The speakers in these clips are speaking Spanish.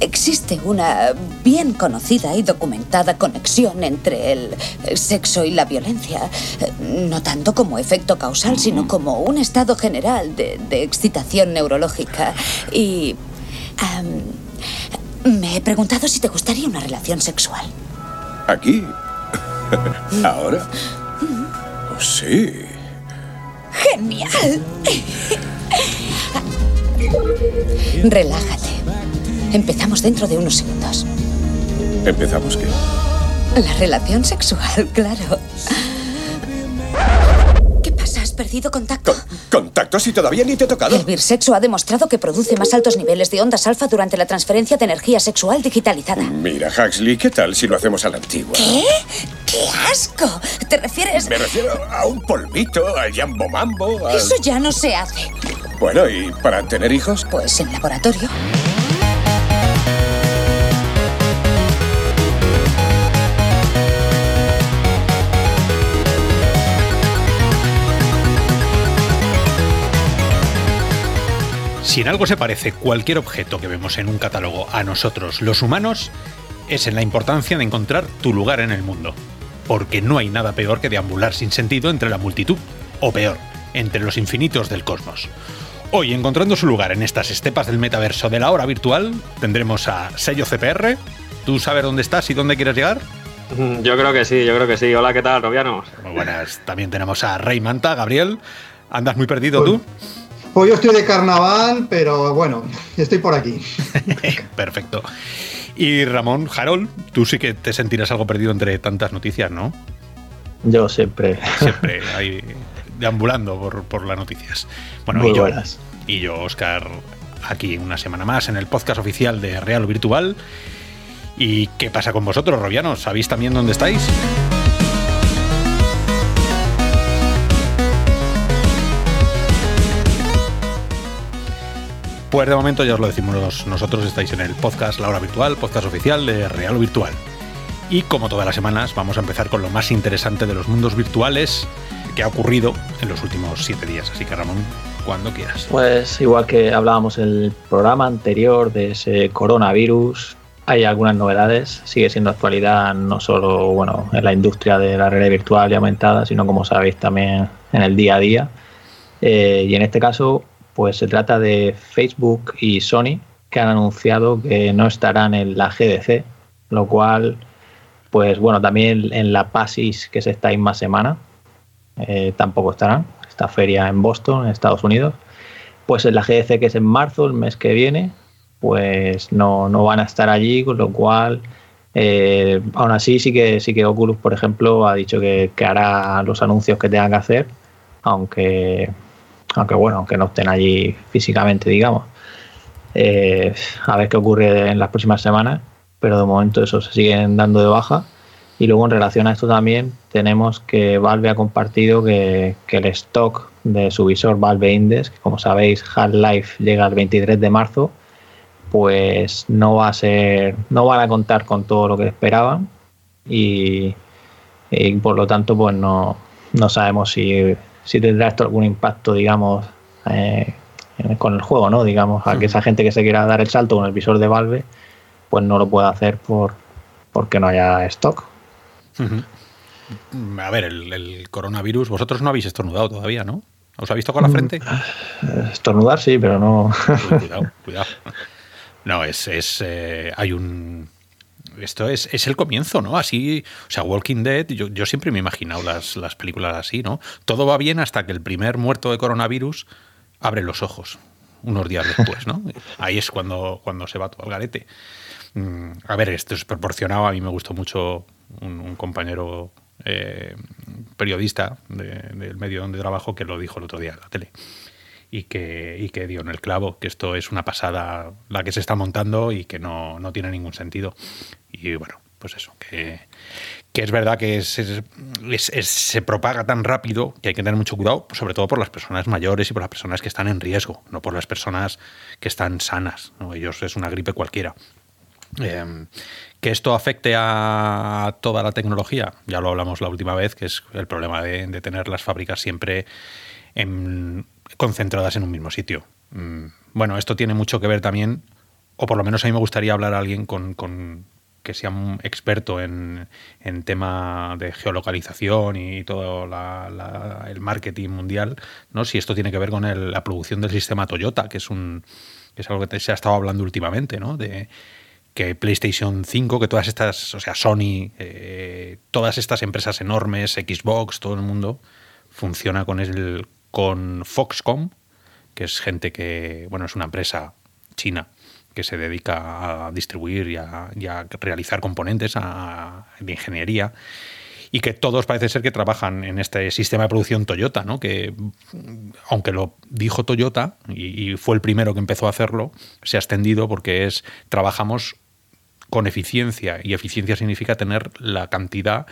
existe una bien conocida y documentada conexión entre el sexo y la violencia, no tanto como efecto causal, sino como un estado general de, excitación neurológica. Y... me he preguntado si te gustaría una relación sexual. ¿Aquí? ¿Ahora? Oh, sí. ¡Genial! Relájate. Empezamos dentro de unos segundos. ¿Empezamos qué? La relación sexual, claro. ¿Qué pasa? ¿Has perdido contacto? ¿Contacto si todavía ni te he tocado? El birsexo ha demostrado que produce más altos niveles de ondas alfa durante la transferencia de energía sexual digitalizada. Mira, Huxley, ¿qué tal si lo hacemos a la antigua? ¿Qué? ¡Qué asco! ¿Te refieres...? Me refiero a un polvito, al jambo mambo, Eso ya no se hace. Bueno, ¿y para tener hijos? Pues en laboratorio. Si en algo se parece cualquier objeto que vemos en un catálogo a nosotros, los humanos, es en la importancia de encontrar tu lugar en el mundo. Porque no hay nada peor que deambular sin sentido entre la multitud, o peor, entre los infinitos del cosmos. Hoy, encontrando su lugar en estas estepas del metaverso de la hora virtual, tendremos a Sello CPR. ¿Tú sabes dónde estás y dónde quieres llegar? Mm, yo creo que sí, yo creo que sí. Hola, ¿qué tal, Robianos? Muy buenas. También tenemos a Rey Manta, Gabriel. ¿Andas muy perdido tú? Pues yo estoy de carnaval, pero bueno, estoy por aquí. Perfecto. Y Ramón, Harold, tú sí que te sentirás algo perdido entre tantas noticias, ¿no? Yo siempre. Siempre, ahí deambulando por, por las noticias. Bueno, y yo, y yo, Oscar, aquí una semana más en el podcast oficial de Real Virtual. ¿Y qué pasa con vosotros, Robianos? ¿Sabéis también dónde estáis? Pues de momento ya os lo decimos nosotros, estáis en el podcast La Hora Virtual, podcast oficial de Real Virtual. Y como todas las semanas, vamos a empezar con lo más interesante de los mundos virtuales que ha ocurrido en los últimos siete días. Así que Ramón, cuando quieras. Pues igual que hablábamos en el programa anterior de ese coronavirus, hay algunas novedades. Sigue siendo actualidad no solo bueno, en la industria de la realidad virtual y aumentada, sino como sabéis también en el día a día. Eh, y en este caso, pues se trata de Facebook y Sony que han anunciado que no estarán en la GDC, lo cual, pues bueno, también en la PASIS que se está en más semana, eh, tampoco estarán, esta feria en Boston, en Estados Unidos. Pues en la GDC que es en marzo, el mes que viene, pues no, van a estar allí, con lo cual, eh, aún así sí que, sí que Oculus, por ejemplo, ha dicho que, que hará los anuncios que tenga que hacer, aunque aunque bueno, aunque no estén allí físicamente, digamos. Eh, a ver qué ocurre en las próximas semanas, pero de momento eso se siguen dando de baja. Y luego en relación a esto también tenemos que Valve ha compartido que, el stock de su visor Valve Index, como sabéis Half-Life llega el 23 de marzo, pues no va a ser, no van a contar con todo lo que esperaban y, por lo tanto pues no, no sabemos si si tendrá esto algún impacto, digamos, eh, con el juego, ¿no? Digamos, a que esa gente que se quiera dar el salto con el visor de Valve, pues no lo pueda hacer por porque no haya stock. A ver, el, coronavirus, vosotros no habéis estornudado todavía, ¿no? ¿Os habéis tocado la frente? Mm, estornudar sí, pero no. cuidado, cuidado. No, es, es eh, hay un esto es, es, el comienzo, ¿no? Así, o sea, Walking Dead, yo, yo siempre me he imaginado las, las, películas así, ¿no? Todo va bien hasta que el primer muerto de coronavirus abre los ojos, unos días después, ¿no? Ahí es cuando, cuando se va todo al garete. Mm, a ver, esto es proporcionado, a mí me gustó mucho un, compañero eh, periodista del medio donde trabajo que lo dijo el otro día en la tele y que, y que dio en el clavo, que esto es una pasada la que se está montando y que no, no tiene ningún sentido. Y bueno, pues eso, que, que es verdad que se propaga tan rápido que hay que tener mucho cuidado, sobre todo por las personas mayores y por las personas que están en riesgo, no por las personas que están sanas. ¿no? Ellos es una gripe cualquiera. Em, que esto afecte a toda la tecnología, ya lo hablamos la última vez, que es el problema de, de tener las fábricas siempre en, concentradas en un mismo sitio. Mm, bueno, esto tiene mucho que ver también o por lo menos a mí me gustaría hablar a alguien con, que sea un experto en, tema de geolocalización y todo el marketing mundial, ¿no? Si esto tiene que ver con la producción del sistema Toyota, que es un que es algo que se ha estado hablando últimamente, ¿no? De que PlayStation 5, que todas estas, o sea, Sony, eh, todas estas empresas enormes, Xbox, todo el mundo, funciona con el con Foxconn, que es gente que, bueno, es una empresa china que se dedica a distribuir y a, realizar componentes de ingeniería y que todos parece ser que trabajan en este sistema de producción Toyota, ¿no? que aunque lo dijo Toyota y, fue el primero que empezó a hacerlo, se ha extendido porque es trabajamos con eficiencia y eficiencia significa tener la cantidad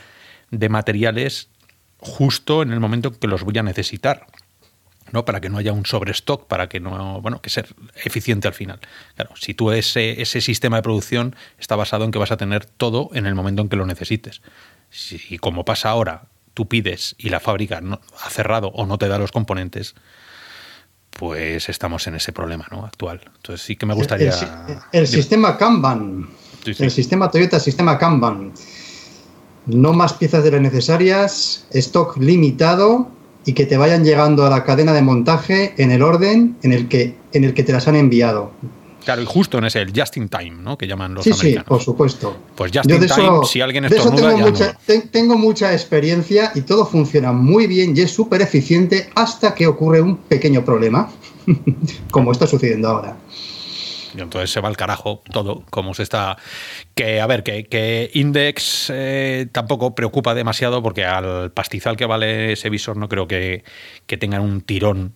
de materiales justo en el momento que los voy a necesitar. ¿No? Para que no haya un sobrestock, para que no, bueno, que ser eficiente al final. Claro, si tú ese, ese sistema de producción está basado en que vas a tener todo en el momento en que lo necesites. Si como pasa ahora, tú pides y la fábrica no, ha cerrado o no te da los componentes, pues estamos en ese problema ¿no? actual. Entonces sí que me gustaría... El, sistema Kanban, el sistema Toyota, el sistema Kanban. No más piezas de las necesarias, stock limitado y que te vayan llegando a la cadena de montaje en el orden en el que, en el que te las han enviado. Claro, y justo en ese, el just in time, ¿no? Que llaman los sí, americanos. Sí, por supuesto. Pues just in time, si alguien estornuda, tengo, mucha, tengo mucha experiencia y todo funciona muy bien y es súper eficiente hasta que ocurre un pequeño problema, como está sucediendo ahora. Y entonces se va al carajo todo, como se está. Que, a ver, que, Index eh, tampoco preocupa demasiado porque al pastizal que vale ese visor no creo que, tengan un tirón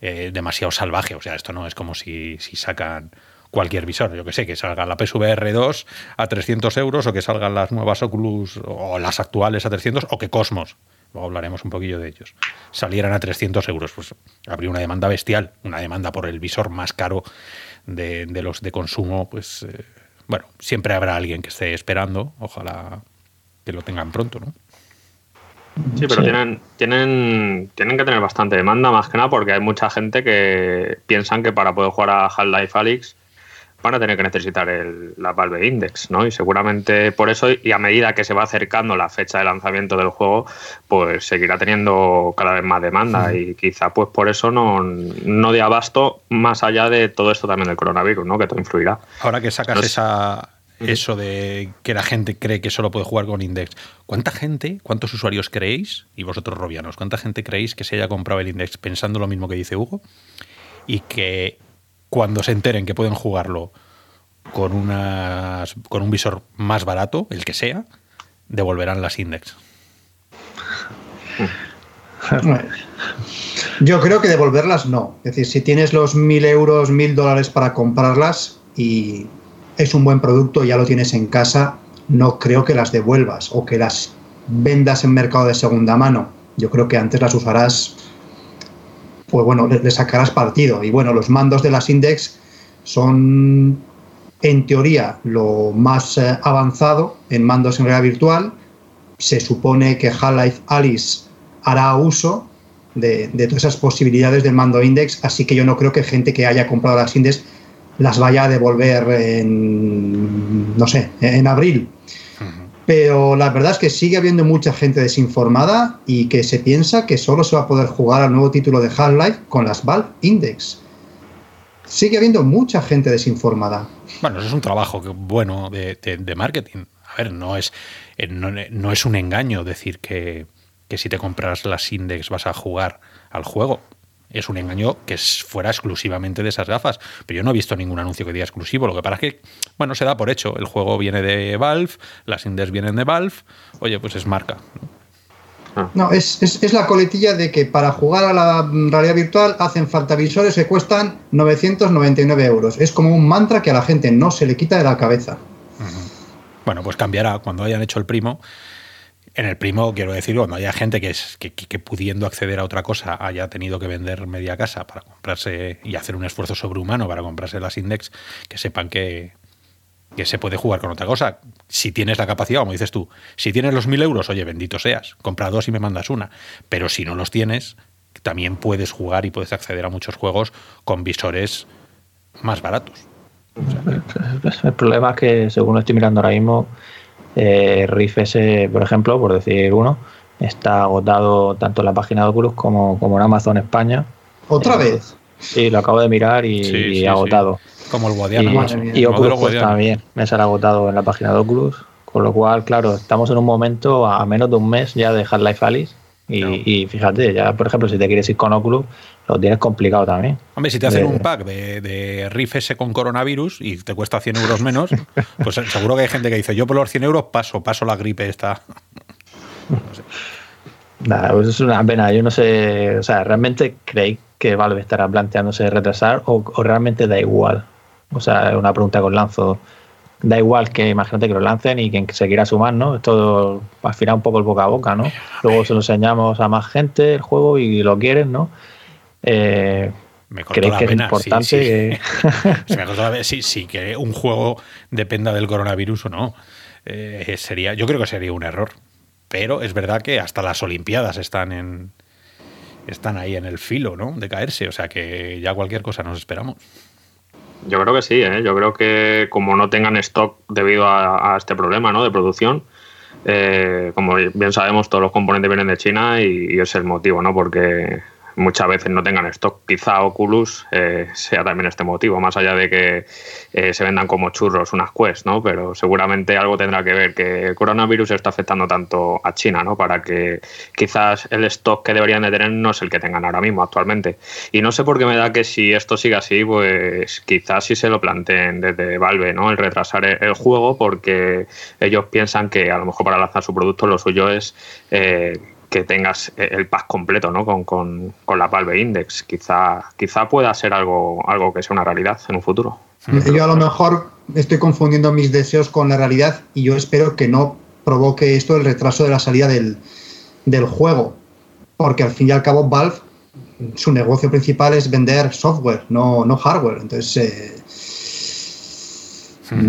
eh, demasiado salvaje. O sea, esto no es como si, si sacan cualquier visor. Yo que sé, que salga la PSVR 2 a 300 euros o que salgan las nuevas Oculus o las actuales a 300 o que Cosmos, luego hablaremos un poquillo de ellos, salieran a 300 euros. Pues habría una demanda bestial, una demanda por el visor más caro de, los de consumo, pues eh, bueno, siempre habrá alguien que esté esperando, ojalá que lo tengan pronto, ¿no? Sí, pero Tienen, tienen, tienen que tener bastante demanda, más que nada porque hay mucha gente que piensan que para poder jugar a Half-Life Alyx van a tener que necesitar el, la Valve Index, ¿no? Y seguramente por eso, y a medida que se va acercando la fecha de lanzamiento del juego, pues seguirá teniendo cada vez más demanda y quizá pues por eso no, no de abasto más allá de todo esto también del coronavirus, ¿no? Que todo influirá. Ahora que sacas esa, eso de que la gente cree que solo puede jugar con Index. ¿Cuánta gente, cuántos usuarios creéis, y vosotros robianos, cuánta gente creéis que se haya comprado el Index pensando lo mismo que dice Hugo y que cuando se enteren que pueden jugarlo con, unas, con un visor más barato, el que sea, devolverán las index. Yo creo que devolverlas no. Es decir, si tienes los mil euros, mil dólares para comprarlas y es un buen producto, ya lo tienes en casa, no creo que las devuelvas o que las vendas en mercado de segunda mano. Yo creo que antes las usarás pues bueno, le, sacarás partido. Y bueno, los mandos de las Index son, en teoría, lo más eh, avanzado en mandos en realidad virtual. Se supone que Half-Life Alice hará uso de, todas esas posibilidades del mando Index, así que yo no creo que gente que haya comprado las Index las vaya a devolver en, no sé, en abril. Pero la verdad es que sigue habiendo mucha gente desinformada y que se piensa que solo se va a poder jugar al nuevo título de Half-Life con las Valve Index. Sigue habiendo mucha gente desinformada. Bueno, eso es un trabajo bueno de, marketing. A ver, no es, eh, no, es un engaño decir que, que si te compras las Index vas a jugar al juego es un engaño que fuera exclusivamente de esas gafas. Pero yo no he visto ningún anuncio que diga exclusivo. Lo que pasa es que, bueno, se da por hecho. El juego viene de Valve, las Indes vienen de Valve. Oye, pues es marca. No, es, es, la coletilla de que para jugar a la realidad virtual hacen falta visores que cuestan 999 euros. Es como un mantra que a la gente no se le quita de la cabeza. Bueno, pues cambiará cuando hayan hecho el primo en el primo, quiero decir, cuando haya gente que, pudiendo acceder a otra cosa haya tenido que vender media casa para comprarse y hacer un esfuerzo sobrehumano para comprarse las Index, que sepan que, que se puede jugar con otra cosa. Si tienes la capacidad, como dices tú, si tienes los mil euros, oye, bendito seas, compra dos y me mandas una. Pero si no los tienes, también puedes jugar y puedes acceder a muchos juegos con visores más baratos. El problema es que, según lo estoy mirando ahora mismo, eh, Rift S, por ejemplo, por decir uno, está agotado tanto en la página de Oculus como, como en Amazon España. ¿Otra Eh, vez? Sí, lo acabo de mirar y, Sí, y sí, agotado. Como el Guadiana, Y, y Oculus Guadiana. también me sale agotado en la página de Oculus. Con lo cual, claro, estamos en un momento a menos de un mes ya de Half-Life Alice. Y, y fíjate, ya por ejemplo, si te quieres ir con Oculus, lo tienes complicado también. Hombre, si te hacen de- un pack de, de Rift S con coronavirus y te cuesta 100 euros menos, pues seguro que hay gente que dice, yo por los 100 euros paso, paso la gripe esta. Nada, pues es una pena. Yo no sé, o sea, ¿realmente creéis que Valve estará planteándose retrasar o, o realmente da igual? O sea, es una pregunta os lanzo. Da igual que imagínate que lo lancen y quien se quiera sumar, ¿no? Es todo al final un poco el boca a boca, ¿no? Luego se lo enseñamos a más gente el juego y lo quieren, ¿no? Eh, Me cortó ¿Creéis la que es sí, importante sí. que- Se me cortó la vena. Sí, sí, que un juego dependa del coronavirus o no. eh, sería, yo creo que sería un error. Pero es verdad que hasta las Olimpiadas están en están ahí en el filo, ¿no? De caerse. O sea que ya cualquier cosa nos esperamos. Yo creo que sí, ¿eh? yo creo que como no tengan stock debido a, este problema ¿no? de producción, eh, como bien sabemos, todos los componentes vienen de China y, y es el motivo, ¿no? porque muchas veces no tengan stock. Quizá Oculus eh, sea también este motivo, más allá de que eh, se vendan como churros unas Quest, ¿no? pero seguramente algo tendrá que ver que el coronavirus está afectando tanto a China, ¿no? para que quizás el stock que deberían de tener no es el que tengan ahora mismo actualmente. Y no sé por qué me da que si esto sigue así, pues quizás sí se lo planteen desde Valve, ¿no? El retrasar el, el juego porque ellos piensan que a lo mejor para lanzar su producto lo suyo es eh, que tengas el pack completo, ¿no? Con, con, con la Valve Index. Quizá, quizá pueda ser algo, algo que sea una realidad en un futuro. Yo a lo mejor estoy confundiendo mis deseos con la realidad y yo espero que no provoque esto el retraso de la salida del, del juego. Porque al fin y al cabo Valve, su negocio principal es vender software, no, no hardware. Entonces, eh,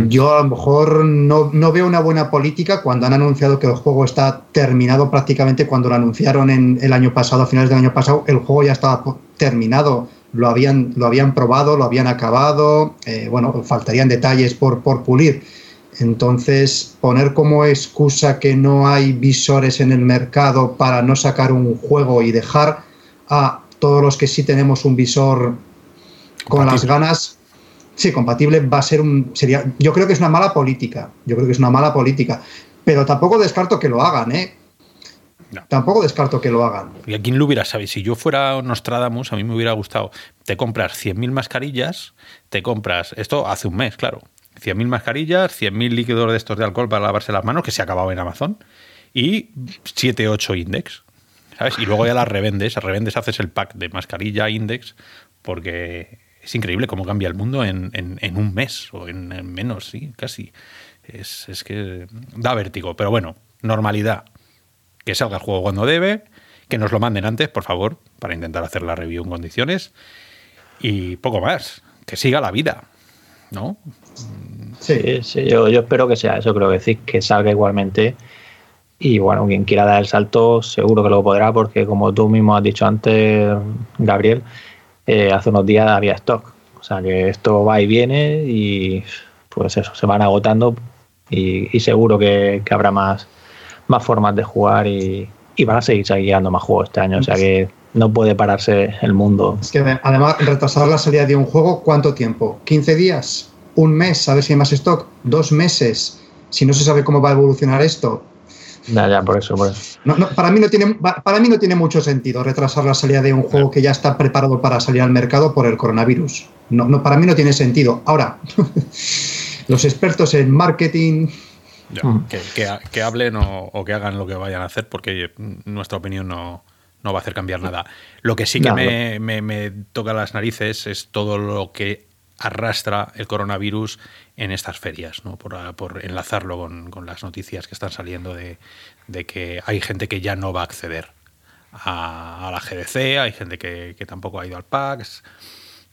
yo a lo mejor no, no, veo una buena política cuando han anunciado que el juego está terminado prácticamente cuando lo anunciaron en el año pasado, a finales del año pasado, el juego ya estaba terminado, lo habían, lo habían probado, lo habían acabado, eh, bueno, faltarían detalles por, por pulir. Entonces, poner como excusa que no hay visores en el mercado para no sacar un juego y dejar a todos los que sí tenemos un visor con las ganas, sí, compatible va a ser un. Sería, yo creo que es una mala política. Yo creo que es una mala política. Pero tampoco descarto que lo hagan, ¿eh? No. Tampoco descarto que lo hagan. ¿Y a quién lo hubiera sabido? Si yo fuera Nostradamus, a mí me hubiera gustado. Te compras 100.000 mascarillas, te compras. Esto hace un mes, claro. 100.000 mascarillas, 100.000 líquidos de estos de alcohol para lavarse las manos, que se acababa en Amazon, y 7, 8 index. ¿Sabes? Y luego ya las revendes. Revendes, haces el pack de mascarilla, index, porque es increíble cómo cambia el mundo en, en, un mes o en, en, menos, sí, casi. Es, es, que da vértigo. Pero bueno, normalidad. Que salga el juego cuando debe, que nos lo manden antes, por favor, para intentar hacer la review en condiciones. Y poco más. Que siga la vida. ¿No? Sí, sí yo, yo espero que sea eso, creo que decir, que salga igualmente. Y bueno, quien quiera dar el salto, seguro que lo podrá, porque como tú mismo has dicho antes, Gabriel, eh, hace unos días había stock. O sea que esto va y viene y pues eso, se van agotando y, y seguro que, que, habrá más, más formas de jugar y, y van a seguir saliendo más juegos este año. O sea que no puede pararse el mundo. Es que además, retrasar la salida de un juego, ¿cuánto tiempo? ¿15 días? ¿Un mes? A ver si hay más stock. ¿Dos meses? Si no se sabe cómo va a evolucionar esto, ya, ya, por eso, por eso. No, no, para, mí no tiene, para mí no tiene mucho sentido retrasar la salida de un juego que ya está preparado para salir al mercado por el coronavirus. No, no, para mí no tiene sentido. Ahora, los expertos en marketing... Ya, que, que, que, hablen o, o, que hagan lo que vayan a hacer, porque nuestra opinión no, no va a hacer cambiar nada. Lo que sí que no, me, me, me toca las narices es todo lo que arrastra el coronavirus en estas ferias, ¿no? por, por enlazarlo con, con, las noticias que están saliendo de, de, que hay gente que ya no va a acceder a, a la GDC, hay gente que, que, tampoco ha ido al PAX.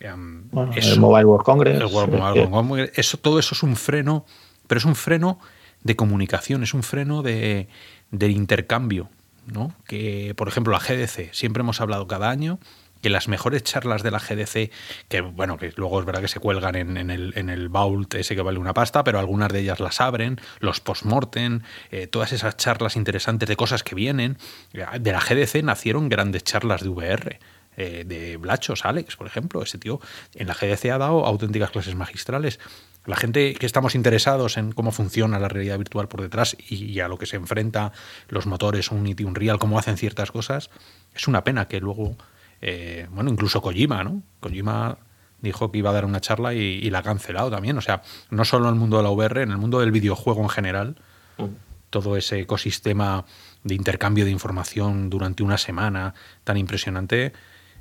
Um, bueno, eso, el Mobile World Congress. El World Mobile World Congress. Eso, todo eso es un freno, pero es un freno de comunicación, es un freno de, de intercambio. ¿no? Que, por ejemplo, la GDC, siempre hemos hablado cada año que las mejores charlas de la GDC, que bueno, que luego es verdad que se cuelgan en, el, en el vault ese que vale una pasta, pero algunas de ellas las abren, los postmortem, eh, todas esas charlas interesantes de cosas que vienen, de la GDC nacieron grandes charlas de VR. Eh, de Blachos, Alex, por ejemplo, ese tío en la GDC ha dado auténticas clases magistrales. La gente que estamos interesados en cómo funciona la realidad virtual por detrás y, a lo que se enfrenta los motores Unity, Unreal, cómo hacen ciertas cosas, es una pena que luego, eh, bueno, incluso Kojima, ¿no? Kojima dijo que iba a dar una charla y, la ha cancelado también. O sea, no solo en el mundo de la VR, en el mundo del videojuego en general, mm. todo ese ecosistema de intercambio de información durante una semana tan impresionante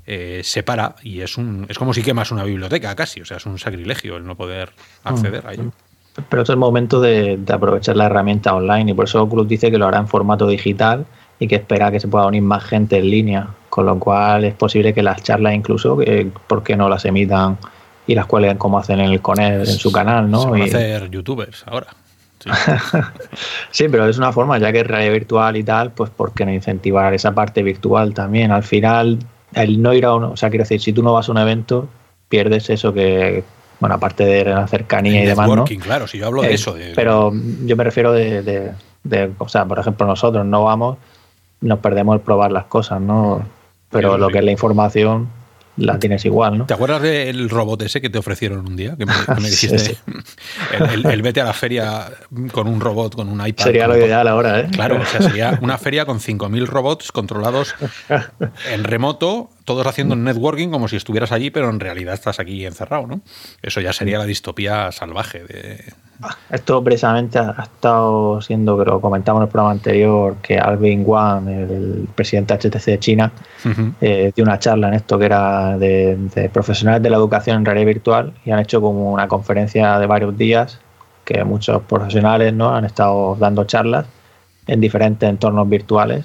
eh, se para y es un es como si quemas una biblioteca casi, o sea, es un sacrilegio el no poder acceder a ello. Pero es el momento de, aprovechar la herramienta online y por eso Oculus dice que lo hará en formato digital y que espera que se pueda unir más gente en línea, con lo cual es posible que las charlas incluso, eh, ¿por qué no las emitan y las cuelguen como hacen en el Conel en su canal? ¿no? Se hacer youtubers ahora. Sí. pero es una forma, ya que es realidad virtual y tal, pues ¿por qué no incentivar esa parte virtual también? Al final el no ir a uno, o sea, quiero decir, si tú no vas a un evento, pierdes eso que, bueno, aparte de la cercanía y demás, ¿no? claro, si yo hablo de eh, eso. Pero yo me refiero de, de, o sea, por ejemplo, nosotros no vamos, nos perdemos el probar las cosas, ¿no? Pero lo que es la información, la tienes igual, ¿no? ¿Te acuerdas del robot ese que te ofrecieron un día? Que me, dijiste, El, vete a la feria con un robot, con un iPad. Sería lo ideal ahora, ¿eh? Claro, o sea, sería una feria con 5.000 robots controlados en remoto todos haciendo networking como si estuvieras allí, pero en realidad estás aquí encerrado, ¿no? Eso ya sería la distopía salvaje. De... Esto precisamente ha estado siendo, que lo comentamos en el programa anterior, que Alvin Wang, el presidente HTC de China, eh, dio una charla en esto que era de, profesionales de la educación en realidad virtual y han hecho como una conferencia de varios días que muchos profesionales ¿no? han estado dando charlas en diferentes entornos virtuales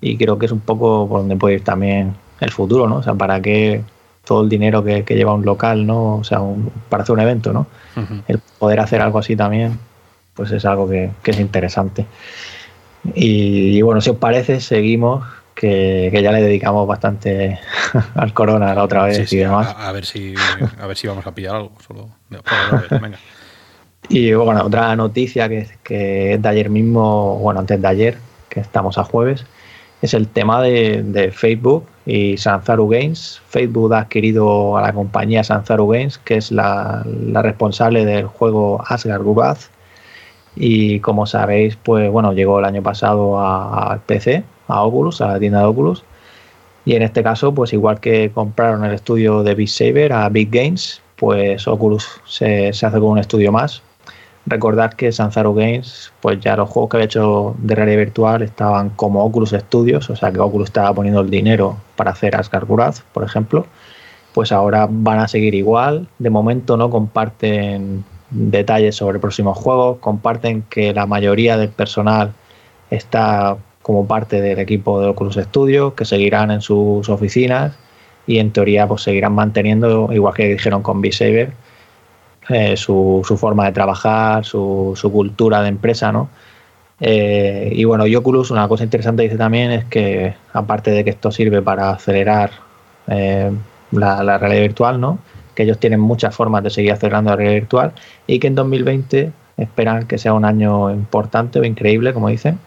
y creo que es un poco por donde puede ir también el futuro, ¿no? O sea, para qué todo el dinero que, lleva un local, ¿no? O sea, para hacer un evento, ¿no? El poder hacer algo así también, pues es algo que, es interesante. Y, bueno, si os parece, seguimos, que, ya le dedicamos bastante al corona la otra vez y demás. A, ver si, a ver si vamos a pillar algo, solo. Y bueno, otra noticia que, que es de ayer mismo, bueno, antes de ayer, que estamos a jueves, es el tema de, Facebook y Sanzaru Games. Facebook ha adquirido a la compañía Sanzaru Games, que es la, responsable del juego Asgard Gubath. Y como sabéis, pues bueno, llegó el año pasado al PC, a Oculus, a la tienda de Oculus. Y en este caso, pues igual que compraron el estudio de Big Saber a Big Games, pues Oculus se hace con un estudio más, Recordad que Sanzaro Games, pues ya los juegos que había hecho de realidad virtual estaban como Oculus Studios, o sea que Oculus estaba poniendo el dinero para hacer Asgard Guraz, por ejemplo. Pues ahora van a seguir igual. De momento no comparten detalles sobre próximos juegos, comparten que la mayoría del personal está como parte del equipo de Oculus Studios, que seguirán en sus oficinas y en teoría pues seguirán manteniendo, igual que dijeron con V-Saber, eh, su, forma de trabajar, su, cultura de empresa, ¿no? Eh, y bueno, y Oculus, una cosa interesante dice también es que, aparte de que esto sirve para acelerar eh, la, realidad virtual, ¿no? Que ellos tienen muchas formas de seguir acelerando la realidad virtual y que en 2020 esperan que sea un año importante o increíble, como dicen,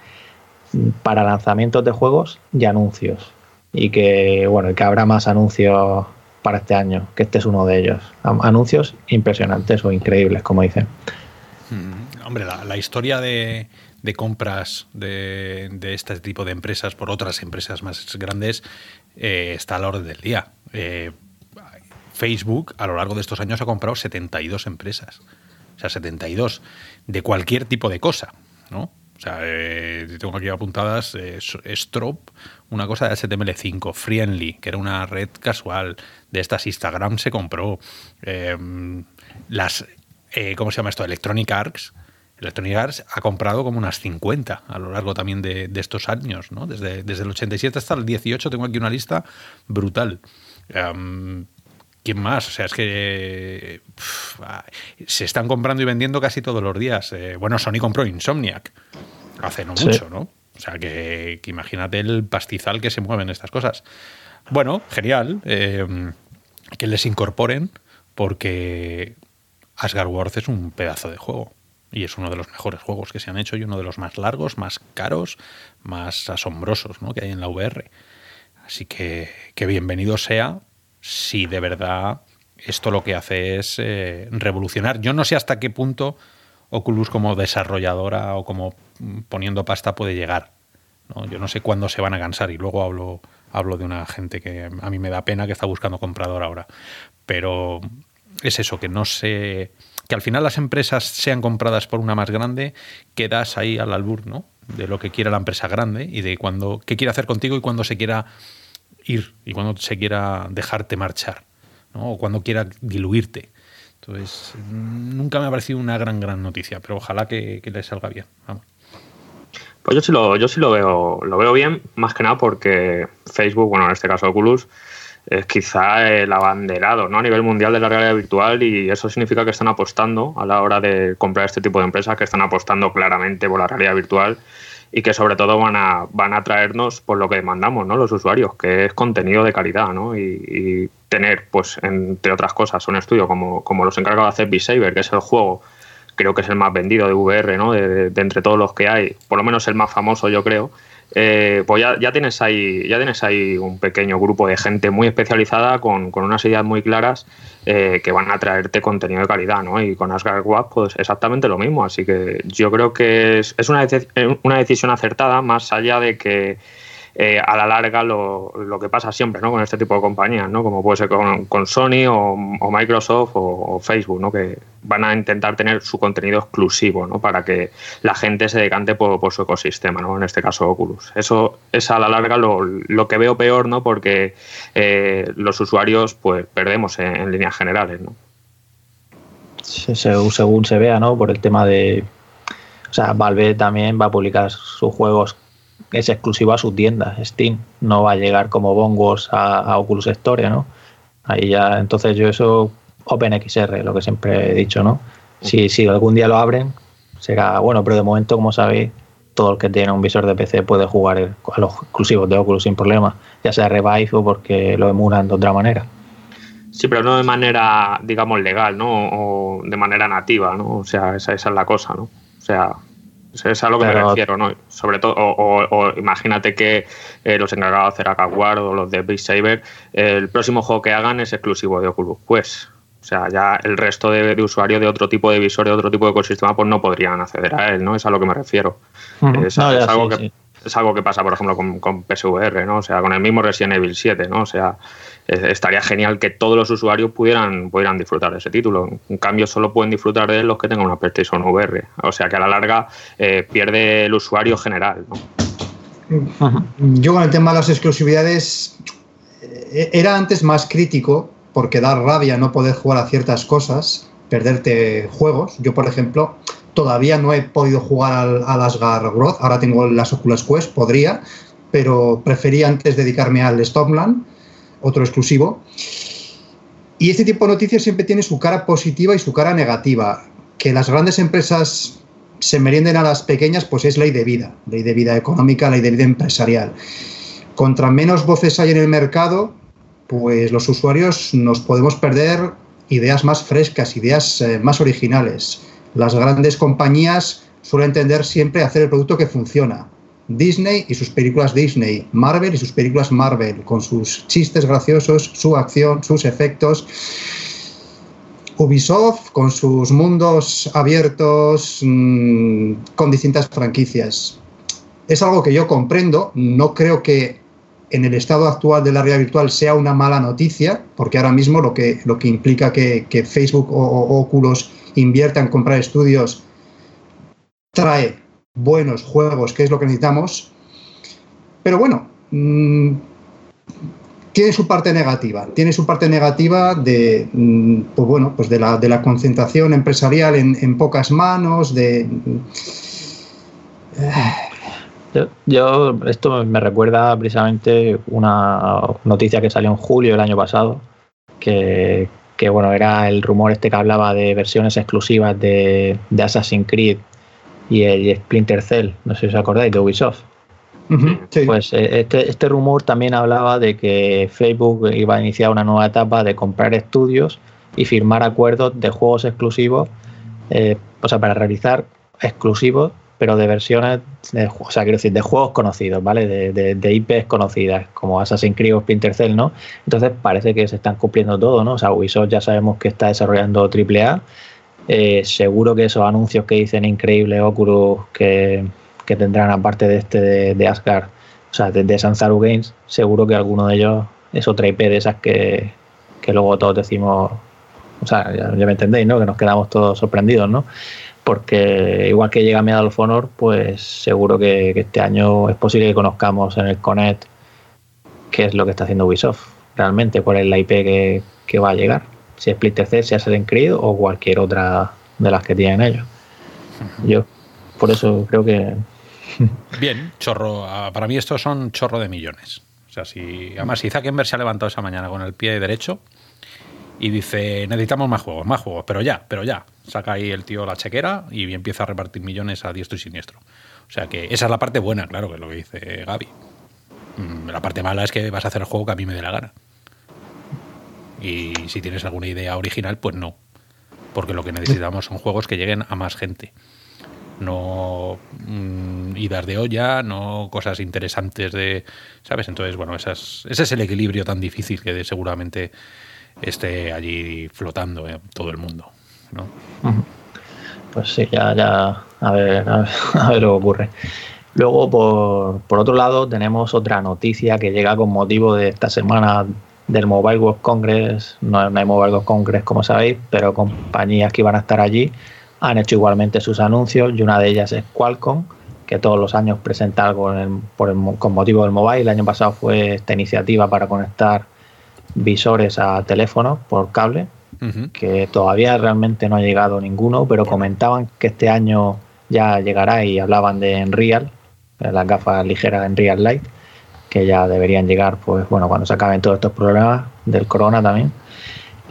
para lanzamientos de juegos y anuncios. Y que, bueno, que habrá más anuncios para este año, que este es uno de ellos. Anuncios impresionantes o increíbles, como dicen. Mm, hombre, la, historia de, compras de, este tipo de empresas por otras empresas más grandes eh, está a la orden del día. Eh, Facebook a lo largo de estos años ha comprado 72 empresas. O sea, 72 de cualquier tipo de cosa, ¿no? O sea, eh, tengo aquí apuntadas eh, Strop, una cosa de HTML5, Friendly, que era una red casual, de estas Instagram se compró. Em, las, eh, ¿cómo se llama esto? Electronic Arts. Electronic Arts ha comprado como unas 50 a lo largo también de, estos años, ¿no? Desde, desde, el 87 hasta el 18 tengo aquí una lista brutal. Em, ¿Quién más? O sea, es que se están comprando y vendiendo casi todos los días. Eh, bueno, Sony compró Insomniac hace no mucho, ¿no? O sea, que, imagínate el pastizal que se mueven estas cosas. Bueno, genial. Eh, que les incorporen porque Asgard Wars es un pedazo de juego. Y es uno de los mejores juegos que se han hecho y uno de los más largos, más caros, más asombrosos ¿no? que hay en la VR. Así que, que bienvenido sea si de verdad esto lo que hace es eh, revolucionar. Yo no sé hasta qué punto Oculus como desarrolladora o como poniendo pasta puede llegar. ¿no? Yo no sé cuándo se van a cansar y luego hablo, hablo de una gente que a mí me da pena que está buscando comprador ahora. Pero es eso, que no sé que al final las empresas sean compradas por una más grande, quedas ahí al albur, ¿no? De lo que quiera la empresa grande y de cuando, qué quiere hacer contigo y cuando se quiera ir y cuando se quiera dejarte marchar, ¿no? O cuando quiera diluirte. Entonces, nunca me ha parecido una gran, gran noticia, pero ojalá que, que le salga bien. Pues yo sí lo, yo sí lo veo, lo veo bien, más que nada porque Facebook, bueno, en este caso Oculus, es quizá el abanderado ¿no? a nivel mundial de la realidad virtual y eso significa que están apostando a la hora de comprar este tipo de empresas, que están apostando claramente por la realidad virtual y que sobre todo van a, van a traernos por lo que demandamos ¿no? los usuarios, que es contenido de calidad ¿no? y, tener, pues entre otras cosas, un estudio como, como los encargados de hacer B-Saber, que es el juego creo que es el más vendido de VR, ¿no? de, entre todos los que hay, por lo menos el más famoso yo creo, eh, pues ya, tienes ahí, ya tienes ahí un pequeño grupo de gente muy especializada con, unas ideas muy claras eh, que van a traerte contenido de calidad, ¿no? Y con Asgard Web, pues exactamente lo mismo. Así que yo creo que es, es una, una decisión acertada, más allá de que eh, a la larga lo, lo, que pasa siempre ¿no? con este tipo de compañías, ¿no? como puede ser con, con Sony o, Microsoft o, Facebook, ¿no? que van a intentar tener su contenido exclusivo ¿no? para que la gente se decante por, por, su ecosistema, ¿no? en este caso Oculus. Eso es a la larga lo, lo que veo peor ¿no? porque eh, los usuarios pues perdemos en, líneas generales. ¿no? Sí, según se vea, ¿no? por el tema de... O sea, Valve también va a publicar sus juegos es exclusivo a su tienda, Steam. No va a llegar como bongos a, Oculus Store, ¿no? Ahí ya, entonces yo eso, OpenXR, lo que siempre he dicho, ¿no? Si, si algún día lo abren, será bueno, pero de momento, como sabéis, todo el que tiene un visor de PC puede jugar a los exclusivos de Oculus sin problema, ya sea Revive o porque lo emulan de otra manera. Sí, pero no de manera, digamos, legal, ¿no? O de manera nativa, ¿no? O sea, esa, esa es la cosa, ¿no? O sea, es a lo que me refiero, ¿no? Sobre todo, o, imagínate que eh, los encargados de hacer Akawar o los de Beat Saber, el próximo juego que hagan es exclusivo de Oculus. Pues, o sea, ya el resto de, usuarios de otro tipo de visor, de otro tipo de ecosistema, pues no podrían acceder a él, ¿no? Es a lo que me refiero. es, algo que, es algo que pasa, por ejemplo, con, con, PSVR, ¿no? O sea, con el mismo Resident Evil 7, ¿no? O sea, estaría genial que todos los usuarios pudieran, pudieran disfrutar de ese título. En cambio, solo pueden disfrutar de él los que tengan una PlayStation VR. O sea, que a la larga eh, pierde el usuario general, ¿no? Yo con el tema de las exclusividades eh, era antes más crítico porque da rabia no poder jugar a ciertas cosas, perderte juegos. Yo, por ejemplo, Todavía no he podido jugar al, al Asgard Groth, ahora tengo las Oculus Quest, podría, pero preferí antes dedicarme al Stormland, otro exclusivo. Y este tipo de noticias siempre tiene su cara positiva y su cara negativa. Que las grandes empresas se merienden a las pequeñas, pues es ley de vida, ley de vida económica, ley de vida empresarial. Contra menos voces hay en el mercado, pues los usuarios nos podemos perder ideas más frescas, ideas eh, más originales las grandes compañías suelen tender siempre a hacer el producto que funciona. Disney y sus películas Disney, Marvel y sus películas Marvel, con sus chistes graciosos, su acción, sus efectos. Ubisoft con sus mundos abiertos mmm, con distintas franquicias. Es algo que yo comprendo, no creo que en el estado actual de la realidad virtual sea una mala noticia, porque ahora mismo lo que, lo que implica que, Facebook o, o Oculus invierta en comprar estudios, trae buenos juegos, que es lo que necesitamos. Pero bueno, mmm, tiene su parte negativa. Tiene su parte negativa de, mmm, pues bueno, pues de, la, de la concentración empresarial en, en pocas manos, de... Yo, yo, esto me recuerda precisamente una noticia que salió en julio del año pasado, que, que bueno, era el rumor este que hablaba de versiones exclusivas de, de Assassin's Creed y el Splinter Cell, no sé si os acordáis, de Ubisoft. Pues eh, este, este, rumor también hablaba de que Facebook iba a iniciar una nueva etapa de comprar estudios y firmar acuerdos de juegos exclusivos, eh, o sea, para realizar exclusivos, pero de versiones, de, o sea, quiero decir, de juegos conocidos, ¿vale? De, de, IPs conocidas, como Assassin's Creed o Splinter Cell, ¿no? Entonces parece que se están cumpliendo todo, ¿no? O sea, Ubisoft ya sabemos que está desarrollando AAA. Eh, seguro que esos anuncios que dicen increíble Oculus que que tendrán aparte de este de, Asgard, o sea, de, de Sanzaru Games, seguro que alguno de ellos es otra IP de esas que, luego todos decimos, o sea, ya, me entendéis, ¿no? Que nos quedamos todos sorprendidos, ¿no? Porque igual que llega Medal of Honor, pues seguro que, este año es posible que conozcamos en el Connect qué es lo que está haciendo Ubisoft realmente, cuál es la IP que, va a llegar. Si es Splinter Cell, si es Assassin's Creed o cualquier otra de las que tienen ellos. Yo por eso creo que Bien, chorro. Ah, para mí estos son chorro de millones. O sea, si. Además, si Zuckerberg se ha levantado esa mañana con el pie derecho y dice: necesitamos más juegos, más juegos, pero ya, pero ya. Saca ahí el tío la chequera y empieza a repartir millones a diestro y siniestro. O sea que esa es la parte buena, claro, que es lo que dice Gaby. Mm, la parte mala es que vas a hacer el juego que a mí me dé la gana. Y si tienes alguna idea original, pues no. Porque lo que necesitamos son juegos que lleguen a más gente no mm, idas de olla, no cosas interesantes de, ¿sabes? Entonces, bueno, esas, ese es el equilibrio tan difícil que seguramente esté allí flotando en todo el mundo, ¿no? Pues sí, ya, ya, a ver, a ver, lo que ocurre. Luego, por, por, otro lado, tenemos otra noticia que llega con motivo de esta semana del Mobile World Congress. No, no hay Mobile World Congress, como sabéis, pero compañías que iban a estar allí han hecho igualmente sus anuncios y una de ellas es Qualcomm, que todos los años presenta algo con motivo del mobile. El año pasado fue esta iniciativa para conectar visores a teléfonos por cable, que todavía realmente no ha llegado ninguno, pero comentaban que este año ya llegará y hablaban de Enreal, las gafas ligeras Enreal Light, que ya deberían llegar, pues bueno, cuando se acaben todos estos problemas del corona también.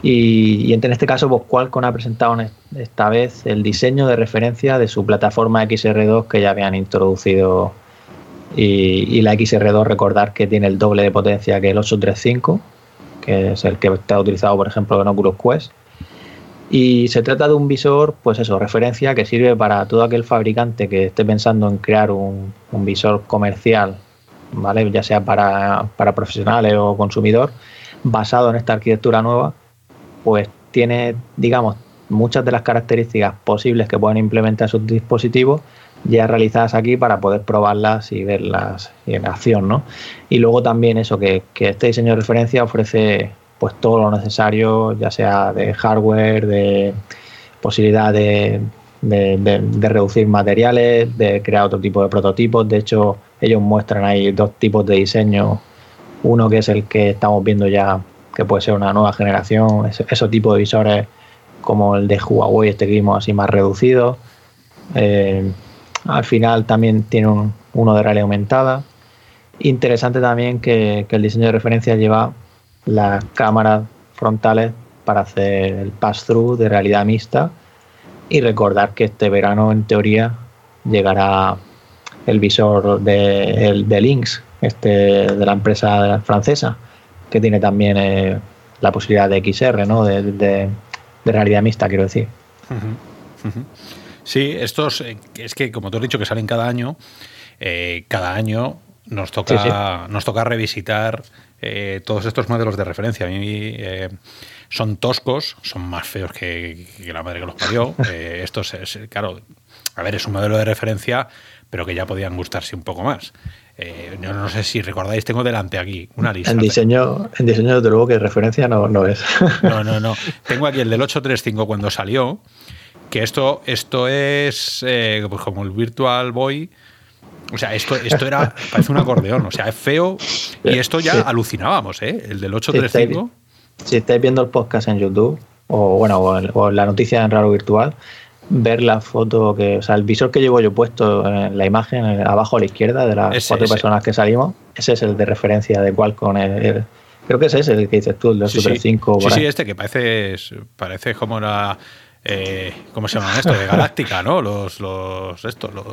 Y, en este caso, pues Qualcomm ha presentado esta vez el diseño de referencia de su plataforma XR2 que ya habían introducido. Y, la XR2, recordar que tiene el doble de potencia que el 835, que es el que está utilizado, por ejemplo, en Oculus Quest. Y se trata de un visor, pues eso, referencia que sirve para todo aquel fabricante que esté pensando en crear un, visor comercial, ¿vale? ya sea para, para profesionales o consumidor, basado en esta arquitectura nueva pues tiene, digamos, muchas de las características posibles que pueden implementar sus dispositivos ya realizadas aquí para poder probarlas y verlas en acción, ¿no? Y luego también eso, que, este diseño de referencia ofrece pues todo lo necesario, ya sea de hardware, de posibilidad de, de, reducir materiales, de crear otro tipo de prototipos. De hecho, ellos muestran ahí dos tipos de diseño. Uno que es el que estamos viendo ya que puede ser una nueva generación, ese, tipo de visores como el de Huawei, este que vimos así más reducido. Eh, al final también tiene uno de realidad aumentada. Interesante también que, el diseño de referencia lleva las cámaras frontales para hacer el pass-through de realidad mixta y recordar que este verano en teoría llegará el visor de, el, de Lynx, este, de la empresa francesa, que tiene también eh, la posibilidad de XR, ¿no? De, realidad mixta, quiero decir. Sí, estos, eh, es que como tú has dicho que salen cada año, eh, cada año nos toca, nos toca revisitar todos estos modelos de referencia. A mí son toscos, son más feos que, la madre que los parió. estos, es, claro, a ver, es un modelo de referencia, pero que ya podían gustarse un poco más. Eh, yo no sé si recordáis, tengo delante aquí una lista. En diseño, en diseño de luego que referencia no, no es. No, no, no. Tengo aquí el del 835 cuando salió, que esto, esto es eh, pues como el Virtual Boy. O sea, esto, esto era, parece un acordeón, o sea, es feo. Y esto ya alucinábamos, ¿eh? El del 835. Si estáis, viendo el podcast en YouTube, o bueno, o la noticia en Raro Virtual, ver la foto que, o sea, el visor que llevo yo puesto en la imagen abajo a la izquierda de las cuatro personas que salimos, ese es el de referencia de Qualcomm. El, creo que ese es el que dices tú, el de Super 5. Sí, sí, este que parece, parece como la, eh, ¿cómo se llaman esto? De Galáctica, ¿no? Los, los, estos, los,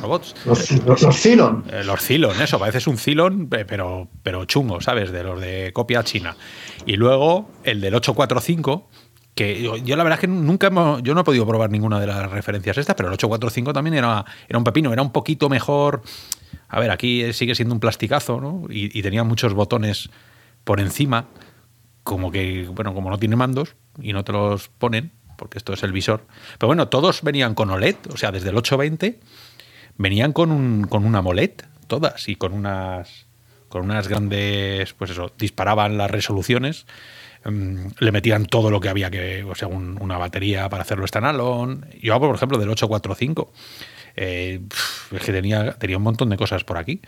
robots. Los, los, los Cylon. Eh, los Cylon, eso, parece un Cylon, pero, pero chungo, ¿sabes? De los de copia china. Y luego el del 845, yo, la verdad es que nunca hemos, yo no he podido probar ninguna de las referencias estas, pero el 845 también era, era un pepino, era un poquito mejor. A ver, aquí sigue siendo un plasticazo, ¿no? Y, tenía muchos botones por encima, como que, bueno, como no tiene mandos y no te los ponen, porque esto es el visor. Pero bueno, todos venían con OLED, o sea, desde el 820 venían con, un, con una AMOLED, todas, y con unas, con unas grandes, pues eso, disparaban las resoluciones, um, le metían todo lo que había que, o sea, un, una batería para hacerlo standalone. Yo hablo, por ejemplo, del 845. Eh, es que tenía, tenía un montón de cosas por aquí.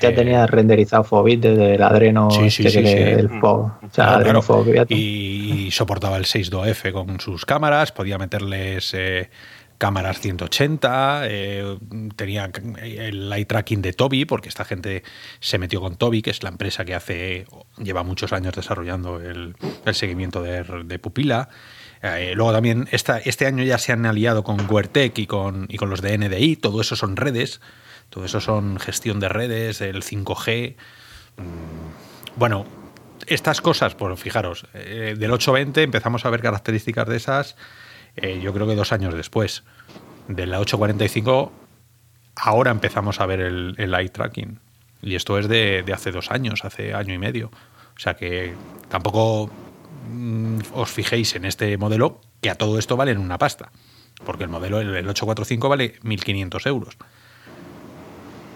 Ya Eh, tenía renderizado Fobit desde el Adreno Sí, sí, este sí, el Fo- o sea, Claro, Adreno claro. Fo que había tú. y, y soportaba el 6.2F con sus cámaras, podía meterles eh, cámaras 180, eh, tenía el eye tracking de Toby, porque esta gente se metió con Toby, que es la empresa que hace lleva muchos años desarrollando el, seguimiento de, pupila. Eh, luego también este año ya se han aliado con Guertec y con, y con los de NDI, todo eso son redes, todo eso son gestión de redes, el 5G. Mm, Bueno, estas cosas, por fijaros, eh, del 820 empezamos a ver características de esas, eh, yo creo que dos años después. De la 845, ahora empezamos a ver el, el eye tracking. Y esto es de, de hace dos años, hace año y medio. O sea que tampoco mm, os fijéis en este modelo que a todo esto vale una pasta. Porque el modelo, el, el 845, vale 1.500 euros.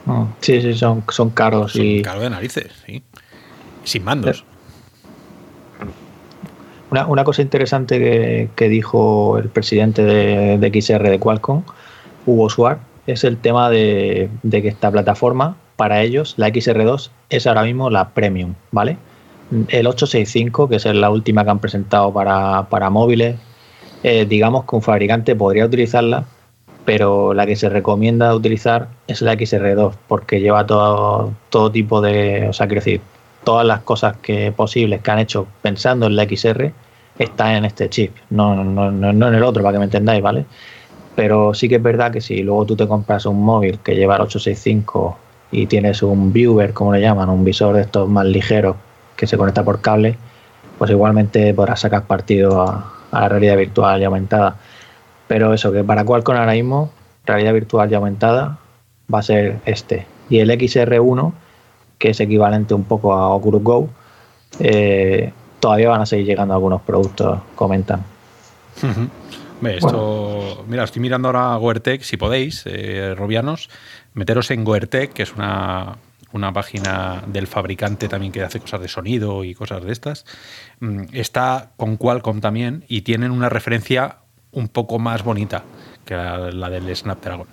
Mm, Sí, sí, son, son caros Son y caro de narices, sí. Sin mandos. Una, una cosa interesante que, que dijo el presidente de, de XR de Qualcomm, Hugo Suar, es el tema de, de que esta plataforma, para ellos, la XR2, es ahora mismo la premium, ¿vale? El 865, que es la última que han presentado para, para móviles, eh, digamos que un fabricante podría utilizarla, pero la que se recomienda utilizar es la XR2, porque lleva todo, todo tipo de, o sea, quiero todas las cosas que posibles que han hecho pensando en la XR están en este chip, no, no, no, no en el otro, para que me entendáis, ¿vale? Pero sí que es verdad que si luego tú te compras un móvil que lleva el 865 y tienes un viewer, como le llaman, un visor de estos más ligeros que se conecta por cable, pues igualmente podrás sacar partido a, a la realidad virtual y aumentada. Pero eso, que para Qualcomm ahora mismo, realidad virtual y aumentada va a ser este. Y el XR1, que es equivalente un poco a Oculus Go, eh, todavía van a seguir llegando algunos productos, comentan. Esto, mira, estoy mirando ahora Goertec, si podéis, eh, Robianos, meteros en Goertec, que es una, una página del fabricante también que hace cosas de sonido y cosas de estas. Mm, Está con Qualcomm también y tienen una referencia un poco más bonita que la, la del Snapdragon.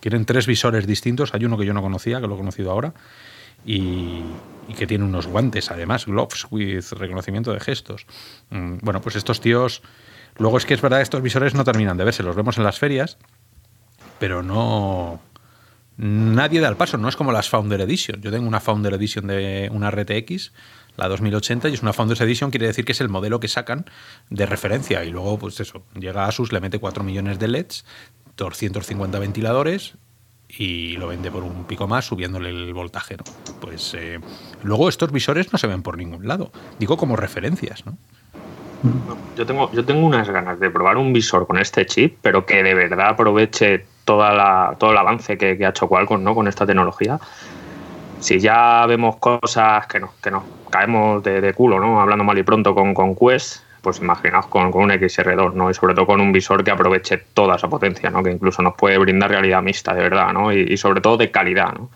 Tienen tres visores distintos, hay uno que yo no conocía, que lo he conocido ahora, y, y que tiene unos guantes, además, gloves with reconocimiento de gestos. Mm, Bueno, pues estos tíos. Luego es que es verdad, estos visores no terminan de verse, los vemos en las ferias, pero no. Nadie da el paso, no es como las Founder Edition. Yo tengo una Founder Edition de una RTX, la 2080, y es una Founders Edition, quiere decir que es el modelo que sacan de referencia. Y luego, pues eso, llega Asus, le mete 4 millones de LEDs, 250 ventiladores y lo vende por un pico más subiéndole el voltaje. ¿no? Pues eh, luego estos visores no se ven por ningún lado. Digo como referencias, ¿no? Yo tengo, yo tengo unas ganas de probar un visor con este chip, pero que de verdad aproveche toda la, todo el avance que, que ha hecho Qualcomm ¿no? con esta tecnología. Si ya vemos cosas que no, que no, caemos de, de culo, ¿no? Hablando mal y pronto con, con Quest, pues imaginaos con, con un XR2, ¿no? Y sobre todo con un visor que aproveche toda esa potencia, ¿no? Que incluso nos puede brindar realidad mixta, de verdad, ¿no? Y, y sobre todo de calidad, ¿no?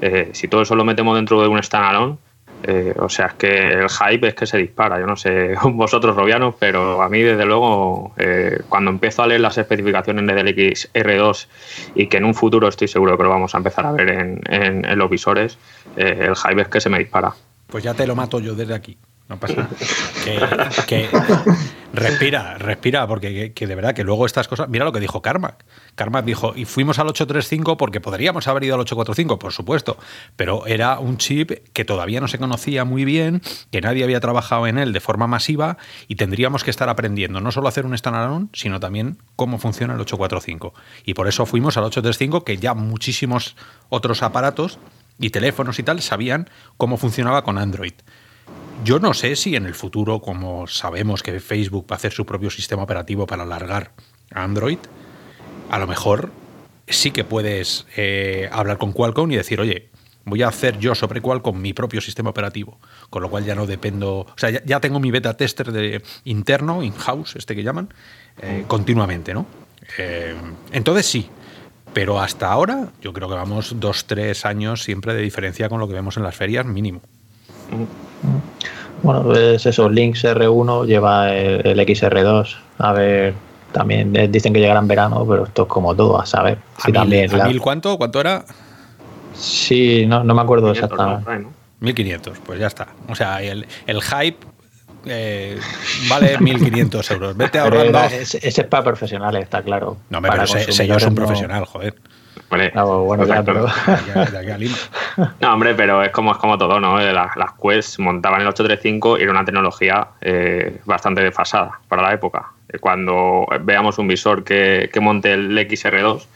Eh, si todo eso lo metemos dentro de un standalone, eh, o sea, es que el hype es que se dispara. Yo no sé vosotros, Robianos, pero a mí, desde luego, eh, cuando empiezo a leer las especificaciones del XR2 y que en un futuro estoy seguro que lo vamos a empezar a ver en, en- en los visores, eh, el hype es que se me dispara. Pues ya te lo mato yo desde aquí. No pasa nada. Que, respira, respira, porque que, de verdad que luego estas cosas. Mira lo que dijo Carmack. Carmack dijo, y fuimos al 835 porque podríamos haber ido al 845, por supuesto, pero era un chip que todavía no se conocía muy bien, que nadie había trabajado en él de forma masiva y tendríamos que estar aprendiendo no solo hacer un standalone, sino también cómo funciona el 845. Y por eso fuimos al 835, que ya muchísimos otros aparatos y teléfonos y tal sabían cómo funcionaba con Android. Yo no sé si en el futuro, como sabemos que Facebook va a hacer su propio sistema operativo para alargar Android, a lo mejor sí que puedes eh, hablar con Qualcomm y decir, oye, voy a hacer yo sobre Qualcomm mi propio sistema operativo, con lo cual ya no dependo, o sea, ya, tengo mi beta tester de interno, in-house, este que llaman, eh, continuamente, ¿no? Eh, entonces sí, pero hasta ahora yo creo que vamos dos, tres años siempre de diferencia con lo que vemos en las ferias mínimo. Bueno, pues eso, Lynx R1 lleva el, XR2. A ver, también dicen que llegará en verano, pero esto es como todo, a saber. ¿A, mil, mil cuánto? ¿Cuánto era? Sí, no, no me acuerdo exactamente. 1500, pues ya está. O sea, el, el hype eh, vale 1.500 euros. Vete ahorrando. Ese, es para profesionales, está claro. No, pero ese, yo es un profesional, joder. No, bueno, no, hombre, pero es como, es como todo, ¿no? Eh, las, las Quest montaban el 835 y era una tecnología eh, bastante desfasada para la época. Cuando veamos un visor que, que monte el XR2,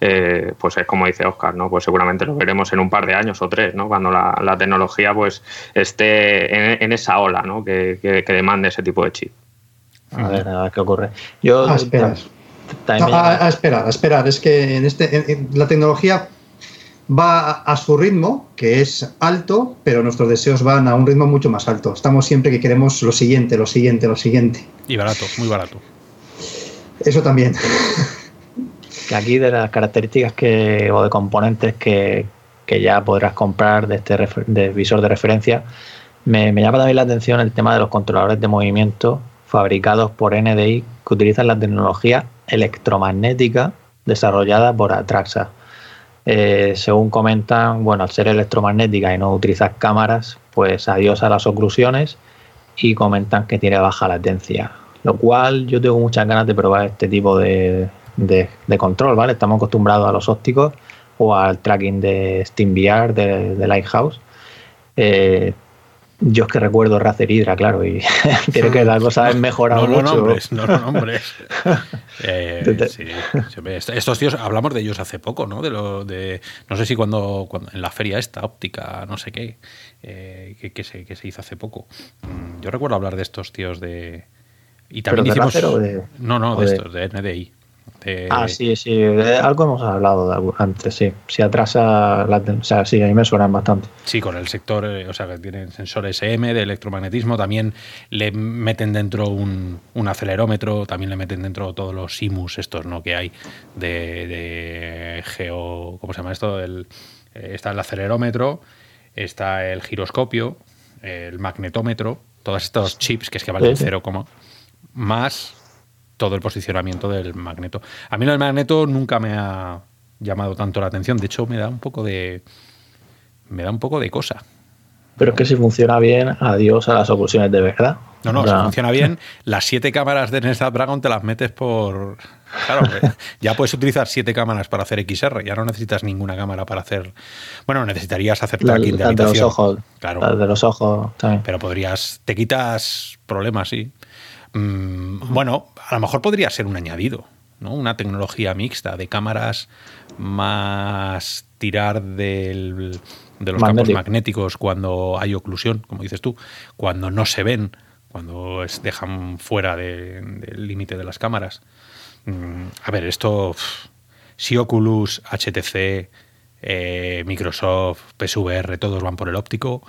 eh, pues es como dice Oscar, ¿no? Pues seguramente lo veremos en un par de años o tres, ¿no? Cuando la, tecnología pues esté en, esa ola, ¿no? Que, demande ese tipo de chip. A ver, a ver qué ocurre. Yo a esperar. a, esperar, a esperar. Es que en este, la tecnología va a su ritmo, que es alto, pero nuestros deseos van a un ritmo mucho más alto. Estamos siempre que queremos lo siguiente, lo siguiente, lo siguiente. Y barato, muy barato. Eso también. que aquí de las características que, o de componentes que, ya podrás comprar de este de visor de referencia, me, llama también la atención el tema de los controladores de movimiento fabricados por NDI que utilizan la tecnología electromagnética desarrollada por Atraxa. Eh, según comentan, bueno, al ser electromagnética y no utilizar cámaras, pues adiós a las oclusiones y comentan que tiene baja latencia. Lo cual yo tengo muchas ganas de probar este tipo de, de, control, ¿vale? Estamos acostumbrados a los ópticos o al tracking de SteamVR de, Lighthouse. Eh, yo es que recuerdo Razer Hydra, claro, y creo que la cosa ha mejorado no, mucho. Nombres, no nombres. Eh, sí, estos tíos, hablamos de ellos hace poco, ¿no? De lo de, no sé si cuando, cuando en la feria esta, óptica, no sé qué, eh, que, se, que se hizo hace poco. Mm, yo recuerdo hablar de estos tíos de... Y también hicimos... no, no, de, estos, de NDI. Ah, sí, sí, algo hemos hablado antes, sí. Si atrasa, la, o sea, sí, a mí me suenan bastante. Sí, con el sector, eh, o sea, que tienen sensores M de electromagnetismo, también le meten dentro un, acelerómetro, también le meten dentro todos los simus estos, ¿no? Que hay de, geo, ¿cómo se llama esto? El, eh, está el acelerómetro, está el giroscopio, el magnetómetro, todos estos chips que es que valen cero como más todo el posicionamiento del magneto. A mí el magneto nunca me ha llamado tanto la atención. De hecho, me da un poco de. Me da un poco de cosa. Pero es que si funciona bien, adiós a las oclusiones de verdad. No, no, si funciona bien, las siete cámaras de Snapdragon te las metes por. Claro, ya puedes utilizar siete cámaras para hacer XR, ya no necesitas ninguna cámara para hacer. Bueno, necesitarías hacer tracking de habitación. De los ojos. Claro. de los ojos también. Pero podrías. Te quitas problemas, sí. Mm, bueno, a lo mejor podría ser un añadido, ¿no? Una tecnología mixta de cámaras más tirar de los campos magnéticos cuando hay oclusión, como dices tú, cuando no se ven, cuando dejan fuera del límite de las cámaras. Mm, a ver, esto, si Oculus, HTC, eh, Microsoft, PSVR, todos van por el óptico,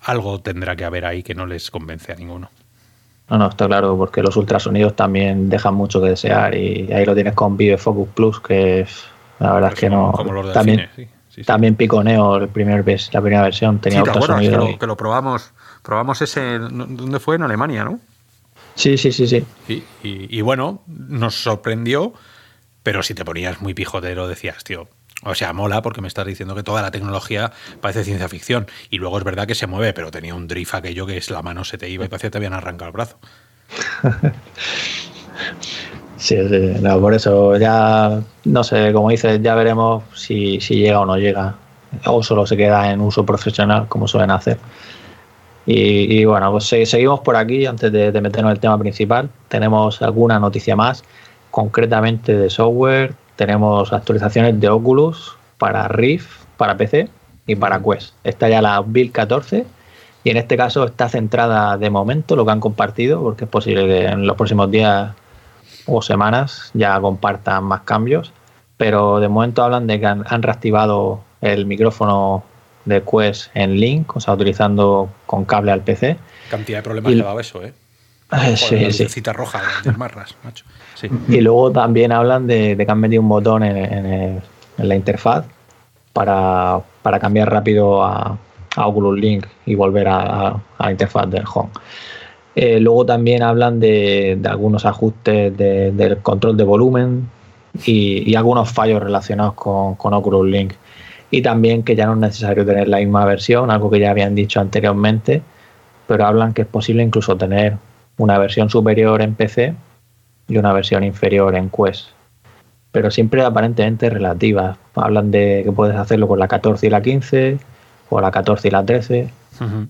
algo tendrá que haber ahí que no les convence a ninguno. No, no, está claro, porque los ultrasonidos también dejan mucho que desear y ahí lo tienes con Vive Focus Plus, que la verdad es que no. también, también piconeo el primer la primera versión, tenía ultrasonido. Que lo, probamos, probamos ese, ¿dónde fue? En Alemania, ¿no? Sí, sí, sí, sí. Y, y, bueno, nos sorprendió, pero si te ponías muy pijotero decías, tío, O sea, mola porque me estás diciendo que toda la tecnología parece ciencia ficción. Y luego es verdad que se mueve, pero tenía un drift aquello que es la mano se te iba y parecía que te habían arrancado el brazo. Sí, sí, no, por eso ya, no sé, como dices, ya veremos si, si llega o no llega. O solo se queda en uso profesional, como suelen hacer. Y, bueno, pues se- seguimos por aquí antes de, de meternos en el tema principal. Tenemos alguna noticia más, concretamente de software. Tenemos actualizaciones de Oculus para Rift, para PC y para Quest. Esta ya la Build 14 y en este caso está centrada de momento lo que han compartido, porque es posible que en los próximos días o semanas ya compartan más cambios. Pero de momento hablan de que han, han reactivado el micrófono de Quest en Link, o sea, utilizando con cable al PC. Cantidad de problemas Y- dado eso, ¿eh? Joder, la Sí, sí. roja de marras, macho. Sí. Y luego también hablan de, de que han metido un botón en, en el- en la interfaz para, para cambiar rápido a, a Oculus Link y volver a, a- a la interfaz del Home. Eh, luego también hablan de, de algunos ajustes de- del control de volumen y, y algunos fallos relacionados con, con Oculus Link. Y también que ya no es necesario tener la misma versión, algo que ya habían dicho anteriormente, pero hablan que es posible incluso tener una versión superior en PC y una versión inferior en Quest. Pero siempre aparentemente relativas. Hablan de que puedes hacerlo con la 14 y la 15, o la 14 y la 13. Ujú. Me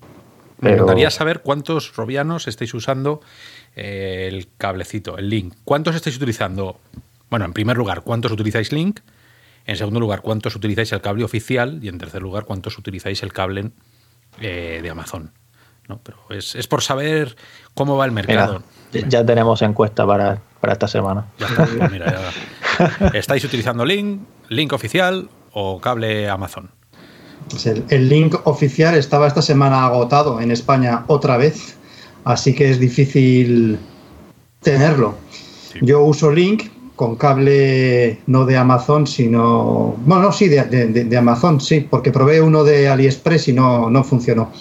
Pero- encantaría saber cuántos robianos estáis usando eh, el cablecito, el link. ¿Cuántos estáis utilizando? Bueno, en primer lugar, ¿cuántos utilizáis link? En segundo lugar, ¿cuántos utilizáis el cable oficial? Y en tercer lugar, ¿cuántos utilizáis el cable eh, de Amazon? ¿No? Pero es, es por saber cómo va el mercado. Mira, ya tenemos encuesta para, para esta semana. Ya está, pues mira, ya- ¿Estáis utilizando link, link oficial o cable Amazon? Pues el, el link oficial estaba esta semana agotado en España otra vez, así que es difícil tenerlo. Sí. Yo uso link con cable no de Amazon, sino... Bueno, no, sí, de, de- de- de Amazon, sí, porque probé uno de AliExpress y no, no funcionó.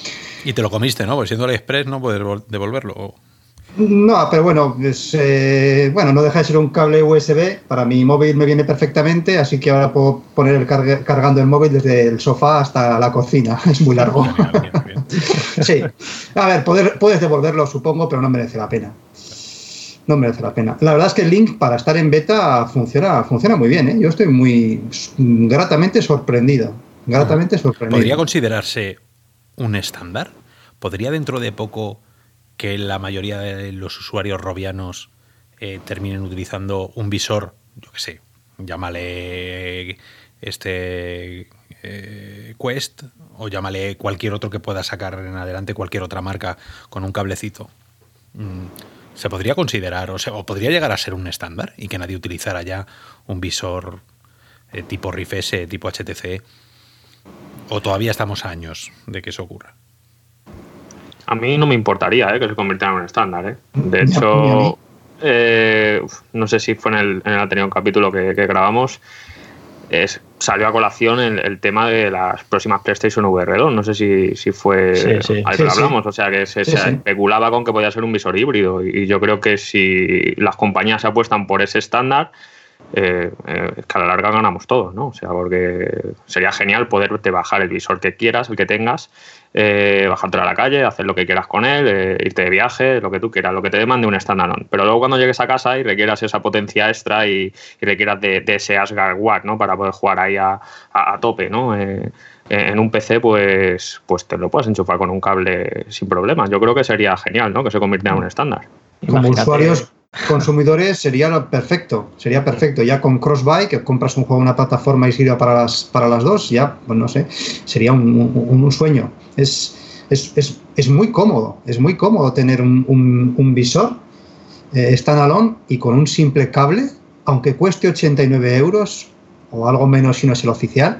Y te lo comiste, ¿no? Porque siendo AliExpress no puedes vol- devolverlo. O- No, pero bueno, es, eh, bueno, no deja de ser un cable USB. Para mi móvil me viene perfectamente, así que ahora puedo poner el cargando el móvil desde el sofá hasta la cocina. Es muy largo. Bien, bien, bien. Sí. A ver, poder, puedes devolverlo, supongo, pero no merece la pena. No merece la pena. La verdad es que el link para estar en beta funciona, funciona muy bien. ¿eh? Yo estoy muy gratamente sorprendido. Gratamente sorprendido. ¿Podría considerarse un estándar? ¿Podría dentro de poco que la mayoría de los usuarios robianos eh, terminen utilizando un visor, yo qué sé, llámale este eh, Quest o llámale cualquier otro que pueda sacar en adelante cualquier otra marca con un cablecito? Mm, ¿Se podría considerar o, podría llegar a ser un estándar y que nadie utilizara ya un visor eh, tipo RIF tipo HTC? ¿O todavía estamos a años de que eso ocurra? A mí no me importaría eh, que se convirtiera en un estándar. eh. De a mí. hecho, eh, uf, no sé si fue en el, en el anterior capítulo que, que grabamos, es- salió a colación el, el tema de las próximas PlayStation VR 2. No sé si, si fue Sí, sí. lo sí. hablamos. O sea, que se, Sí, se sí. especulaba con que podía ser un visor híbrido. Y yo creo que si las compañías se apuestan por ese estándar, eh, eh, es que a la larga ganamos todos, ¿no? O sea, porque sería genial poderte bajar el visor que quieras, el que tengas, eh, bajártelo a la calle, hacer lo que quieras con él, eh, irte de viaje, lo que tú quieras, lo que te demande un standalone. Pero luego cuando llegues a casa y requieras esa potencia extra y, y requieras de, de ese Asgard Watt, ¿no? Para poder jugar ahí a, a- a tope, ¿no? Eh, en un PC, pues, pues te lo puedes enchufar con un cable sin problemas. Yo creo que sería genial, ¿no? Que se convirtiera en un estándar. Como usuarios consumidores sería lo perfecto, sería perfecto. Ya con Crossbuy, que compras un juego en una plataforma y sirve para las, para las dos, ya, pues no sé, sería un, un- sueño. Es, es, es, es muy cómodo, es muy cómodo tener un, un- visor eh, standalone y con un simple cable, aunque cueste 89 euros o algo menos si no es el oficial,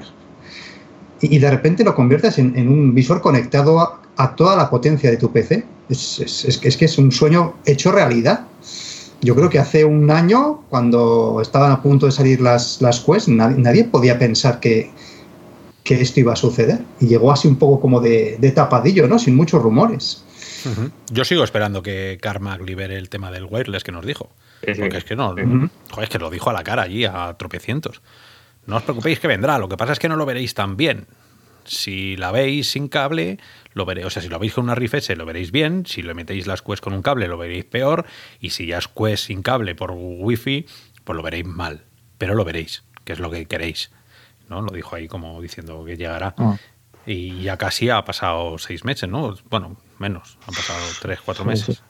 y, y de repente lo conviertes en, en un visor conectado a, a toda la potencia de tu PC. Es, es que es un sueño hecho realidad. Yo creo que hace un año, cuando estaban a punto de salir las, las Quest, nadie, nadie podía pensar que, que esto iba a suceder. Y llegó así un poco como de, de tapadillo, ¿no? Sin muchos rumores. Yo sigo esperando que Carmack libere el tema del wireless que nos dijo. Sí, sí. Porque es que no, joder, es que lo dijo a la cara allí a tropecientos. no os preocupéis que vendrá, lo que pasa es que no lo veréis tan bien. Si la veis sin cable, lo veréis, o sea, si lo veis con una Rift S, lo veréis bien, si le metéis las Quest con un cable, lo veréis peor, y si ya es Quest sin cable por Wi-Fi, pues lo veréis mal, pero lo veréis, que es lo que queréis. ¿no? Lo dijo ahí como diciendo que llegará. Ah. Y ya casi ha pasado seis meses, ¿no? Bueno, menos, han pasado tres, cuatro meses.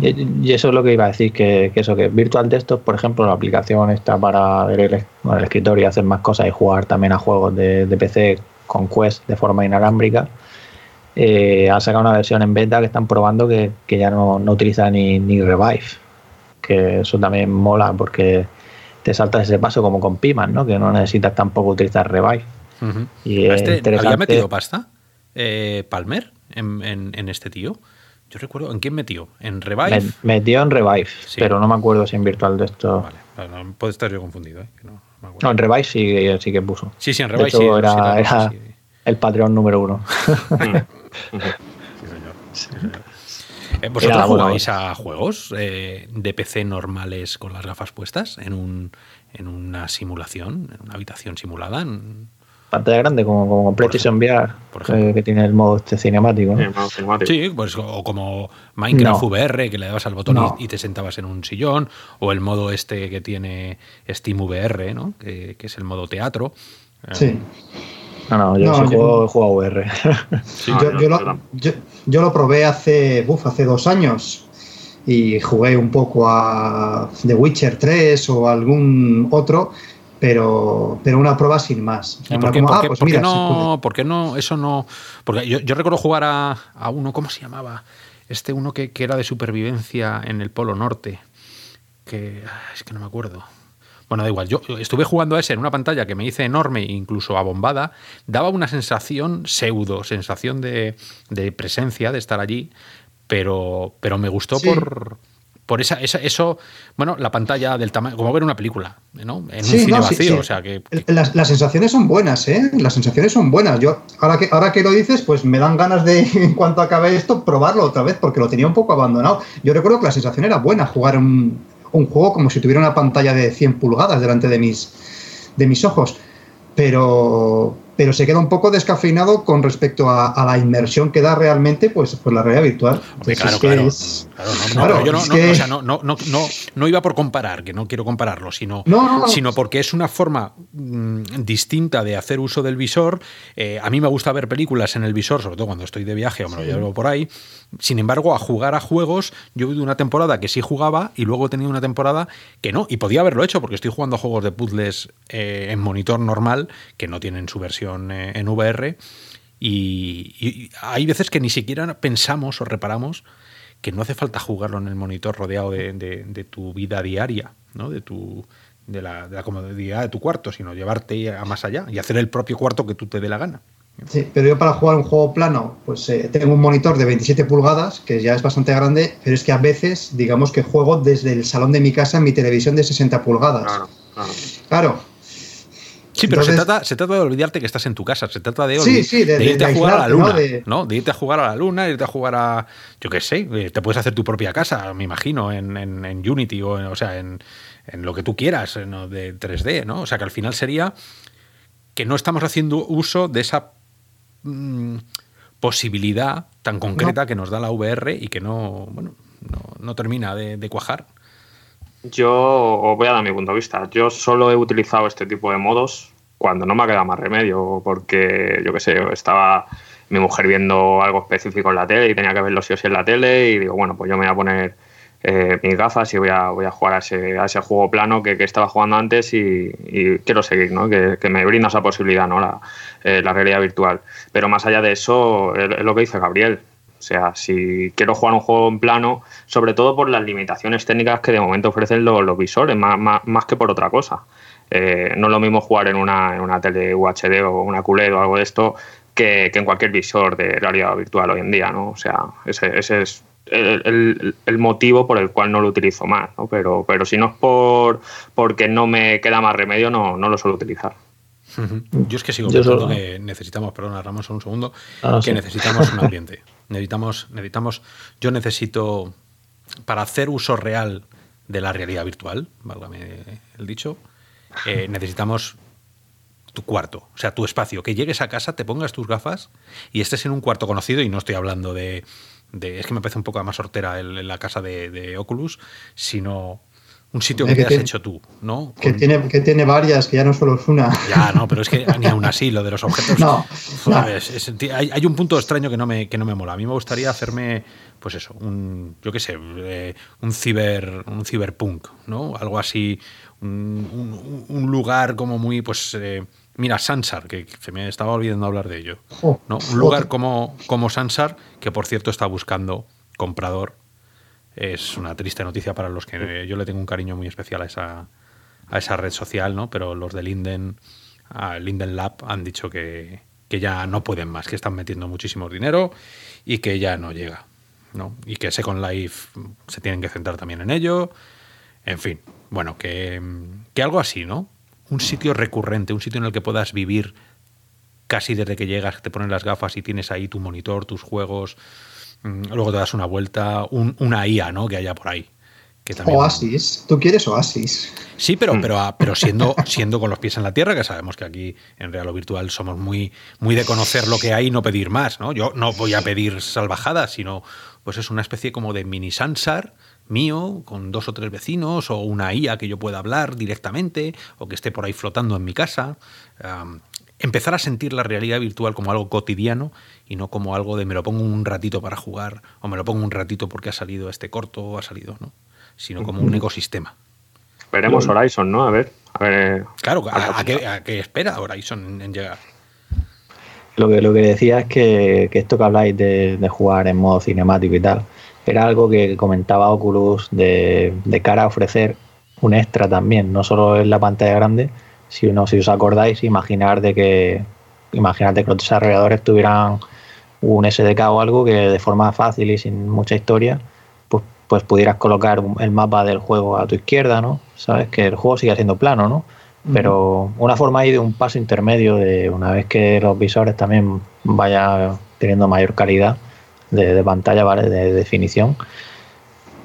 Y eso es lo que iba a decir, que, que eso, que Virtual Desktop, por ejemplo, la aplicación está para ver el, el escritorio y hacer más cosas y jugar también a juegos de, de PC con Quest de forma inalámbrica. Eh, han sacado una versión en beta que están probando que, que ya no, no utiliza ni, ni Revive. Que eso también mola porque te saltas ese paso como con Piman, ¿no? Que no necesitas tampoco utilizar Revive. Y ¿A es este, ¿Había metido pasta eh, Palmer en, en- en este tío? Yo recuerdo, ¿en quién metió? ¿En Revive? Me- metió en Revive, Sí. pero no me acuerdo si en Virtual Desktop. Vale, no, no, puede estar yo confundido, ¿eh? que no me acuerdo. No, en Revive sí, sí que puso. Sí, sí, en De Revive hecho, sí, era, sí, era sí, el Patreon número uno. sí, señor, sí, señor. Eh, ¿Vosotros Era, bueno, jugáis a juegos eh, de PC normales con las gafas puestas en, un, en una simulación, en una habitación simulada? En- Pantalla grande, como, como con PlayStation VR, por ejemplo. eh, que tiene el modo este cinemático. ¿no? Sí, modo cinemático. Sí, pues o como Minecraft No. VR, que le dabas al botón y- No. y, te sentabas en un sillón, o el modo este que tiene Steam VR, ¿no? que, que es el modo teatro. Eh, Sí. No, no, yo No, sí yo- juego, VR. Sí, yo, lo, tampoco. yo- yo lo probé hace, uf, hace dos años y jugué un poco a The Witcher 3 o algún otro, pero, pero una prueba sin más. O sea, ¿Y por una qué, como, por ah, qué- pues por qué mira, se no, puede. por qué no, eso no? Porque yo, yo recuerdo jugar a, a uno, ¿cómo se llamaba? Este uno que, que era de supervivencia en el Polo Norte. Que ah, es que no me acuerdo. Bueno, da igual. Yo estuve jugando a ese en una pantalla que me hice enorme, incluso abombada. Daba una sensación pseudo, sensación de, de presencia, de estar allí, pero, pero me gustó Sí. por, por esa, esa- eso, bueno, la pantalla del tamaño, como ver una película, ¿no? En Sí, un cine no, vacío, sí. o sea que, que- Las, las sensaciones son buenas, ¿eh? Las sensaciones son buenas. Yo, ahora que, ahora que lo dices, pues me dan ganas de, en cuanto acabe esto, probarlo otra vez, porque lo tenía un poco abandonado. Yo recuerdo que la sensación era buena, jugar un, un juego como si tuviera una pantalla de 100 pulgadas delante de mis, de mis ojos. Pero, pero se queda un poco descafeinado con respecto a, a la inmersión que da realmente pues, pues la realidad virtual. Entonces, claro, es que claro. es- Claro, no, no, yo no, no, no, no, no, no, no iba por comparar, que no quiero compararlo, sino, No, no, no. sino porque es una forma mm, distinta de hacer uso del visor. Eh, a mí me gusta ver películas en el visor, sobre todo cuando estoy de viaje o me lo llevo por ahí. Sin embargo, a jugar a juegos, yo he una temporada que sí jugaba y luego he tenido una temporada que no. Y podía haberlo hecho porque estoy jugando a juegos de puzzles eh, en monitor normal, que no tienen su versión eh, en VR. Y, y hay veces que ni siquiera pensamos o reparamos que no hace falta jugarlo en el monitor rodeado de, de- de tu vida diaria, ¿no? de, tu, de, la, de la comodidad de tu cuarto, sino llevarte a más allá y hacer el propio cuarto que tú te dé la gana. Sí, pero yo para jugar un juego plano, pues eh, tengo un monitor de 27 pulgadas, que ya es bastante grande, pero es que a veces, digamos que juego desde el salón de mi casa en mi televisión de 60 pulgadas. Claro, claro. Claro, Sí, pero se, trata, se trata de olvidarte que estás en tu casa, se trata de, Sí, de- de de- irte de a jugar a la luna, De- ¿no? De irte a jugar a la luna, irte a jugar a, yo qué sé, eh, te puedes hacer tu propia casa, me imagino, en, en- en Unity o, en- o sea, en, en lo que tú quieras, ¿no? de 3D, ¿no? O sea, que al final sería que no estamos haciendo uso de esa mm, posibilidad tan concreta que nos da la VR y que no, bueno, no, no termina de, de cuajar. Yo os voy a dar mi punto de vista. Yo solo he utilizado este tipo de modos cuando no me ha quedado más remedio, porque yo qué sé, estaba mi mujer viendo algo específico en la tele y tenía que verlo sí o sí en la tele y digo, bueno, pues yo me voy a poner eh, mis gafas y voy a, voy a jugar a ese, a ese juego plano que, que estaba jugando antes y, quiero seguir, ¿no? Que, que me brinda esa posibilidad, ¿no? La, eh, la realidad virtual. Pero más allá de eso, es, es lo que dice Gabriel. O sea, si quiero jugar un juego en plano, sobre todo por las limitaciones técnicas que de momento ofrecen los, los visores, más, más, más que por otra cosa. Eh, no es lo mismo jugar en una, en una tele UHD o una QLED o algo de esto que, que en cualquier visor de realidad virtual hoy en día, ¿no? O sea, ese, ese es el, el, el, motivo por el cual no lo utilizo más, ¿no? Pero, pero si no es por porque no me queda más remedio, no, no lo suelo utilizar. Yo es que sigo Yo pensando solo- que necesitamos, perdona Ramos, un segundo, Ah, que sí. necesitamos un ambiente. necesitamos, necesitamos, yo necesito, para hacer uso real de la realidad virtual, válgame el dicho, eh, necesitamos tu cuarto, o sea, tu espacio, que llegues a casa, te pongas tus gafas y estés en un cuarto conocido y no estoy hablando de... de es que me parece un poco más hortera el- la casa de, de Oculus, sino un sitio que Eh, te que has tiene- hecho tú, ¿no? Que Con- tiene, que tiene varias, que ya no solo es una. Ya, no, pero es que ni aún así, lo de los objetos. No, joder, no. es- es- hay, hay un punto extraño que no, me, que no me mola. A mí me gustaría hacerme, pues eso, un, yo qué sé, eh, un ciber, un ciberpunk, ¿no? Algo así, un, un- un lugar como muy, pues, eh, mira, Sansar, que se me estaba olvidando hablar de ello. ¿no? Un lugar como, como Sansar, que por cierto está buscando comprador. Es una triste noticia para los que yo le tengo un cariño muy especial a esa, a esa red social, ¿no? Pero los de Linden, a Linden Lab han dicho que, que ya no pueden más, que están metiendo muchísimo dinero y que ya no llega, ¿no? Y que Second Life se tienen que centrar también en ello. En fin, bueno, que, que algo así, ¿no? Un sitio recurrente, un sitio en el que puedas vivir casi desde que llegas, te pones las gafas y tienes ahí tu monitor, tus juegos, luego te das una vuelta, un- una IA, ¿no? Que haya por ahí. Que también- Oasis. ¿Tú quieres Oasis? Sí, pero, pero, ah, pero siendo, siendo con los pies en la tierra, que sabemos que aquí en Real o Virtual somos muy, muy de conocer lo que hay y no pedir más, ¿no? Yo no voy a pedir salvajadas, sino pues es una especie como de mini Sansar mío, con dos o tres vecinos, o una IA que yo pueda hablar directamente, o que esté por ahí flotando en mi casa. Empezar a sentir la realidad virtual como algo cotidiano y no como algo de me lo pongo un ratito para jugar, o me lo pongo un ratito porque ha salido este corto o ha salido, ¿no? Sino como un ecosistema. Veremos Horizon, ¿no? A ver. A ver Claro, ¿a, a qué, a qué espera Horizon en, en llegar? Lo que, lo que decía es que, que esto que habláis de, de jugar en modo cinemático y tal, era algo que comentaba Oculus de, de cara a ofrecer un extra también, no solo en la pantalla grande, sino si os acordáis, imaginar de que imagínate que los desarrolladores tuvieran un SDK o algo que de forma fácil y sin mucha historia, pues, pues pudieras colocar el mapa del juego a tu izquierda, ¿no? Sabes que el juego sigue siendo plano, ¿no? Pero una forma ahí de un paso intermedio de una vez que los visores también vaya teniendo mayor calidad de, de pantalla, ¿vale? De, definición.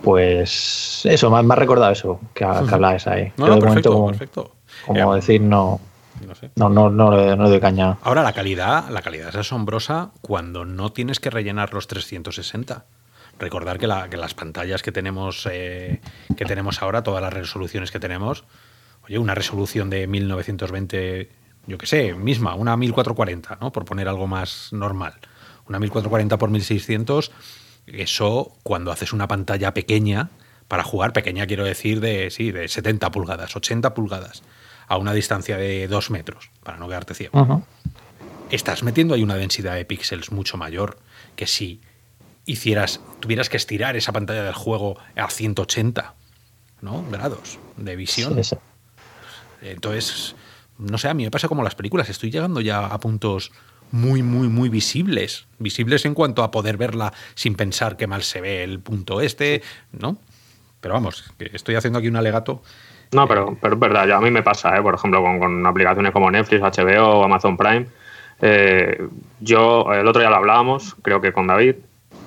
Pues eso, me ha, recordado eso que, que hablabas ahí. No, no, momento, perfecto, como, Eh, decir, no, no sé. no, no, no, le, no le doy caña. Ahora la calidad, la calidad es asombrosa cuando no tienes que rellenar los 360. Recordar que, la- que las pantallas que tenemos, eh, que tenemos ahora, todas las resoluciones que tenemos, oye, una resolución de 1920, yo qué sé, misma, una 1440, ¿no? Por poner algo más normal. Una 1440 por 1600, eso cuando haces una pantalla pequeña, para jugar, pequeña quiero decir de, sí, de 70 pulgadas, 80 pulgadas, a una distancia de 2 metros, para no quedarte ciego estás metiendo ahí una densidad de píxeles mucho mayor que si hicieras, tuvieras que estirar esa pantalla del juego a 180 ¿no? grados de visión. Sí, sí. Entonces, no sé, a mí me pasa como las películas, estoy llegando ya a puntos muy, muy, muy visibles. Visibles en cuanto a poder verla sin pensar que mal se ve el punto este, ¿no? Pero vamos, que estoy haciendo aquí un alegato. No, pero, pero es verdad, yo- a mí me pasa, ¿eh? por ejemplo, con, con aplicaciones como Netflix, HBO Amazon Prime. Eh, yo, el otro día lo hablábamos, creo que con David.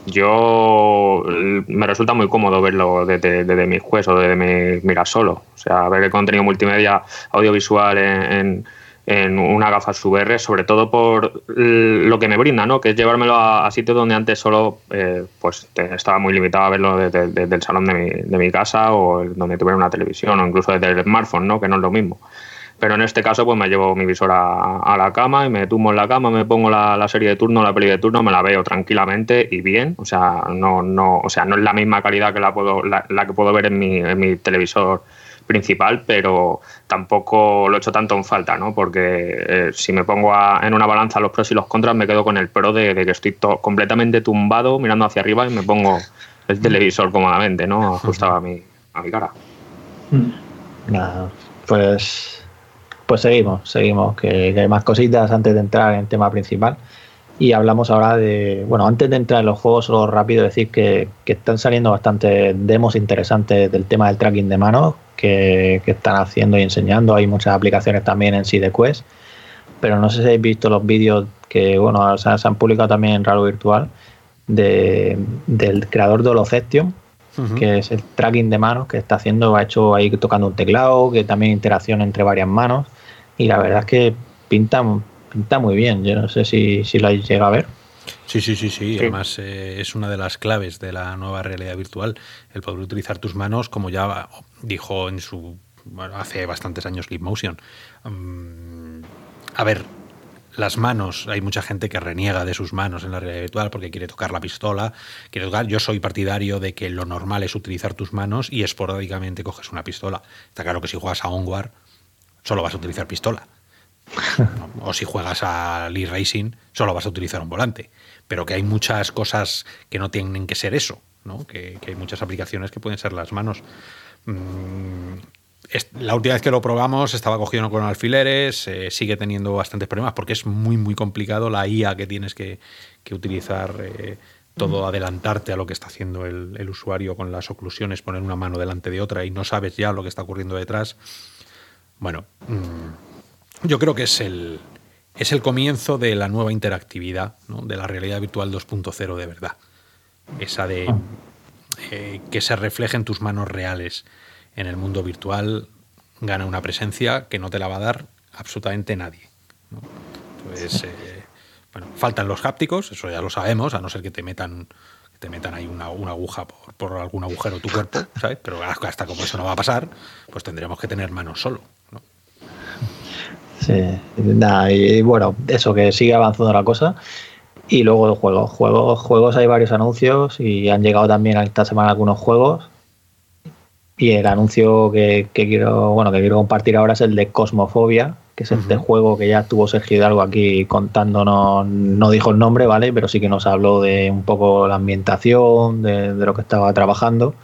Yo l- me resulta muy cómodo verlo desde, mi juez o desde mi mirar solo. O sea, ver el contenido multimedia audiovisual en, en- en una gafas VR, sobre todo por lo que me brinda, ¿no? Que es llevármelo a, sitios donde antes solo eh, pues estaba muy limitado a verlo desde, el salón de mi, de mi casa o donde tuviera una televisión o incluso desde el smartphone, ¿no? Que no es lo mismo. Pero en este caso, pues me llevo mi visor a, a la cama y me tumbo en la cama, me pongo la, la serie de turno, la peli de turno, me la veo tranquilamente y bien. O sea, no, no, o sea, no es la misma calidad que la puedo, la, la que puedo ver en mi, en mi televisor principal, pero tampoco lo he hecho tanto en falta, ¿no? Porque eh, si me pongo a- en una balanza los pros y los contras, me quedo con el pro de, de que estoy to- completamente tumbado, mirando hacia arriba y me pongo el televisor cómodamente, ¿no? Ajustado a mi, a mi cara. Nada, pues, pues seguimos, seguimos, que, que hay más cositas antes de entrar en el tema principal. Y hablamos ahora de, bueno, antes de entrar en los juegos, solo rápido decir que, que están saliendo bastantes demos interesantes del tema del tracking de manos que, que están haciendo y enseñando. Hay muchas aplicaciones también en SideQuest, pero no sé si habéis visto los vídeos que, bueno, se, han- se han publicado también en Raro Virtual de, del creador de Holoception, que es el tracking de manos que está haciendo, ha hecho ahí tocando un teclado, que también interacción entre varias manos. Y la verdad es que pinta, pinta muy bien. Yo no sé si, si la llega a ver. Sí, sí, sí, sí. Además, eh, es una de las claves de la nueva realidad virtual, el poder utilizar tus manos, como ya dijo en su hace bastantes años Leap Motion. Mm, a ver, las manos, hay mucha gente que reniega de sus manos en la realidad virtual porque quiere tocar la pistola, quiere tocar. Yo soy partidario de que lo normal es utilizar tus manos y esporádicamente coges una pistola. Está claro que si juegas a Onward, solo vas a utilizar pistola. o si juegas a Lee Racing, solo vas a utilizar un volante. Pero que hay muchas cosas que no tienen que ser eso, ¿no? que, hay muchas aplicaciones que pueden ser las manos. Mm, la última vez que lo probamos estaba cogido con alfileres, eh, sigue teniendo bastantes problemas porque es muy, muy complicado la IA que tienes que, utilizar. Eh, todo adelantarte a lo que está haciendo el, usuario con las oclusiones, poner una mano delante de otra y no sabes ya lo que está ocurriendo detrás. Bueno, mm, yo creo que es el, es el comienzo de la nueva interactividad, de la realidad virtual 2.0 de verdad. Esa de ah. Eh, que se refleje en tus manos reales en el mundo virtual gana una presencia que no te la va a dar absolutamente nadie. Entonces, eh, bueno, faltan los hápticos, eso ya lo sabemos, a no ser que te metan te metan ahí una, aguja por, algún agujero tu cuerpo, ¿sabes? Pero hasta como eso no va a pasar, pues tendremos que tener manos solo. Sí, y bueno, eso que sigue avanzando la cosa. Y luego los juegos. Juegos, juegos hay varios anuncios y han llegado también esta semana algunos juegos. Y el anuncio que, quiero, bueno, que quiero compartir ahora es el de Cosmofobia, que es este juego que ya tuvo Sergio Hidalgo aquí contándonos, no dijo el nombre, ¿vale? Pero sí que nos habló de un poco la ambientación, de, lo que estaba trabajando.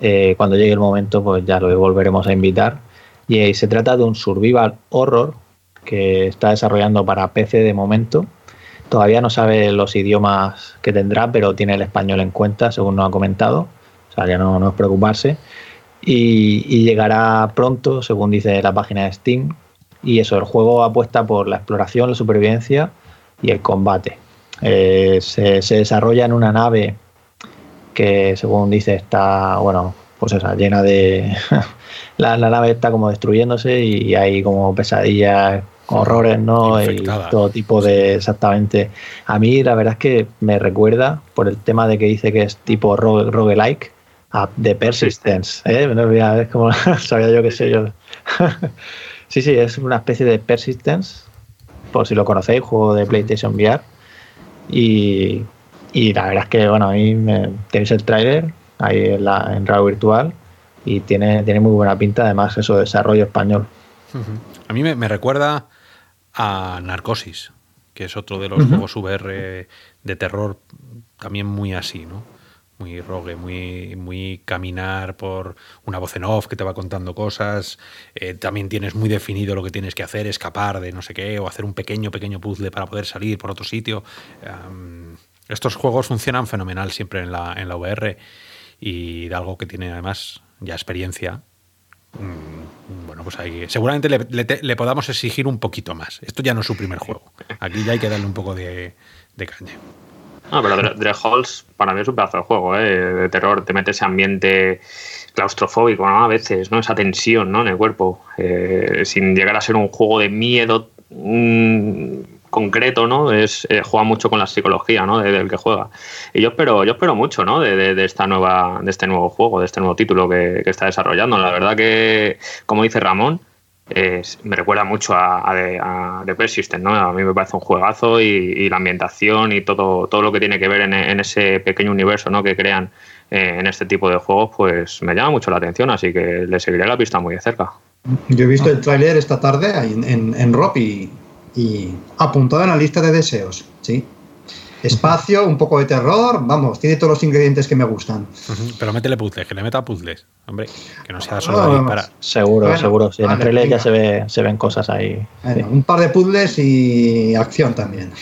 Eh, cuando llegue el momento, pues ya lo volveremos a invitar. Y se trata de un survival horror que está desarrollando para PC de momento. Todavía no sabe los idiomas que tendrá, pero tiene el español en cuenta, según nos ha comentado. O sea, ya no, no es preocuparse y, llegará pronto, según dice la página de Steam. Y eso, el juego apuesta por la exploración, la supervivencia y el combate. Eh, se, desarrolla en una nave que, según dice, está, bueno, pues esa, llena de... la, nave está como destruyéndose y hay como pesadillas, horrores, ¿no? Y todo tipo de... Exactamente. A mí la verdad es que me recuerda, por el tema de que dice que es tipo roguelike, de Persistence. ¿eh? Es como sabía yo que sé yo. sí, sí, es una especie de Persistence, por si lo conocéis, juego de PlayStation VR. Y, la verdad es que, bueno, a mí me, tenéis el trailer ahí en, la, en Radio Virtual y tiene, tiene muy buena pinta, además, eso, desarrollo español. A mí me, recuerda a Narcosis, que es otro de los juegos VR de terror también muy así, ¿no? muy rogue, muy, muy caminar por una voz en off que te va contando cosas. Eh, también tienes muy definido lo que tienes que hacer, escapar de no sé qué, o hacer un pequeño, pequeño puzzle para poder salir por otro sitio. estos juegos funcionan fenomenal siempre en la, en la VR y de algo que tiene además ya experiencia. Mm, bueno, pues ahí seguramente le, podamos exigir un poquito más. Esto ya no es su primer juego. Aquí ya hay que darle un poco de, de caña. No, pero Dread Halls para mí es un pedazo de juego, ¿eh? de terror. Te mete ese ambiente claustrofóbico, ¿no? A veces, ¿no? Esa tensión, ¿no? En el cuerpo. Eh, sin llegar a ser un juego de miedo mm, concreto, ¿no? Es, eh, juega mucho con la psicología, ¿no? Del que juega. Y yo espero, yo espero mucho, ¿no? De, esta nueva, de este nuevo juego, de este nuevo título que, está desarrollando. La verdad que, como dice Ramón, me recuerda mucho a, The Persistent, ¿no? A mí me parece un juegazo y, la ambientación y todo, todo lo que tiene que ver en, ese pequeño universo ¿no? que crean eh, en este tipo de juegos, pues me llama mucho la atención, así que le seguiré la pista muy de cerca. Yo he visto el tráiler esta tarde en, en, en y, y apuntado en la lista de deseos, sí espacio, un poco de terror, vamos, tiene todos los ingredientes que me gustan. Pero métele puzzles, que le meta puzzles, hombre, que no sea solo para... Seguro, seguro, en el trailer ya se, ve, se ven cosas ahí. Un par de puzzles y acción también.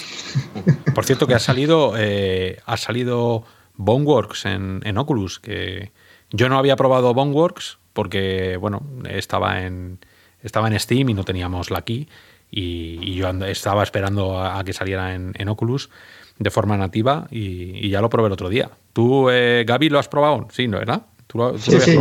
Por cierto que ha salido, eh, ha salido Boneworks en, en Oculus, que yo no había probado Boneworks porque, bueno, estaba en, estaba en Steam y no teníamos la key. Y, yo estaba esperando a, que saliera en, en Oculus de forma nativa y, ya lo probé el otro día. ¿Tú, eh, Gaby, lo has probado? Sí, ¿no era? sí, sí,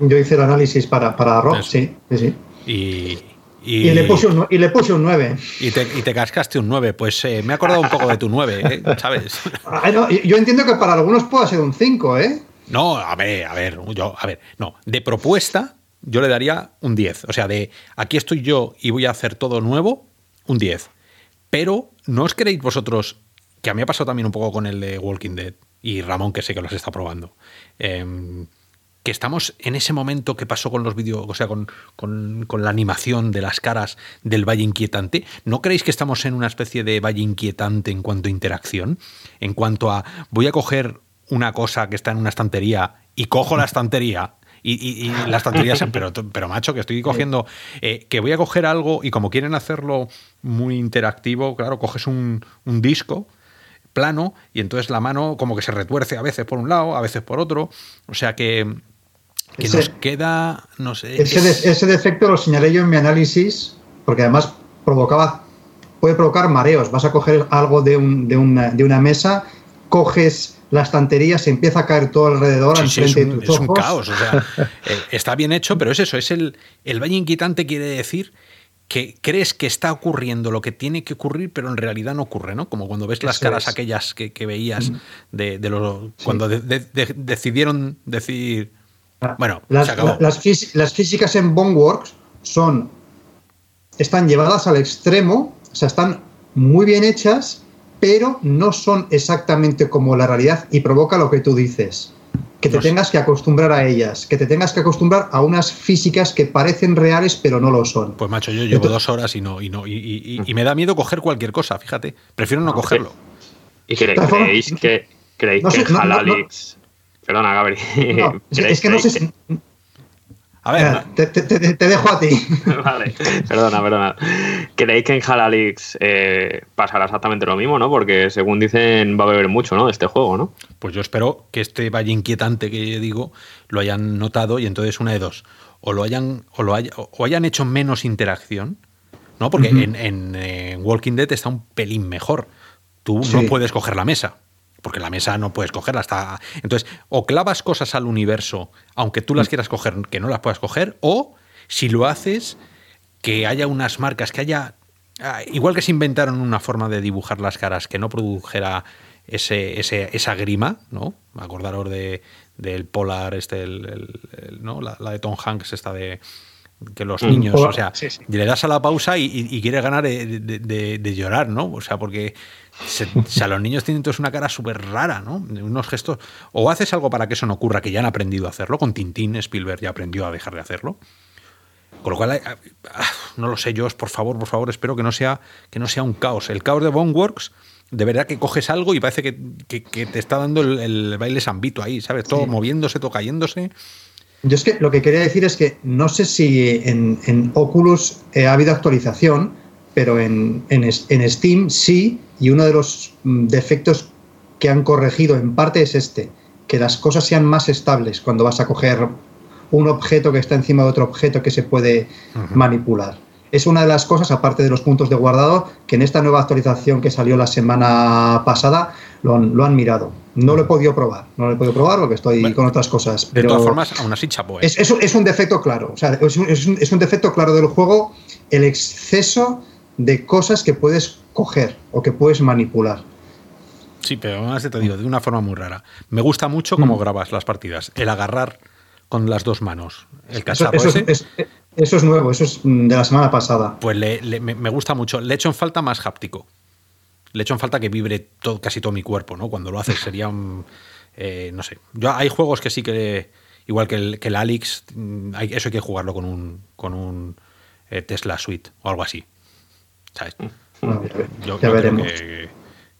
yo hice el análisis para, para Rock, sí, sí, Y, Y, le puse un, y le puse un 9. Y te, y te cascaste un 9. Pues eh, me he acordado un poco de tu 9, ¿eh? ¿sabes? Ah, no, yo entiendo que para algunos pueda ser un 5, ¿eh? No, a ver, a ver, yo, a ver, no. De propuesta, yo le daría un 10. O sea, de aquí estoy yo y voy a hacer todo nuevo, un 10. Pero, ¿no os queréis vosotros, que a mí ha pasado también un poco con el de Walking Dead, y Ramón, que sé que los está probando, eh, que estamos en ese momento que pasó con los vídeos, o sea, con, con, con, la animación de las caras del Valle Inquietante, ¿no creéis que estamos en una especie de Valle Inquietante en cuanto a interacción? En cuanto a, voy a coger una cosa que está en una estantería y cojo la estantería y, y, y, la estantería, pero, pero macho, que estoy cogiendo, eh, que voy a coger algo y como quieren hacerlo muy interactivo, claro, coges un, un, disco plano y entonces la mano como que se retuerce a veces por un lado, a veces por otro, o sea que, que ese, nos queda, no sé. Ese, de, ese defecto lo señalé yo en mi análisis, porque además provocaba, puede provocar mareos, vas a coger algo de, un, de, una, de una mesa, coges la estantería, se empieza a caer todo alrededor. Sí, sí, es, un, es, un, caos. O sea, eh, está bien hecho, pero es eso, es el, el valle inquietante quiere decir que crees que está ocurriendo lo que tiene que ocurrir, pero en realidad no ocurre, ¿no? Como cuando ves las caras es. aquellas que, que veías de, de los, sí. cuando de, de, decidieron decir, bueno, las, se acabó. Las, las físicas en Boneworks son, están llevadas al extremo, o sea, están muy bien hechas, pero no son exactamente como la realidad y provoca lo que tú dices. Que te no tengas que acostumbrar a ellas, que te tengas que acostumbrar a unas físicas que parecen reales pero no lo son. Pues macho, yo llevo Entonces, dos horas y no, y no, y, y, y, me da miedo coger cualquier cosa, fíjate. Prefiero no, cogerlo. ¿Y cre creéis que creéis no sé, que Halalix... Perdona, Gabriel. es que no sé si, a ver, te, te, te, te, dejo a ti. vale, perdona, perdona. ¿Creéis que en Halalix eh, pasará exactamente lo mismo, no? Porque según dicen va a beber mucho, ¿no? De este juego, ¿no? Pues yo espero que este valle inquietante que digo lo hayan notado y entonces una de dos. O lo hayan, o lo haya, o hayan hecho menos interacción, ¿no? Porque uh -huh. en, en, en, Walking Dead está un pelín mejor. Tú sí. no puedes coger la mesa porque la mesa no puedes cogerla hasta entonces o clavas cosas al universo aunque tú las quieras coger que no las puedas coger o si lo haces que haya unas marcas que haya ah, igual que se inventaron una forma de dibujar las caras que no produjera ese, ese esa grima no acordaros de del polar este el, el, el, no la, la, de Tom Hanks esta de que los mm, niños, o sea, sí, sí. le das a la pausa y, y, y quiere ganar de, de, llorar, ¿no? O sea, porque se, o sea, los niños tienen entonces una cara súper rara, ¿no? Unos gestos. O haces algo para que eso no ocurra, que ya han aprendido a hacerlo. Con Tintín, Spielberg ya aprendió a dejar de hacerlo. Con lo cual, no lo sé, yo, por favor, por favor, espero que no sea, que no sea un caos. El caos de Boneworks, de verdad que coges algo y parece que, que, que te está dando el, el, baile sambito ahí, ¿sabes? Todo sí. moviéndose, todo cayéndose. Yo es que lo que quería decir es que no sé si en, en Oculus eh, ha habido actualización, pero en, en, en, Steam sí, y uno de los mm, defectos que han corregido en parte es este, que las cosas sean más estables cuando vas a coger un objeto que está encima de otro objeto que se puede uh -huh. manipular es una de las cosas, aparte de los puntos de guardado, que en esta nueva actualización que salió la semana pasada lo han, lo han mirado. No lo he podido probar, no lo he podido probar porque estoy bueno, con otras cosas. Pero de todas formas, aún así chapo. ¿eh? Es, es, es, un defecto claro, o sea, es, un, es un defecto claro del juego el exceso de cosas que puedes coger o que puedes manipular. Sí, pero además te digo, de una forma muy rara. Me gusta mucho cómo mm. grabas las partidas. El agarrar con las dos manos. El eso, eso, ese. Es, eso es nuevo, eso es de la semana pasada. Pues le, le, me gusta mucho. Le echo en falta más háptico. Le echo en falta que vibre todo, casi todo mi cuerpo, ¿no? Cuando lo haces sería un. Eh, no sé. Yo, hay juegos que sí que. Igual que el, que el Alex, mm, hay, eso hay que jugarlo con un, con un eh, Tesla Suite o algo así. ¿Sabes? Bueno, yo, ya yo veremos. Que,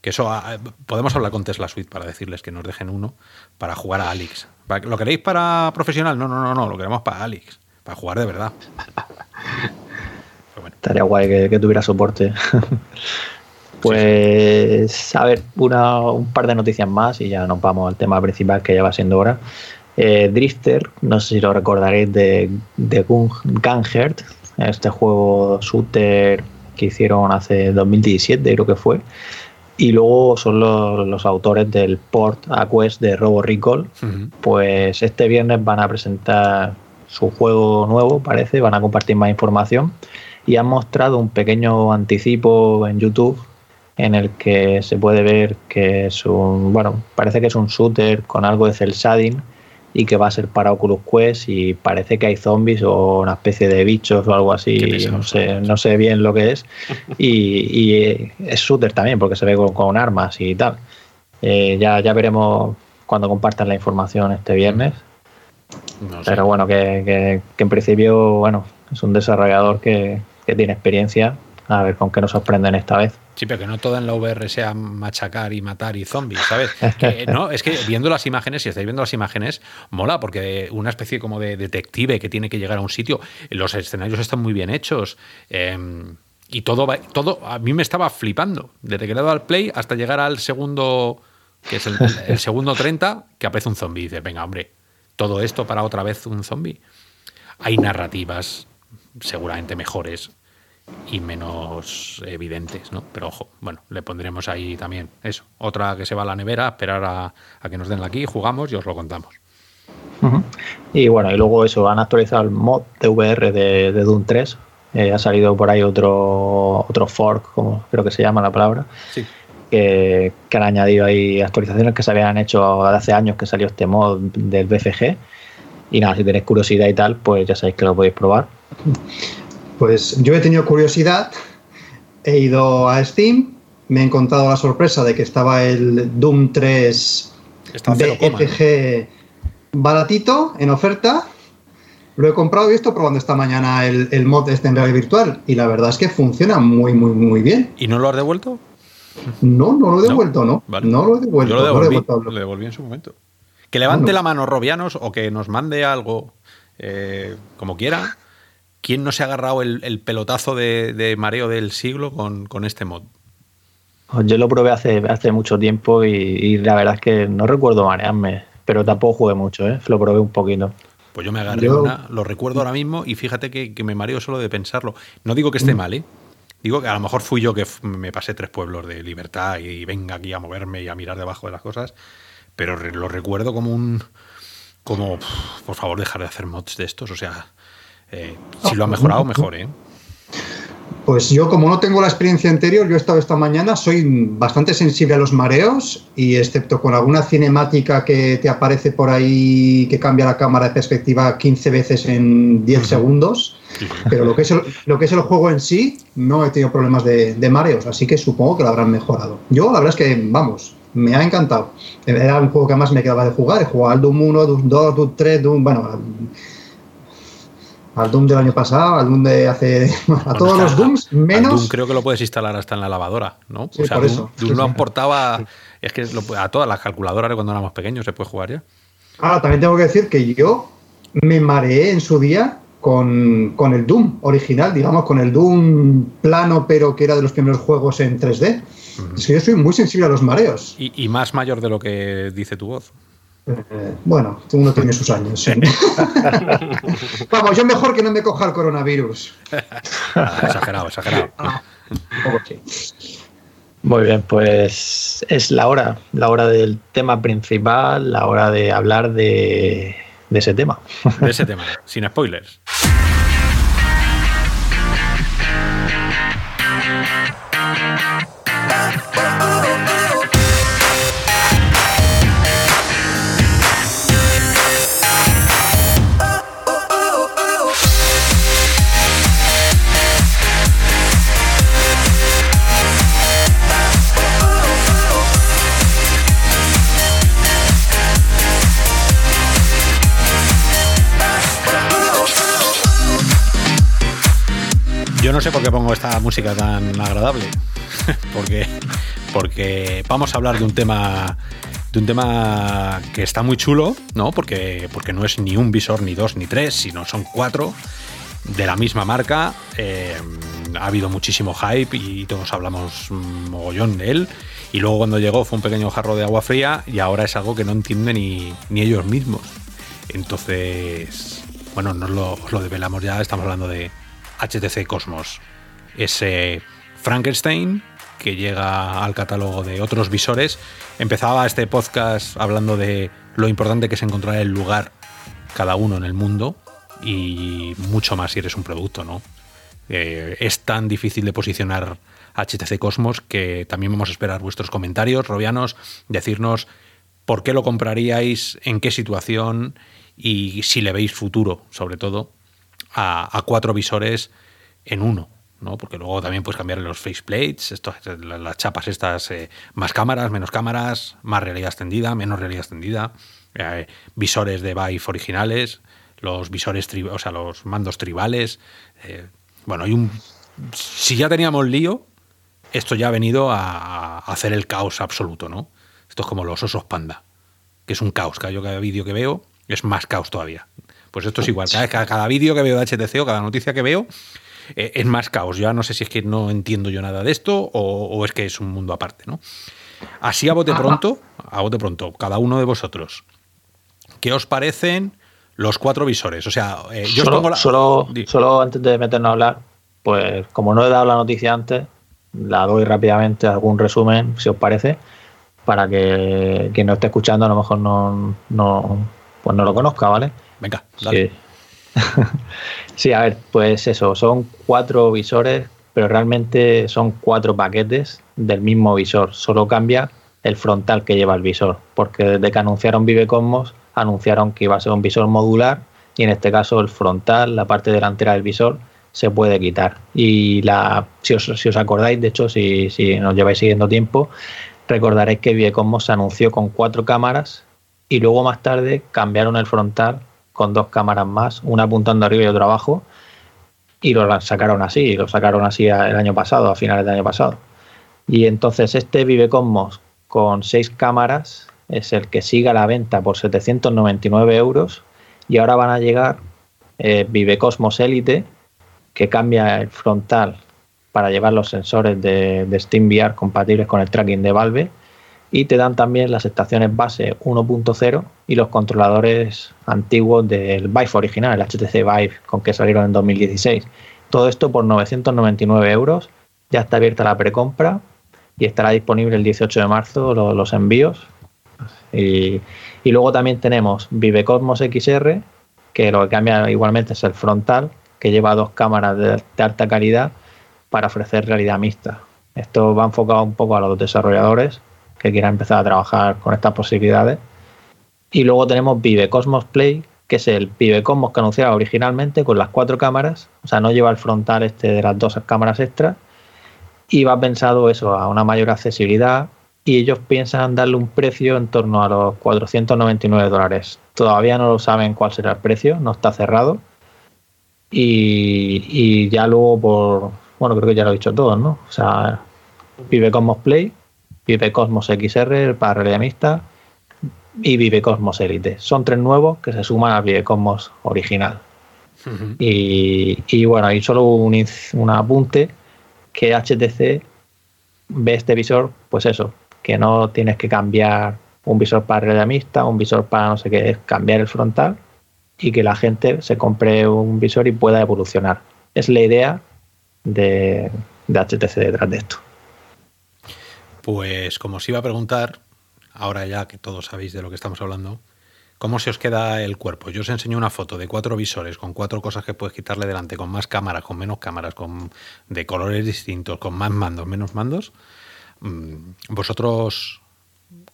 que, eso ah, podemos hablar con Tesla Suite para decirles que nos dejen uno para jugar a Alex. ¿Lo queréis para profesional? No, no, no, no, lo queremos para Alex para jugar de verdad. bueno. Estaría guay que, que tuviera soporte. pues, sí, sí. a ver, una, un par de noticias más y ya nos vamos al tema principal que ya va siendo hora. Eh, Drifter, no sé si lo recordaréis de, de este juego shooter que hicieron hace 2017, creo que fue. Y luego son los, los, autores del port a Quest de Robo Recall. Uh -huh. Pues este viernes van a presentar su juego nuevo, parece, van a compartir más información. y han mostrado un pequeño anticipo en YouTube en el que se puede ver que es un, bueno, parece que es un shooter con algo de cel shading y que va a ser para Oculus Quest y parece que hay zombies o una especie de bichos o algo así, no sé, no sé bien lo que es. Y, es shooter también porque se ve con, armas y tal. Eh, ya, ya veremos cuando compartan la información este viernes. Pero bueno, que, en principio, bueno, es un desarrollador que, que tiene experiencia. A ver con qué nos sorprenden esta vez. Sí, pero que no todo en la VR sea machacar y matar y zombies, ¿sabes? no, es que viendo las imágenes, si estáis viendo las imágenes, mola, porque una especie como de detective que tiene que llegar a un sitio, los escenarios están muy bien hechos. Em, y todo, todo a mí me estaba flipando. Desde que le he dado al play hasta llegar al segundo, que es el, segundo 30, que aparece un zombie. Y dices, venga, hombre, todo esto para otra vez un zombie. Hay narrativas seguramente mejores y menos evidentes, ¿no? Pero ojo, bueno, le pondremos ahí también eso. Otra que se va a la nevera, esperar a, que nos den aquí, jugamos y os lo contamos. Y bueno, y luego eso, han actualizado el mod de VR de, Doom 3. Eh, ha salido por ahí otro, otro fork, como creo que se llama la palabra. Que, han añadido ahí actualizaciones que se habían hecho hace años que salió este mod del BFG. Y nada, si tenéis curiosidad y tal, pues ya sabéis que lo podéis probar. Pues yo he tenido curiosidad, he ido a Steam, me he encontrado la sorpresa de que estaba el Doom 3 de baratito, en oferta. Lo he comprado y estoy probando esta mañana el, mod este en realidad virtual y la verdad es que funciona muy, muy, muy bien. ¿Y no lo has devuelto? No, no lo he devuelto, ¿no? No, lo he devuelto. Yo lo devolví, en su momento. Que levante la mano Robianos o que nos mande algo eh, como quiera ¿Quién no se ha agarrado el, pelotazo de, mareo del siglo con, este mod? Pues yo lo probé hace, hace mucho tiempo y, la verdad es que no recuerdo marearme, pero tampoco jugué mucho, ¿eh? lo probé un poquito. Pues yo me agarré una, lo recuerdo ahora mismo y fíjate que, me mareo solo de pensarlo. No digo que esté mm. mal, ¿eh? Digo que a lo mejor fui yo que me pasé tres pueblos de libertad y venga aquí a moverme y a mirar debajo de las cosas, pero lo recuerdo como un... como, por favor, dejar de hacer mods de estos, o sea, eh, si lo ha mejorado, mejor, ¿eh? Pues yo, como no tengo la experiencia anterior, yo he estado esta mañana, soy bastante sensible a los mareos y excepto con alguna cinemática que te aparece por ahí que cambia la cámara de perspectiva 15 veces en 10 segundos, pero lo que, es el, lo que es el juego en sí, no he tenido problemas de, mareos, así que supongo que lo habrán mejorado. Yo, la verdad es que, vamos, me ha encantado. Era un juego que además me quedaba de jugar, he jugado al Doom 1, Doom 2, Doom 3, Doom, bueno al Doom del año pasado, al Doom de hace. a todos los Dooms, menos. Doom creo que lo puedes instalar hasta en la lavadora, ¿no? o sea, por eso. Doom, lo importaba. Es que a todas las calculadoras de cuando éramos pequeños se puede jugar ya. Ahora, también tengo que decir que yo me mareé en su día con, el Doom original, digamos, con el Doom plano, pero que era de los primeros juegos en 3D. Es que yo soy muy sensible a los mareos. y más mayor de lo que dice tu voz. Eh, bueno, uno tiene sus años. Vamos, yo mejor que no me coja el coronavirus. exagerado, exagerado. Ah, Muy bien, pues es la hora, la hora del tema principal, la hora de hablar de, de ese tema. De ese tema, sin spoilers. Yo no sé por qué pongo esta música tan agradable. porque, porque vamos a hablar de un tema. De un tema que está muy chulo, ¿no? Porque, porque no es ni un visor, ni dos, ni tres, sino son cuatro de la misma marca. Eh, ha habido muchísimo hype y todos hablamos mogollón de él. Y luego cuando llegó fue un pequeño jarro de agua fría y ahora es algo que no entienden ni, ni ellos mismos. Entonces, bueno, nos lo, lo develamos ya, estamos hablando de, HTC Cosmos. Ese Frankenstein que llega al catálogo de otros visores. Empezaba este podcast hablando de lo importante que es encontrar el lugar cada uno en el mundo y mucho más si eres un producto, ¿no? Eh, es tan difícil de posicionar HTC Cosmos que también vamos a esperar vuestros comentarios, Robianos, decirnos por qué lo compraríais, en qué situación y si le veis futuro, sobre todo, a, cuatro visores en uno. ¿no? Porque luego también puedes cambiar los faceplates, las chapas estas, eh, más cámaras, menos cámaras, más realidad extendida, menos realidad extendida, eh, visores de Vive originales, los visores, o sea, los mandos tribales. Eh, bueno, hay un. Si ya teníamos lío, esto ya ha venido a, hacer el caos absoluto, ¿no? Esto es como los osos panda, que es un caos. Cada, vídeo que veo es más caos todavía. Pues esto es igual. Cada, cada, vídeo que veo de HTC o cada noticia que veo eh, es más caos. Ya no sé si es que no entiendo yo nada de esto o, es que es un mundo aparte, ¿no? Así a bote pronto, a bote pronto, cada uno de vosotros, ¿qué os parecen los cuatro visores? O sea, eh, yo solo, solo, solo antes de meternos a hablar, pues como no he dado la noticia antes, la doy rápidamente algún resumen, si os parece, para que quien no esté escuchando a lo mejor no, no, pues no lo conozca, ¿vale? Venga, dale. Sí. sí, a ver, pues eso, son cuatro visores, pero realmente son cuatro paquetes del mismo visor, solo cambia el frontal que lleva el visor, porque desde que anunciaron Vive Cosmos, anunciaron que iba a ser un visor modular y en este caso el frontal, la parte delantera del visor, se puede quitar. Y la, si, os, si os acordáis, de hecho, si, si nos lleváis siguiendo tiempo, recordaréis que Viacomos se anunció con cuatro cámaras y luego más tarde cambiaron el frontal con dos cámaras más, una apuntando arriba y otra abajo, y lo sacaron así, lo sacaron así el año pasado, a finales del año pasado. Y entonces este Vive Cosmos con seis cámaras es el que sigue a la venta por 799 euros y ahora van a llegar eh, Vive Cosmos Elite que cambia el frontal para llevar los sensores de, de SteamVR compatibles con el tracking de Valve y te dan también las estaciones base 1.0 y los controladores antiguos del Vive original, el HTC Vive con que salieron en 2016. Todo esto por 999 euros. Ya está abierta la precompra y estará disponible el 18 de marzo los, envíos. Y, y, luego también tenemos Vive Cosmos XR, que lo que cambia igualmente es el frontal, que lleva dos cámaras de, alta calidad para ofrecer realidad mixta. Esto va enfocado un poco a los desarrolladores que quieran empezar a trabajar con estas posibilidades. Y luego tenemos Vive Cosmos Play, que es el Vive Cosmos que anunciaba originalmente con las cuatro cámaras, o sea, no lleva el frontal este de las dos cámaras extras, y va pensado eso, a una mayor accesibilidad, y ellos piensan darle un precio en torno a los 499 dólares. Todavía no lo saben cuál será el precio, no está cerrado, y, ya luego por, bueno, creo que ya lo he dicho todo, ¿no? O sea, Vive Cosmos Play, Vive Cosmos XR para realidad mixta y Vive Cosmos Elite. Son tres nuevos que se suman a Vive Cosmos original. y, y, bueno, y solo un, un apunte que HTC ve este visor, pues eso, que no tienes que cambiar un visor para realidad mixta, un visor para no sé qué, es cambiar el frontal y que la gente se compre un visor y pueda evolucionar. Es la idea de, HTC detrás de esto. Pues como os iba a preguntar, ahora ya que todos sabéis de lo que estamos hablando, ¿cómo se os queda el cuerpo? Yo os enseño una foto de cuatro visores con cuatro cosas que puedes quitarle delante, con más cámaras, con menos cámaras, con, de colores distintos, con más mandos, menos mandos. Mm, vosotros,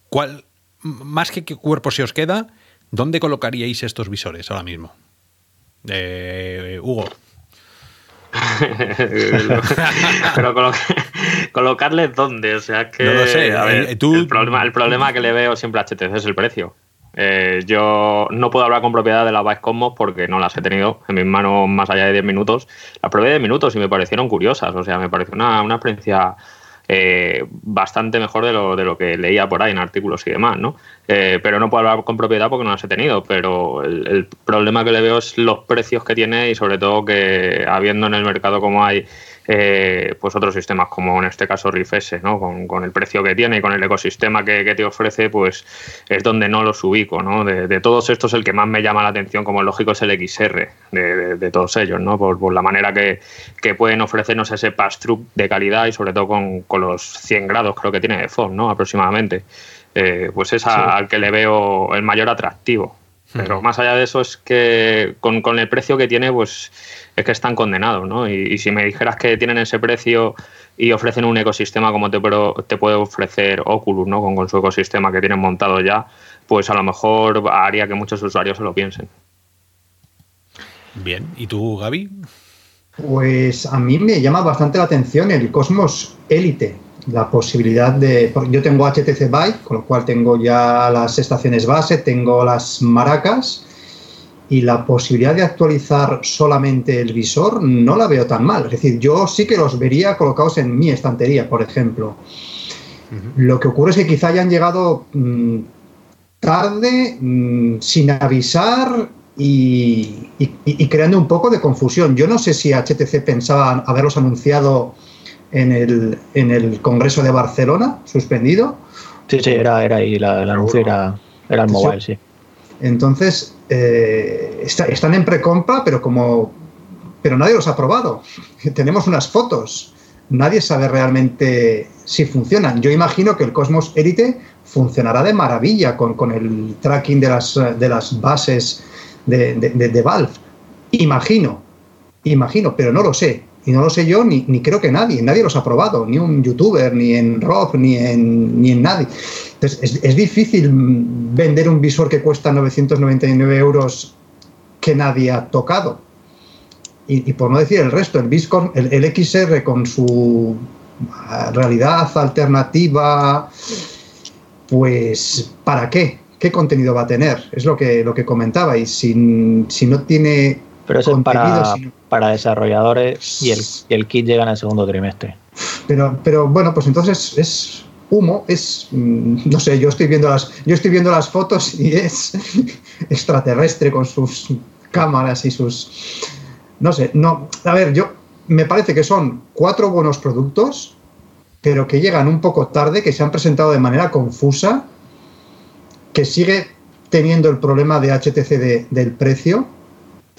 ¿cuál, más que qué cuerpo se os queda, ¿Dónde colocaríais estos visores ahora mismo? Eh, Hugo. Pero colocarles dónde, o sea que. No lo sé. El, problema, el problema que le veo siempre a HTC es el precio. Eh, yo no puedo hablar con propiedad de la Vice Cosmos porque no las he tenido en mis manos más allá de 10 minutos. Las probé de minutos y me parecieron curiosas. O sea, me pareció una, una experiencia eh, bastante mejor de lo, de lo que leía por ahí en artículos y demás, ¿no? Eh, pero no puedo hablar con propiedad porque no las he tenido, pero el, problema que le veo es los precios que tiene y sobre todo que habiendo en el mercado como hay eh, pues otros sistemas como en este caso Riff S, ¿no? Con, el precio que tiene y con el ecosistema que, te ofrece, pues es donde no los ubico. ¿no? De, todos estos, el que más me llama la atención, como lógico, es el XR de, todos ellos, ¿no? Por, la manera que, pueden ofrecernos ese pass-through de calidad y sobre todo con, los 100 grados creo que tiene de FOV, ¿no? aproximadamente. Eh, pues es al que le veo el mayor atractivo. Pero más allá de eso es que con, con, el precio que tiene, pues es que están condenados, ¿no? Y, si me dijeras que tienen ese precio y ofrecen un ecosistema como te, te puede ofrecer Oculus, ¿no? Con, con su ecosistema que tienen montado ya, pues a lo mejor haría que muchos usuarios se lo piensen. Bien, ¿y tú, Gaby? Pues a mí me llama bastante la atención el Cosmos Elite, la posibilidad de... Yo tengo HTC Vive, con lo cual tengo ya las estaciones base, tengo las maracas y la posibilidad de actualizar solamente el visor no la veo tan mal. Es decir, yo sí que los vería colocados en mi estantería, por ejemplo. Lo que ocurre es que quizá hayan llegado mm, tarde, mm, sin avisar y, creando un poco de confusión. Yo no sé si HTC pensaba haberlos anunciado en el, en el Congreso de Barcelona, suspendido. Sí, sí, era, era ahí, el anuncio era, era el mobile, sí. Entonces, eh, están en precompra, pero como pero nadie los ha probado. Tenemos unas fotos. Nadie sabe realmente si funcionan. Yo imagino que el Cosmos Elite funcionará de maravilla con, con el tracking de las, de las bases de, de, Valve. Imagino, imagino, pero no lo sé. Y no lo sé yo ni, ni, creo que nadie. Nadie los ha probado, ni un youtuber, ni en Rob, ni en, ni en nadie. Entonces, es, es, difícil vender un visor que cuesta 999 euros que nadie ha tocado. Y, por no decir el resto, el, Viscon, el, el XR con su realidad alternativa, pues ¿para qué? ¿qué contenido va a tener? Es lo que, lo que comentaba. Y si, si no tiene. Pero eso es para, para desarrolladores y el, el, kit llega en el segundo trimestre. Pero, pero bueno, pues entonces es humo, es. Mm, no sé, yo estoy viendo las, yo estoy viendo las fotos y es extraterrestre con sus cámaras y sus. No sé, no. A ver, yo. Me parece que son cuatro buenos productos, pero que llegan un poco tarde, que se han presentado de manera confusa que sigue teniendo el problema de HTC del precio,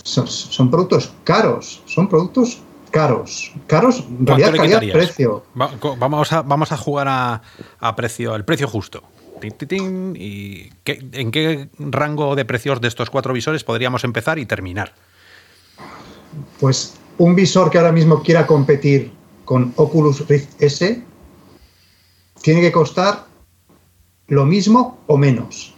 son, productos caros, son productos caros, caros, realidad, calidad, precio. vamos, a, vamos a jugar a, precio, al precio justo. ¿Y en qué rango de precios de estos cuatro visores podríamos empezar y terminar? Pues un visor que ahora mismo quiera competir con Oculus Rift S tiene que costar lo mismo o menos.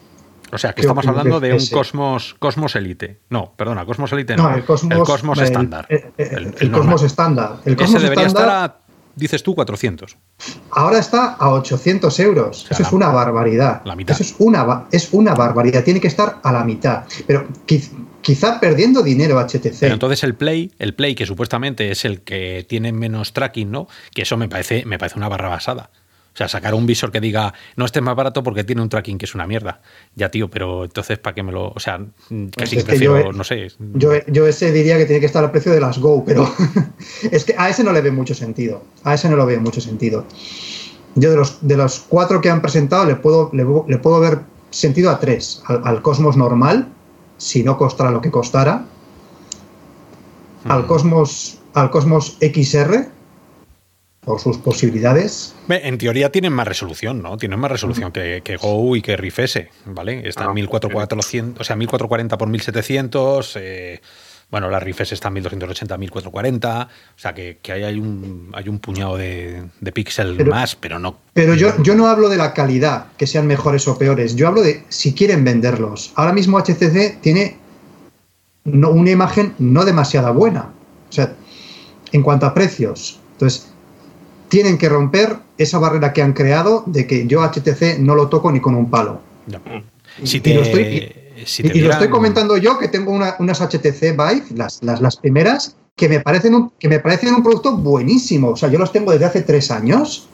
O sea, que estamos hablando de un Cosmos, Cosmos Elite. No, perdona, Cosmos Elite no. el Cosmos, estándar. El, Cosmos estándar. El Cosmos Ese debería estar a, dices tú, 400. Ahora está a 800 euros. Eso es una barbaridad. La mitad. Eso es una, es una barbaridad. Tiene que estar a la mitad. Pero quizá perdiendo dinero HTC. Pero entonces el Play, el Play que supuestamente es el que tiene menos tracking, ¿no? Que eso me parece, me parece una barra basada. O sea, sacar un visor que diga, no esté más barato porque tiene un tracking que es una mierda. Ya, tío, pero entonces, ¿para qué me lo...? O sea, casi pues prefiero, no sé... Yo, ese diría que tiene que estar al precio de las Go, pero es que a ese no le ve mucho sentido. A ese no lo veo mucho sentido. Yo de los, de los cuatro que han presentado le puedo, le, puedo ver sentido a tres. Al, Cosmos normal, si no costara lo que costara. Al Cosmos, al Cosmos XR, por sus posibilidades. En teoría tienen más resolución, ¿no? Tienen más resolución que, Go y que Riff S, ¿vale? Está en 1440, o sea, 1440 por 1700. Eh, bueno, la Riff S está en 1280 1440. O sea, que, hay, un, hay un puñado de, de píxeles más, pero no. Pero yo, yo no hablo de la calidad, que sean mejores o peores. Yo hablo de si quieren venderlos. Ahora mismo HTC tiene una imagen no demasiado buena. O sea, en cuanto a precios. Entonces, tienen que romper esa barrera que han creado de que yo HTC no lo toco ni con un palo. y, lo estoy, comentando yo, que tengo unas HTC Vive, las, las, primeras, que me, parecen un, que me parecen un producto buenísimo. O sea, yo los tengo desde hace tres años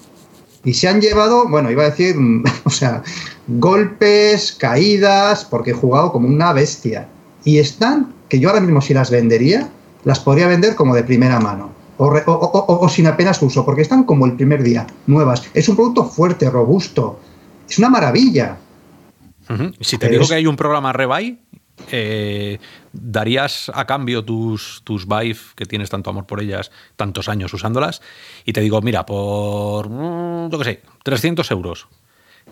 y se han llevado, bueno, iba a decir, o sea, golpes, caídas, porque he jugado como una bestia. Y están, que yo ahora mismo si las vendería, las podría vender como de primera mano o, sin apenas uso, porque están como el primer día, nuevas. Es un producto fuerte, robusto. Es una maravilla. Si te digo que hay un programa Rebuy, eh, ¿darías a cambio tus, tus Vive, que tienes tanto amor por ellas, tantos años usándolas? Y te digo, mira, por, mm, yo qué sé, 300 euros.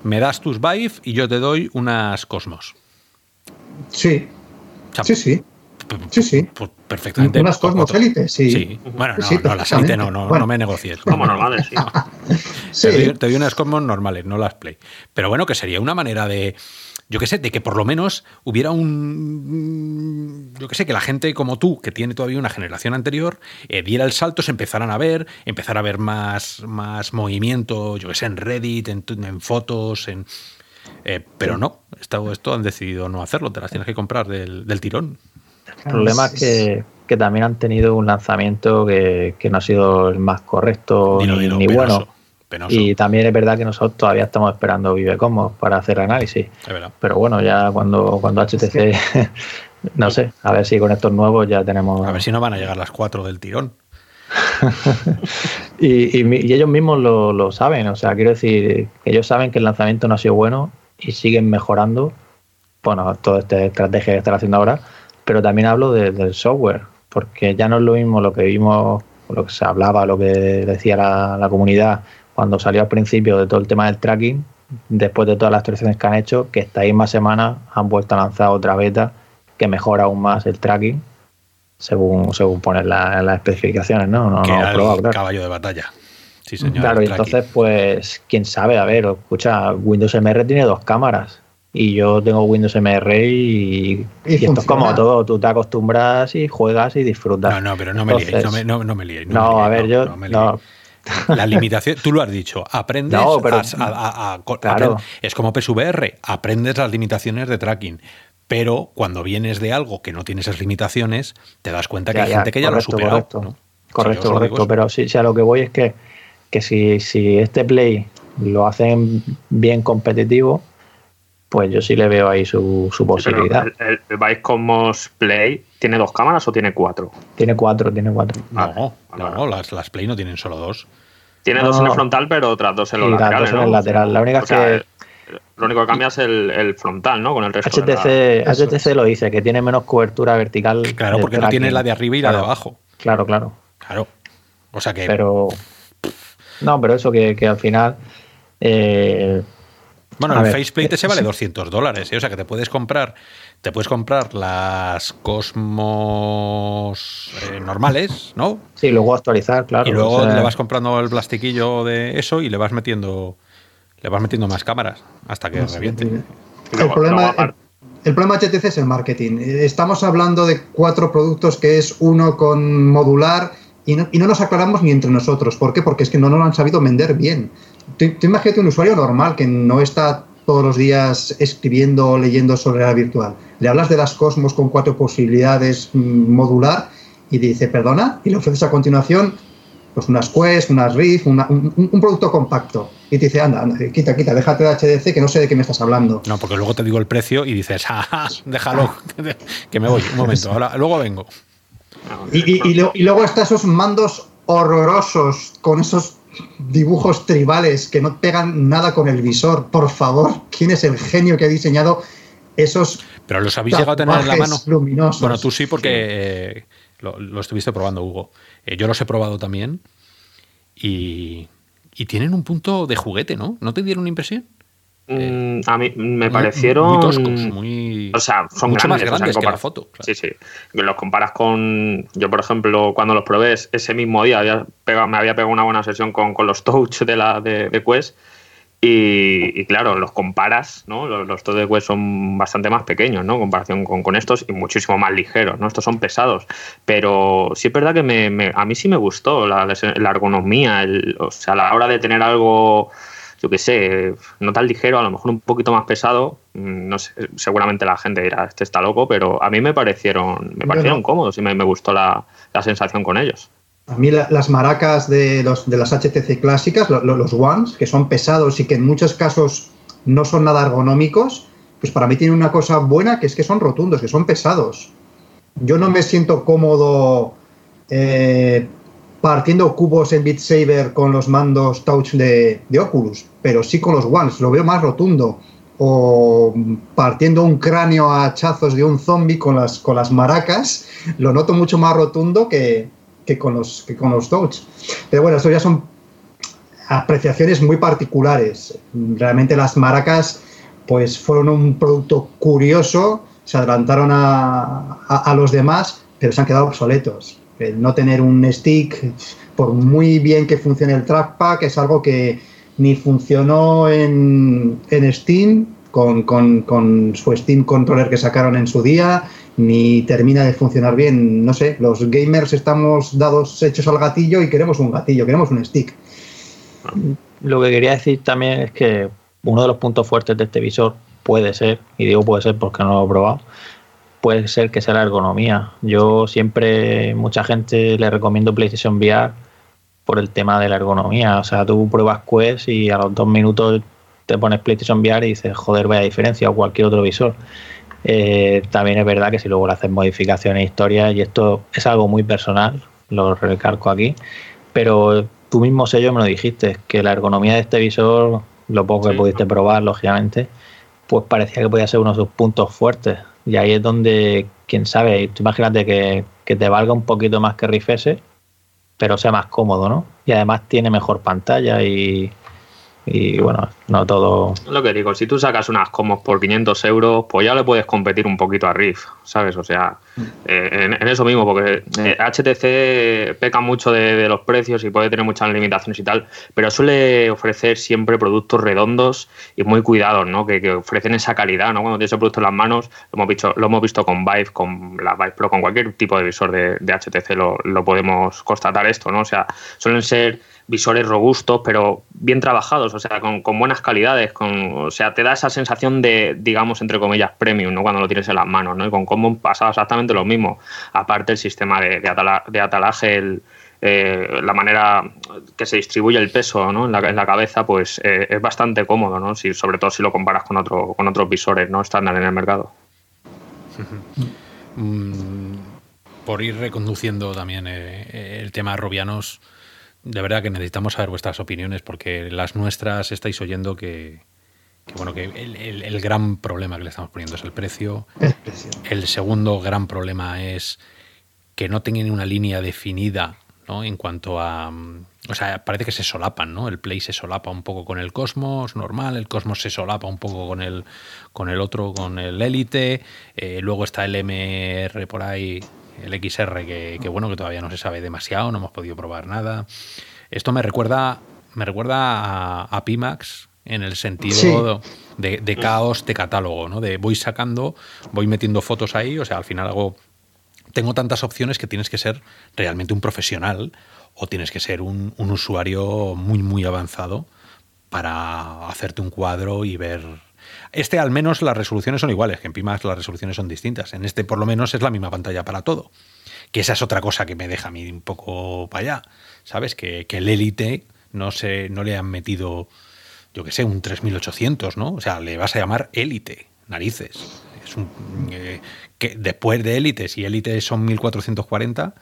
Me das tus Vive y yo te doy unas Cosmos. Sí. O Sí, sí. Sí, sí. Pues perfectamente. Unas Cosmos Otro- Elite, sí. Sí. Bueno, no, Sí, no, las Elite no, no. Bueno. no me negocies. Como normales, sí. Sí. Te, doy, te doy unas Cosmos normales, no las Play. Pero bueno, que sería una manera de, yo qué sé, de que por lo menos hubiera un, yo qué sé, que la gente como tú, que tiene todavía una generación anterior, eh, diera el salto, se empezaran a ver, empezar a ver más, más movimiento, yo qué sé, en Reddit, en fotos, en... eh, pero no, esto, esto han decidido no hacerlo, te las tienes que comprar del, del tirón. El problema es que, que también han tenido un lanzamiento que, que no ha sido el más correcto Dilo, ni, dilo, ni penoso, bueno. penoso, Y también es verdad que nosotros todavía estamos esperando Vivecomos para hacer análisis. Pero bueno, ya cuando, cuando HTC, no sé, a ver si con estos nuevos ya tenemos... A ver si no van a llegar las cuatro del tirón. Y, y mi- y ellos mismos lo, lo saben, o sea, quiero decir, ellos saben que el lanzamiento no ha sido bueno y siguen mejorando, bueno, toda esta estrategia que están haciendo ahora, pero también hablo de- del software, porque ya no es lo mismo lo que vimos, lo que se hablaba, lo que decía la, la comunidad cuando salió al principio de todo el tema del tracking, después de todas las actualizaciones que han hecho, que esta misma semana han vuelto a lanzar otra beta que mejora aún más el tracking. Según, según ponen la- las especificaciones, ¿no? No, que no, el probado, claro. caballo de batalla. Sí, señor. Claro, y entonces, pues, quién sabe, a ver, escucha, Windows MR tiene dos cámaras y yo tengo Windows MR y, Y y esto es como todo, tú te acostumbras y juegas y disfrutas. No, no, pero no me liéis, no me, no, no me liéis. No, me liéis, a ver, yo. La limitación, tú lo has dicho, aprendes No, pero- a- a- a- Claro. aprend- es como PSVR, aprendes las limitaciones de tracking, pero cuando vienes de algo que no tiene esas limitaciones, te das cuenta que Ya, hay ya, gente que ya lo ha correcto, superado. correcto. ¿no? correcto, pero sí, sí, a lo que voy es que, que si, si este Play lo hacen bien competitivo, pues yo sí le veo ahí su, su posibilidad. el, el, el Vice Cosmos Play tiene dos cámaras o tiene cuatro? Tiene cuatro, tiene cuatro. Vale, No, vale, no, las, las Play no tienen solo dos. Tiene No, dos en el no. frontal, pero otras dos en los laterales. dos en ¿no? el lateral. La única O sea, que- Lo único que cambia es el, el frontal, ¿no? Con el resto. de la- HTC, HTC lo dice, que tiene menos cobertura vertical. Claro, porque no tiene la de arriba y la de Claro, abajo. Claro, claro. Claro. O sea que. Pero. No, pero eso que, que al final. eh, Bueno, A el ver, faceplate eh, ese vale sí. 200 dólares, ¿eh? o sea que te puedes comprar, te puedes comprar las Cosmos eh, normales, ¿no? sí, luego actualizar, claro. y luego o sea, le vas comprando el plastiquillo de eso y le vas metiendo, le vas metiendo más cámaras hasta que reviente. El luego- problema, luego el, el problema HTC es el marketing. Estamos hablando de cuatro productos que es uno con modular y no, y no nos aclaramos ni entre nosotros. ¿Por qué? Porque es que no nos lo han sabido vender bien. Tú, tú imagínate un usuario normal que no está todos los días escribiendo o leyendo sobre la virtual. Le hablas de las Cosmos con cuatro posibilidades mm, modular y dice, perdona, y le ofreces a continuación pues unas Quest, unas Rift, una- un, un- un producto compacto. Y te dice, anda, anda, quita, quita, déjate de HDC que no sé de qué me estás hablando. No, porque luego te digo el precio y dices, ah, déjalo, que me voy, un momento, ahora, luego vengo. Y, y- y lo- y luego están esos mandos horrorosos con esos dibujos tribales que no pegan nada con el visor. Por favor, ¿quién es el genio que ha diseñado esos Pero los habéis llegado a tener en la mano. luminosos? Bueno, tú sí, porque eh, lo, lo estuviste probando, Hugo. Eh, yo los he probado también y, y tienen un punto de juguete, ¿no? ¿No te dieron impresión? Mm, a mí me Muy- parecieron. Muy toscos, muy. O sea, son mucho más grandes, o sea, grandes en que la foto. claro. Sí, sí. Los comparas con. Yo, por ejemplo, cuando los probé, ese mismo día había pegado- me había pegado una buena sesión con, con los touch de, la, de, de Quest. Y, y claro, los comparas, ¿no? Los, los touch de Quest son bastante más pequeños, ¿no? En comparación con, con estos y muchísimo más ligeros, ¿no? Estos son pesados. Pero sí es verdad que me, me- a mí sí me gustó la, la ergonomía, el- o sea, a la hora de tener algo yo qué sé, no tan ligero, a lo mejor un poquito más pesado. mm, No sé, seguramente la gente dirá, este está loco, pero a mí me parecieron, me parecieron cómodos y me, me gustó la, la sensación con ellos. A mí la- las maracas de, los, de las HTC clásicas, lo- lo- los Ones, que son pesados y que en muchos casos no son nada ergonómicos, pues para mí tienen una cosa buena que es que son rotundos, que son pesados. Yo no me siento cómodo eh, partiendo cubos en Beat Saber con los mandos touch de, Oculus, pero sí con los Ones, lo veo más rotundo. O partiendo un cráneo a hachazos de un zombie con las, con las maracas, lo noto mucho más rotundo que, que con los, que con los touch. Pero bueno, esto ya son apreciaciones muy particulares. Realmente las maracas pues fueron un producto curioso se adelantaron a, a, los demás, pero se han quedado obsoletos. No tener un stick, por muy bien que funcione el trackpad, es algo que ni funcionó en, en Steam con, con, con, su Steam Controller que sacaron en su día, ni termina de funcionar bien. No sé, los gamers estamos dados hechos al gatillo y queremos un gatillo, queremos un stick. Lo que quería decir también es que uno de los puntos fuertes de este visor puede ser, y digo puede ser porque no lo he probado, puede ser que sea la ergonomía. Yo siempre, mucha gente le recomiendo PlayStation VR por el tema de la ergonomía. O sea, tú pruebas Quest y a los dos minutos te pones PlayStation VR y dices, joder, vaya diferencia, o cualquier otro visor. Eh, también es verdad que si luego le haces modificaciones, historias, y esto es algo muy personal, lo recalco aquí, pero tú mismo sello me lo dijiste, que la ergonomía de este visor, lo poco que pudiste probar, lógicamente, pues parecía que podía ser uno de sus puntos fuertes. Y ahí es donde, quién sabe, imagínate que, que te valga un poquito más que Rifese, pero sea más cómodo, ¿no? Y además tiene mejor pantalla y, y bueno, no todo. Lo que digo, si tú sacas unas comos por 500 euros, pues ya le puedes competir un poquito a Riff, ¿sabes? O sea, eh, en, eso mismo, porque HTC eh, peca mucho de, los precios y puede tener muchas limitaciones y tal, pero suele ofrecer siempre productos redondos y muy cuidados, ¿no? Que, ofrecen esa calidad, ¿no? Cuando tienes el producto en las manos, lo hemos visto, lo hemos visto con Vive, con la Vive Pro, con cualquier tipo de visor de, HTC, lo, lo podemos constatar esto, ¿no? O sea, suelen ser visores robustos, pero bien trabajados, o sea, con, buenas calidades, con, o sea, te da esa sensación de, digamos, entre comillas, premium, ¿no? Cuando lo tienes en las manos, ¿no? Y con cómo pasaba exactamente lo mismo. Aparte el sistema de, de, atalaje, eh, la manera que se distribuye el peso ¿no? en, la, cabeza, pues eh, es bastante cómodo, ¿no? Si, sobre todo si lo comparas con, otro, con otros visores no estándar en el mercado. Mm, por ir reconduciendo también eh, el tema Robianos, de verdad que necesitamos saber vuestras opiniones porque las nuestras estáis oyendo que, bueno, que el, gran problema que le estamos poniendo es el precio. el segundo gran problema es que no tengan una línea definida ¿no? en cuanto a... O sea, parece que se solapan, ¿no? El Play se solapa un poco con el Cosmos normal, el Cosmos se solapa un poco con el, con el otro, con el Elite, eh, luego está el MR por ahí el XR, que, bueno, que todavía no se sabe demasiado, no hemos podido probar nada. Esto me recuerda, me recuerda a, Pimax en el sentido de, caos de catálogo, ¿no? De voy sacando, voy metiendo fotos ahí, o sea, al final hago. Tengo tantas opciones que tienes que ser realmente un profesional o tienes que ser un, un usuario muy, muy avanzado para hacerte un cuadro y ver este al menos las resoluciones son iguales, que en Pimax las resoluciones son distintas. En este por lo menos es la misma pantalla para todo. Que esa es otra cosa que me deja a mí un poco para allá. ¿Sabes? Que, el Elite no, se, no le han metido, yo que sé, un 3800, ¿no? O sea, le vas a llamar Elite, narices. Es un, eh, después de Elite, si Elite son 1440,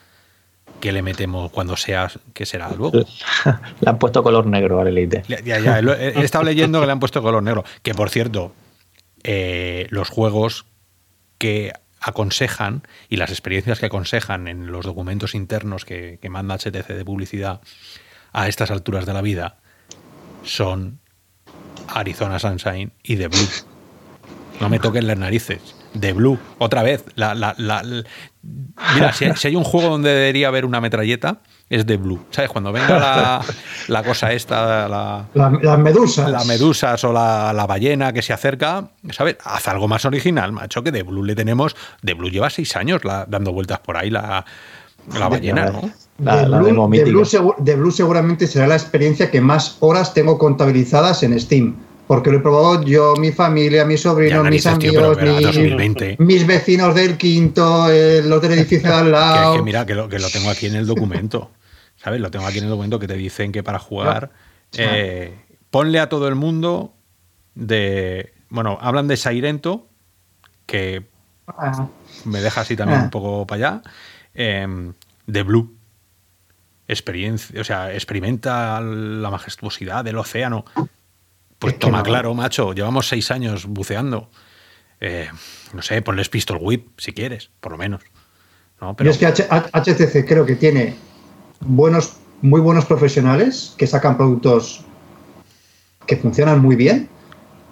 ¿qué le metemos cuando sea, qué será luego? Le han puesto color negro al Elite. Ya, ya, he estado leyendo que le han puesto color negro. Que por cierto, eh, los juegos que aconsejan y las experiencias que aconsejan en los documentos internos que, manda HTC de publicidad a estas alturas de la vida son Arizona Sunshine y The Blue. No me toquen las narices. The Blue, otra vez. La, Mira, si hay, un juego donde debería haber una metralleta, es The Blue. ¿Sabes? Cuando venga la, cosa esta, la, las medusas. Las medusas o la, ballena que se acerca, ¿sabes? Haz algo más original, macho, que The Blue le tenemos. The Blue lleva seis años dando vueltas por ahí la, ballena, ¿no? The Blue seguramente será la experiencia que más horas tengo contabilizadas en Steam porque lo he probado yo, mi familia, mis sobrinos, mis amigos, mis vecinos del quinto, los del edificio de al lado. que, mira, que lo, que lo tengo aquí en el documento. ¿Sabes? Lo tengo aquí en el documento que te dicen que para jugar, eh, ponle a todo el mundo de. Bueno, hablan de Sairento, que ah. me deja así también ah. un poco para allá. Em, de Blue. Experiencia, o sea, experimenta la majestuosidad del océano. Pues toma claro, macho, llevamos seis años buceando. Eh, no sé, ponles Pistol Whip si quieres, por lo menos. Pero... es que HTC creo que tiene buenos, muy buenos profesionales que sacan productos que funcionan muy bien,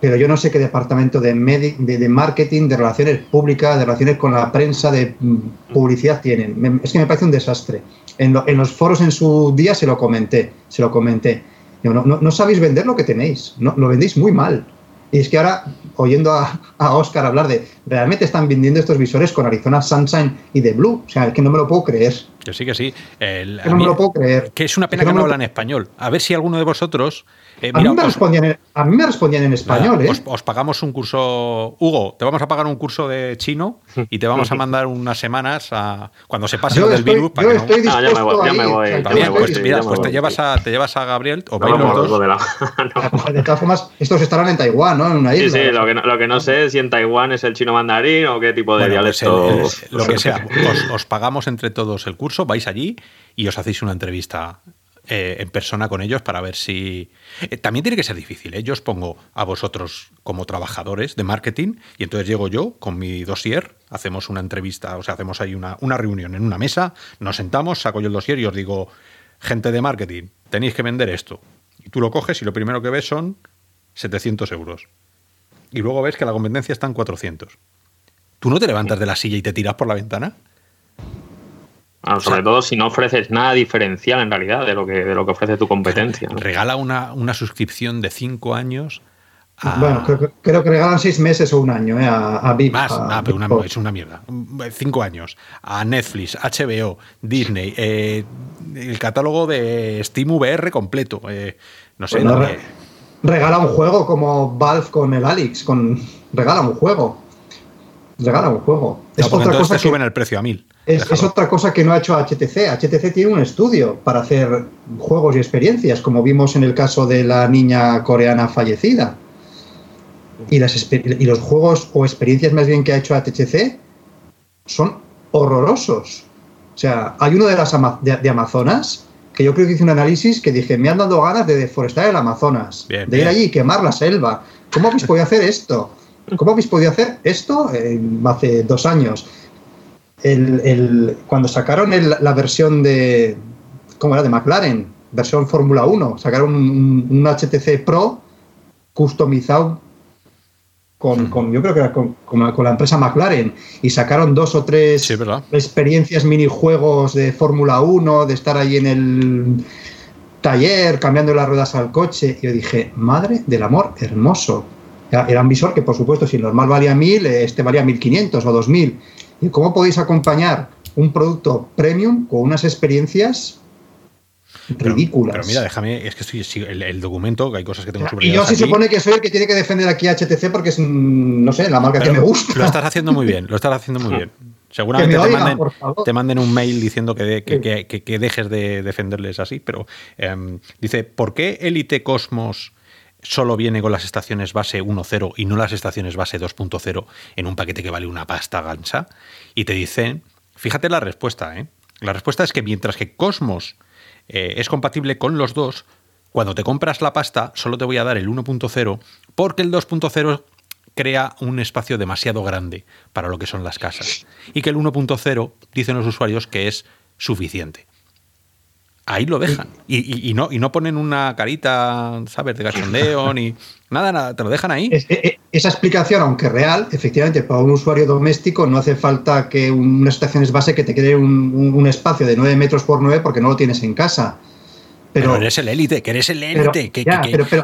pero yo no sé qué departamento de, de, marketing, de relaciones públicas, de relaciones con la prensa, de mm, publicidad tienen. es que me parece un desastre. En, los foros en su día se lo comenté, se lo comenté. No, no, sabéis vender lo que tenéis, no, lo vendéis muy mal. Y es que ahora, oyendo a, a, Oscar hablar de, realmente están vendiendo estos visores con Arizona Sunshine y de Blue. O sea, es que no me lo puedo creer. Yo sí que sí. no me lo puedo creer. Que es una pena que, no, hablan español. A ver si alguno de vosotros eh, a, mí me respondían en, a, mí me respondían en, español. ¿eh? os, pagamos un curso, Hugo, te vamos a pagar un curso de chino y te vamos a mandar unas semanas a cuando se pase lo del virus. Para yo estoy dispuesto ya me voy. Ya me voy, pues, mira, pues te llevas, a, te llevas a Gabriel o no, los dos. De, la... de, todas formas, estos estarán en Taiwán, ¿no? En una isla. Sí, sí, lo que, no, lo que no sé es si en Taiwán es el chino mandarín o qué tipo de bueno, pues dialecto. lo que sea. Os, os pagamos entre todos el curso, vais allí y os hacéis una entrevista eh, en persona con ellos para ver si... Eh, también tiene que ser difícil. ¿eh? Yo os pongo a vosotros como trabajadores de marketing y entonces llego yo con mi dossier, hacemos una entrevista, o sea, hacemos ahí una, una reunión en una mesa, nos sentamos, saco yo el dossier y os digo, gente de marketing, tenéis que vender esto. Y tú lo coges y lo primero que ves son 700 euros. Y luego ves que la competencia está en 400. ¿Tú no te levantas de la silla y te tiras por la ventana? Sobre todo si no ofreces nada diferencial en realidad de lo que, de lo que ofrece tu competencia. Regala una, una suscripción de cinco años. Bueno, creo, que regalan seis meses o un año eh, a, a Más, pero es una mierda. Cinco años. A Netflix, HBO, Disney, eh, el catálogo de Steam VR completo. Eh, no sé. regala un juego como Valve con el Alex. Con, regala un juego. Regala un juego. es otra cosa te suben el precio a mil. Es, otra cosa que no ha hecho HTC. HTC tiene un estudio para hacer juegos y experiencias, como vimos en el caso de la niña coreana fallecida. Y, las, y los juegos o experiencias más bien que ha hecho HTC son horrorosos. O sea, hay uno de las de, Amazonas que yo creo que hice un análisis que dije, me han dado ganas de deforestar el Amazonas, de ir allí y quemar la selva. ¿Cómo habéis podido hacer esto? ¿Cómo habéis podido hacer esto hace dos años? El, cuando sacaron la versión de, ¿cómo era? De McLaren, versión Fórmula 1, sacaron un, HTC Pro customizado con, yo creo que era con, la empresa McLaren y sacaron dos o tres experiencias minijuegos de Fórmula 1, de estar ahí en el taller cambiando las ruedas al coche. Y yo dije, madre del amor hermoso. Era un visor que, por supuesto, si el normal valía 1000, este valía 1500 o 2000. ¿Y cómo podéis acompañar un producto premium con unas experiencias ridículas? Pero, mira, déjame, es que estoy el, documento, que hay cosas que tengo sobre Y yo se supone que soy el que tiene que defender aquí a HTC porque es, no sé, la marca que me gusta. Lo estás haciendo muy bien, lo estás haciendo muy bien. Seguramente te, manden, un mail diciendo que, que, dejes de defenderles así, pero em, dice, ¿por qué Elite Cosmos solo viene con las estaciones base 1.0 y no las estaciones base 2.0 en un paquete que vale una pasta gancha, y te dicen, fíjate la respuesta, ¿eh? La respuesta es que mientras que Cosmos eh, es compatible con los dos, cuando te compras la pasta solo te voy a dar el 1.0 porque el 2.0 crea un espacio demasiado grande para lo que son las casas y que el 1.0 dicen los usuarios que es suficiente ahí lo dejan. Y, no, y no ponen una carita, ¿sabes?, de cachondeo ni nada, nada, te lo dejan ahí. E, e, esa explicación, aunque real, efectivamente, para un usuario doméstico no hace falta que unas estaciones base que te quede un, espacio de 9 metros por 9 porque no lo tienes en casa. Pero, eres el élite, que eres el élite, que,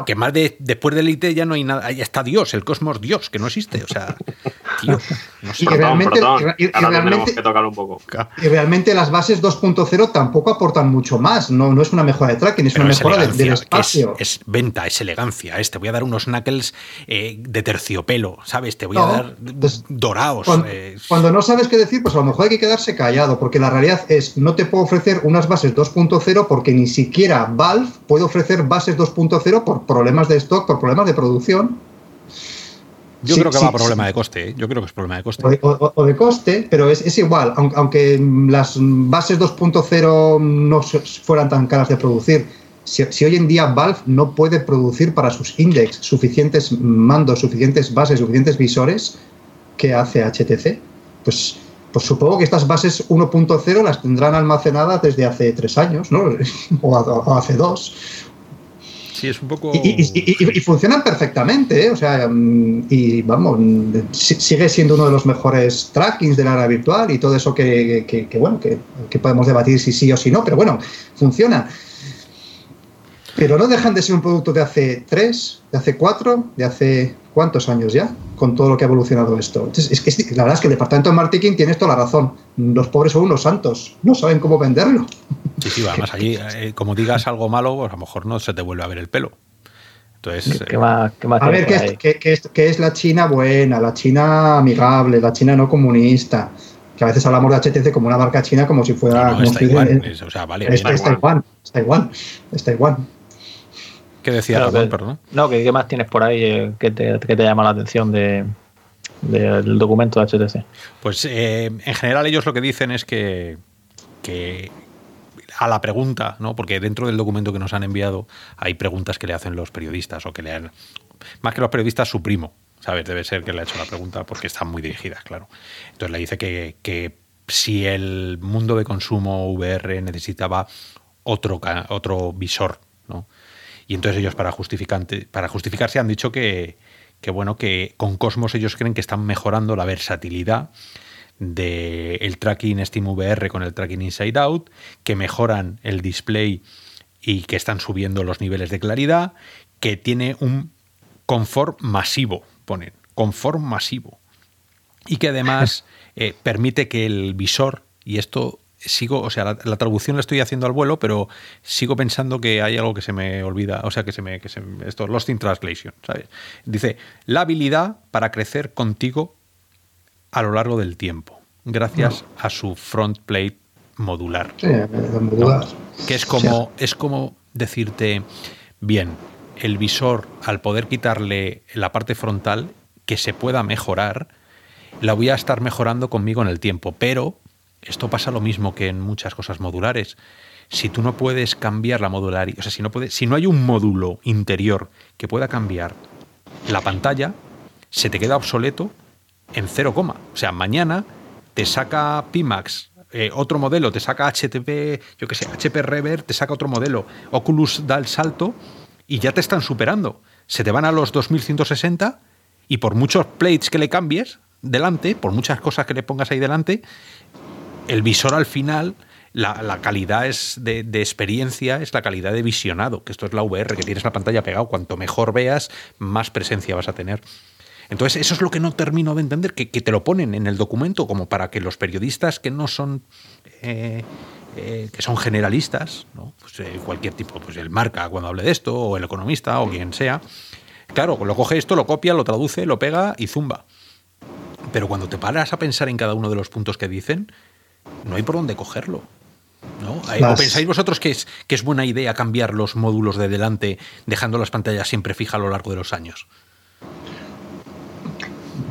que, más de después del élite ya no hay nada, ahí está Dios, el cosmos Dios, que no existe, o sea, tío. Y, realmente, y, realmente, un poco. y realmente las bases 2.0 tampoco aportan mucho más, no, no es una mejora de tracking, es una mejora del espacio. Es, venta, es elegancia, es, te voy a dar unos knuckles eh, de terciopelo, ¿sabes? Te voy a dar pues, dorados. Eh. Cuando, no sabes qué decir, pues a lo mejor hay que quedarse callado, porque la realidad es, no te puedo ofrecer unas bases 2.0 porque ni siquiera Valve puede ofrecer bases 2.0 por problemas de stock, por problemas de producción. Yo creo que va a problema de coste. ¿eh? Yo creo que es problema de coste. O, de coste, pero es, igual. Aunque, las bases 2.0 no fueran tan caras de producir, si, hoy en día Valve no puede producir para sus index suficientes mandos, suficientes bases, suficientes visores, ¿qué hace HTC? Pues pues supongo que estas bases 1.0 las tendrán almacenadas desde hace tres años, ¿no? o, hace dos. Sí, es un poco. Y, funcionan perfectamente, ¿eh? o sea, mm, y vamos, sigue siendo uno de los mejores trackings de la realidad virtual y todo eso que, bueno, que, podemos debatir si sí o si no, pero bueno, funciona. Pero no dejan de ser un producto de hace tres, de hace cuatro, de hace cuántos años ya, con todo lo que ha evolucionado esto. es que la verdad es que el departamento de marketing tiene toda la razón. Los pobres son unos santos, no saben cómo venderlo. Sí, sí, además allí, eh, como digas algo malo, pues a lo mejor no se te vuelve a ver el pelo. Entonces, ¿Qué más, a ver, ¿qué es, es, la China buena, la China amigable, la China no comunista? Que a veces hablamos de HTC como una marca china como si fuera... No, está, igual, o sea, vale, está, igual, está igual, está igual. ¿Qué decía perdón? No, ¿qué, más tienes por ahí eh, que, te, que, te, llama la atención de, del documento de HTC? Pues eh, en general ellos lo que dicen es que, que a la pregunta, ¿no? Porque dentro del documento que nos han enviado hay preguntas que le hacen los periodistas o que le han. Más que los periodistas, su primo, ¿sabes? Debe ser que le ha hecho la pregunta porque están muy dirigidas, claro. Entonces le dice que, que si el mundo de consumo VR necesitaba otro, otro visor. Y entonces ellos para, para justificarse han dicho que, bueno, que con Cosmos ellos creen que están mejorando la versatilidad del tracking SteamVR con el tracking Inside Out, que mejoran el display y que están subiendo los niveles de claridad, que tiene un confort masivo, ponen, confort masivo. Y que además eh, permite que el visor, y esto sigo, o sea, la, traducción la estoy haciendo al vuelo, pero sigo pensando que hay algo que se me olvida, o sea, que se me, que se, esto, Lost in Translation, ¿sabes? Dice, la habilidad para crecer contigo a lo largo del tiempo, gracias a su front plate modular. Sí, modular. Que es como, es como decirte, bien, el visor, al poder quitarle la parte frontal, que se pueda mejorar, la voy a estar mejorando conmigo en el tiempo, pero esto pasa lo mismo que en muchas cosas modulares. Si tú no puedes cambiar la modularidad, o sea, si no, puede, si no hay un módulo interior que pueda cambiar la pantalla, se te queda obsoleto en cero coma. O sea, mañana te saca Pimax eh, otro modelo, te saca HTP, yo qué sé, HP Rever, te saca otro modelo, Oculus da el salto y ya te están superando. Se te van a los 2160 y por muchos plates que le cambies delante, por muchas cosas que le pongas ahí delante, el visor al final, la, calidad es de, experiencia, es la calidad de visionado, que esto es la VR, que tienes la pantalla pegado, cuanto mejor veas, más presencia vas a tener. Entonces, eso es lo que no termino de entender, que, te lo ponen en el documento como para que los periodistas que no son... Eh, eh, que son generalistas, ¿no? pues, eh, cualquier tipo, pues el marca cuando hable de esto, o el economista, o quien sea, claro, lo coge esto, lo copia, lo traduce, lo pega y zumba. Pero cuando te paras a pensar en cada uno de los puntos que dicen, no hay por dónde cogerlo. ¿no? ¿O pensáis vosotros que es, que es buena idea cambiar los módulos de delante dejando las pantallas siempre fijas a lo largo de los años?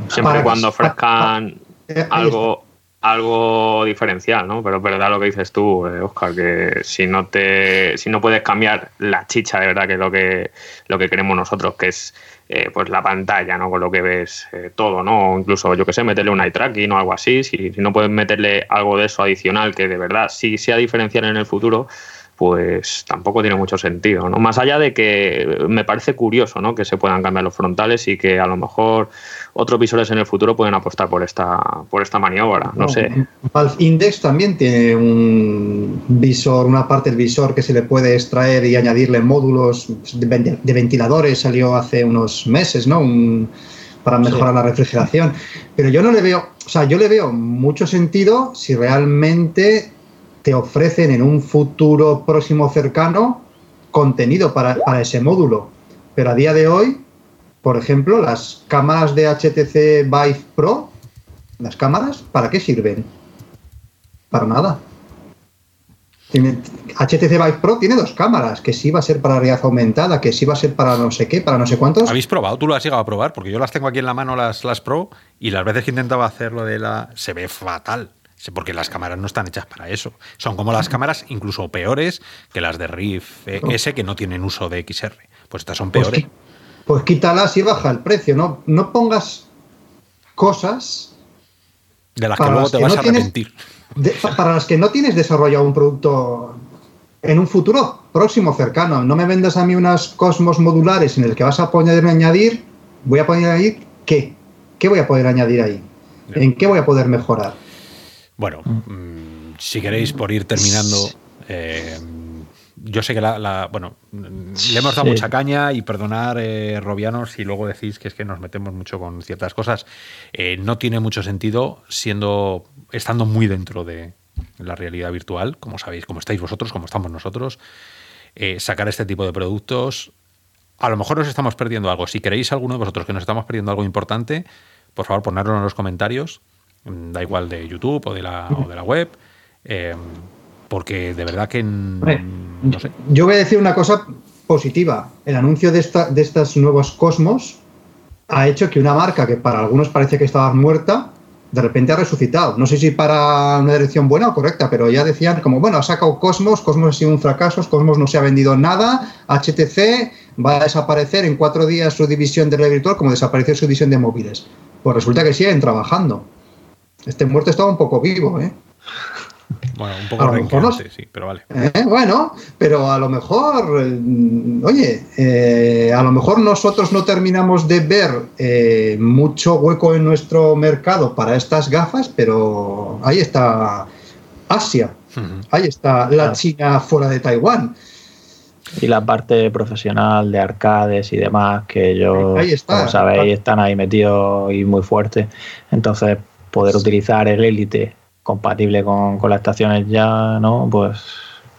Siempre y cuando ofrezcan eh, algo, algo diferencial, ¿no? Pero es verdad lo que dices tú, Oscar, eh, que si no te, si no puedes cambiar la chicha de verdad, que es lo que, lo que queremos nosotros, que es eh, pues la pantalla, ¿no? Con lo que ves eh, todo, ¿no? incluso, yo que sé, meterle un eye tracking o algo así. Si, si, no puedes meterle algo de eso adicional que de verdad sí sea diferencial en el futuro, pues tampoco tiene mucho sentido, ¿no? Más allá de que me parece curioso, ¿no? Que se puedan cambiar los frontales y que a lo mejor otros visores en el futuro pueden apostar por esta, por esta maniobra, no, sé. Valve Index también tiene un visor, una parte del visor que se le puede extraer y añadirle módulos de ventiladores, salió hace unos meses, ¿no? para mejorar la refrigeración. Pero yo no le veo, o sea, yo le veo mucho sentido si realmente te ofrecen en un futuro próximo cercano contenido para, ese módulo. Pero a día de hoy, por ejemplo, las cámaras de HTC Vive Pro, las cámaras, ¿para qué sirven? Para nada. HTC Vive Pro tiene dos cámaras, que sí va a ser para realidad aumentada, que sí va a ser para no sé qué, para no sé cuántos. ¿Habéis probado? ¿Tú lo has llegado a probar? Porque yo las tengo aquí en la mano, las, las Pro, y las veces que intentaba hacerlo de la... se ve fatal porque las cámaras no están hechas para eso. Son como las cámaras incluso peores que las de Riff S que no tienen uso de XR. Pues estas son pues peores. Pues, quítalas y baja el precio. No, no pongas cosas de las que luego te vas a arrepentir. para las que no tienes desarrollado un producto en un futuro próximo, cercano. No me vendas a mí unas cosmos modulares en el que vas a poder añadir, voy a poder añadir qué. ¿Qué voy a poder añadir ahí? ¿En qué voy a poder mejorar? Bueno, mm, si queréis por ir terminando, eh, yo sé que la, bueno, le hemos dado mucha caña y perdonar, eh, Robianos, si luego decís que es que nos metemos mucho con ciertas cosas. Eh, no tiene mucho sentido siendo, estando muy dentro de la realidad virtual, como sabéis, como estáis vosotros, como estamos nosotros, eh, sacar este tipo de productos. A lo mejor nos estamos perdiendo algo. Si queréis alguno de vosotros que nos estamos perdiendo algo importante, por favor, ponedlo en los comentarios. Da igual de YouTube o de la, o de la web porque de verdad que no sé. Yo voy a decir una cosa positiva. El anuncio de, esta, de estos nuevos Cosmos ha hecho que una marca que para algunos parece que estaba muerta, de repente ha resucitado. No sé si para una dirección buena o correcta, pero ya decían como, bueno, ha sacado Cosmos, Cosmos ha sido un fracaso, Cosmos no se ha vendido nada, HTC va a desaparecer en cuatro días su división de red virtual como desapareció su división de móviles. Pues resulta que siguen trabajando. Este muerto estaba un poco vivo, ¿eh? Bueno, un poco sí, pero vale. Eh, bueno, pero a lo mejor, eh, oye, eh, a lo mejor nosotros no terminamos de ver mucho hueco en nuestro mercado para estas gafas, pero ahí está Asia, ahí está la China fuera de Taiwán. Y la parte profesional de arcades y demás, que ellos, como sabéis, están ahí metidos y muy fuertes. Entonces, poder utilizar el Elite compatible con, las estaciones ya, ¿no? Pues,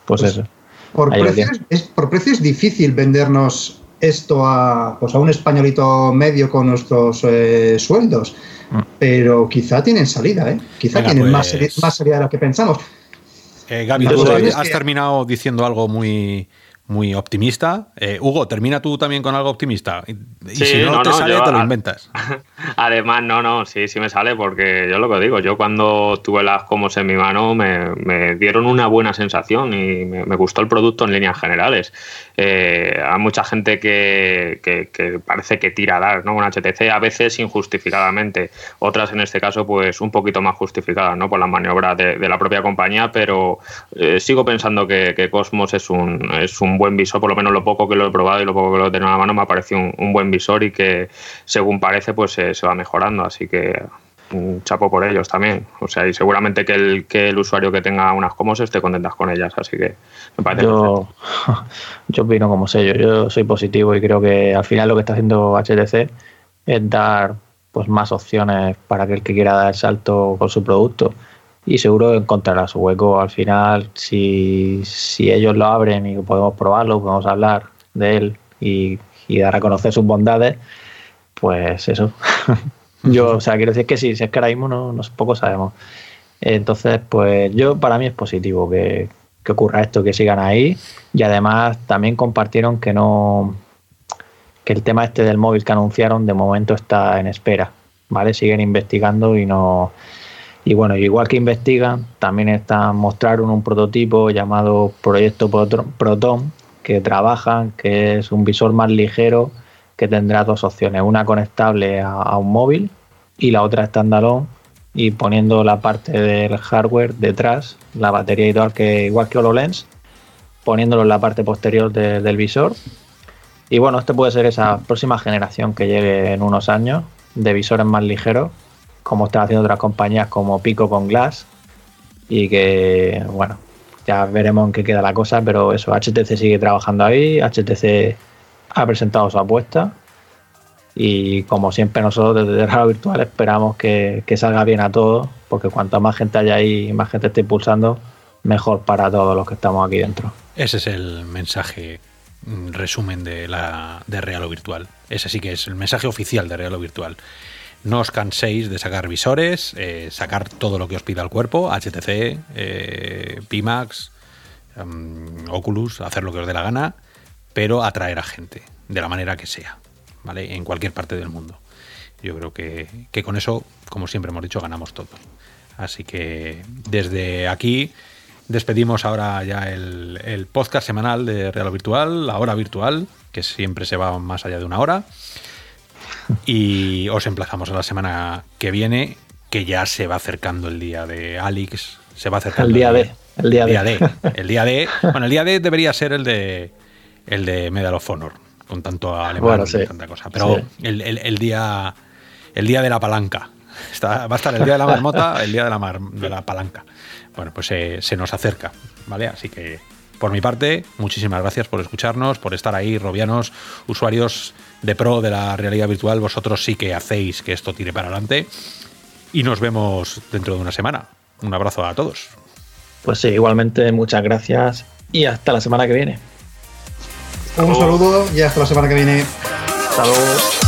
pues, pues eso. Por precio, es, por precio es difícil vendernos esto a, pues a un españolito medio con nuestros eh, sueldos, mm. pero quizá tienen salida, ¿eh? Quizá tienen más, pues más salida de lo que pensamos. Eh, Gaby, has terminado diciendo algo muy muy optimista. Eh, Hugo, termina tú también con algo optimista. Y, si no, te sale, te lo inventas. Además, no, no, sí, sí me sale porque yo lo que digo, yo cuando tuve las comos en mi mano me, dieron una buena sensación y me, gustó el producto en líneas generales. Eh, hay mucha gente que, parece que tira a dar, ¿no? Un HTC a veces injustificadamente, otras en este caso pues un poquito más justificadas, ¿no? Por las maniobras de, la propia compañía, pero eh, sigo pensando que, Cosmos es un, es un buen visor, por lo menos lo poco que lo he probado y lo poco que lo he tenido en la mano me ha parecido un, buen visor y que según parece pues se va mejorando, así que un chapo por ellos también. O sea, y seguramente que el, que el usuario que tenga unas Comos esté contentas con ellas, así que me parece yo, yo opino como sello, yo soy positivo y creo que al final lo que está haciendo HTC es dar pues más opciones para aquel que quiera dar el salto con su producto y seguro encontrará su hueco al final si, si ellos lo abren y podemos probarlo, podemos hablar de él y, dar a conocer sus bondades, pues eso. yo, o sea, quiero decir que sí, si es que ahora mismo no, no poco sabemos. Entonces, pues yo para mí es positivo que, que ocurra esto, que sigan ahí y además también compartieron que no que el tema este del móvil que anunciaron de momento está en espera, ¿vale? Siguen investigando y no y bueno, igual que investigan, también están mostraron un prototipo llamado Proyecto Proton, que trabajan, que es un visor más ligero que tendrá dos opciones, una conectable a, un móvil y la otra standalone y poniendo la parte del hardware detrás, la batería y que igual que HoloLens, poniéndolo en la parte posterior del visor. Y bueno, este puede ser esa próxima generación que llegue en unos años de visores más ligeros como están haciendo otras compañías como Pico con Glass. Y que, bueno, ya veremos en qué queda la cosa, pero eso, HTC sigue trabajando ahí, HTC ha presentado su apuesta y como siempre nosotros desde Radio Virtual esperamos que, salga bien a todos, porque cuanto más gente haya ahí más gente esté impulsando, mejor para todos los que estamos aquí dentro. Ese es el mensaje mm, resumen de la de Realo Virtual. Ese sí que es el mensaje oficial de Realo Virtual. No os canséis de sacar visores, eh, sacar todo lo que os pida el cuerpo, HTC, eh, Pimax, em, Oculus, hacer lo que os dé la gana, pero atraer a gente, de la manera que sea, ¿vale? En cualquier parte del mundo. Yo creo que, con eso, como siempre hemos dicho, ganamos todo. Así que desde aquí despedimos ahora ya el, el podcast semanal de Real Virtual, la hora virtual, que siempre se va más allá de una hora. Y os emplazamos a la semana que viene, que ya se va acercando el día de Alex. Se va acercando el día de. El día, día D. El día D. Bueno, el día D debería ser el de el de Medal of Honor, con tanto alemán y tanta cosa. Pero el, el, día el día de la palanca. Está, va a estar el día de la marmota, el día de la, de la palanca. Bueno, pues se nos acerca, ¿vale? Así que por mi parte, muchísimas gracias por escucharnos, por estar ahí, robianos, usuarios de pro de la realidad virtual. Vosotros sí que hacéis que esto tire para adelante. Y nos vemos dentro de una semana. Un abrazo a todos. Pues sí, igualmente muchas gracias y hasta la semana que viene. Un saludo y hasta la semana que viene. Hasta luego.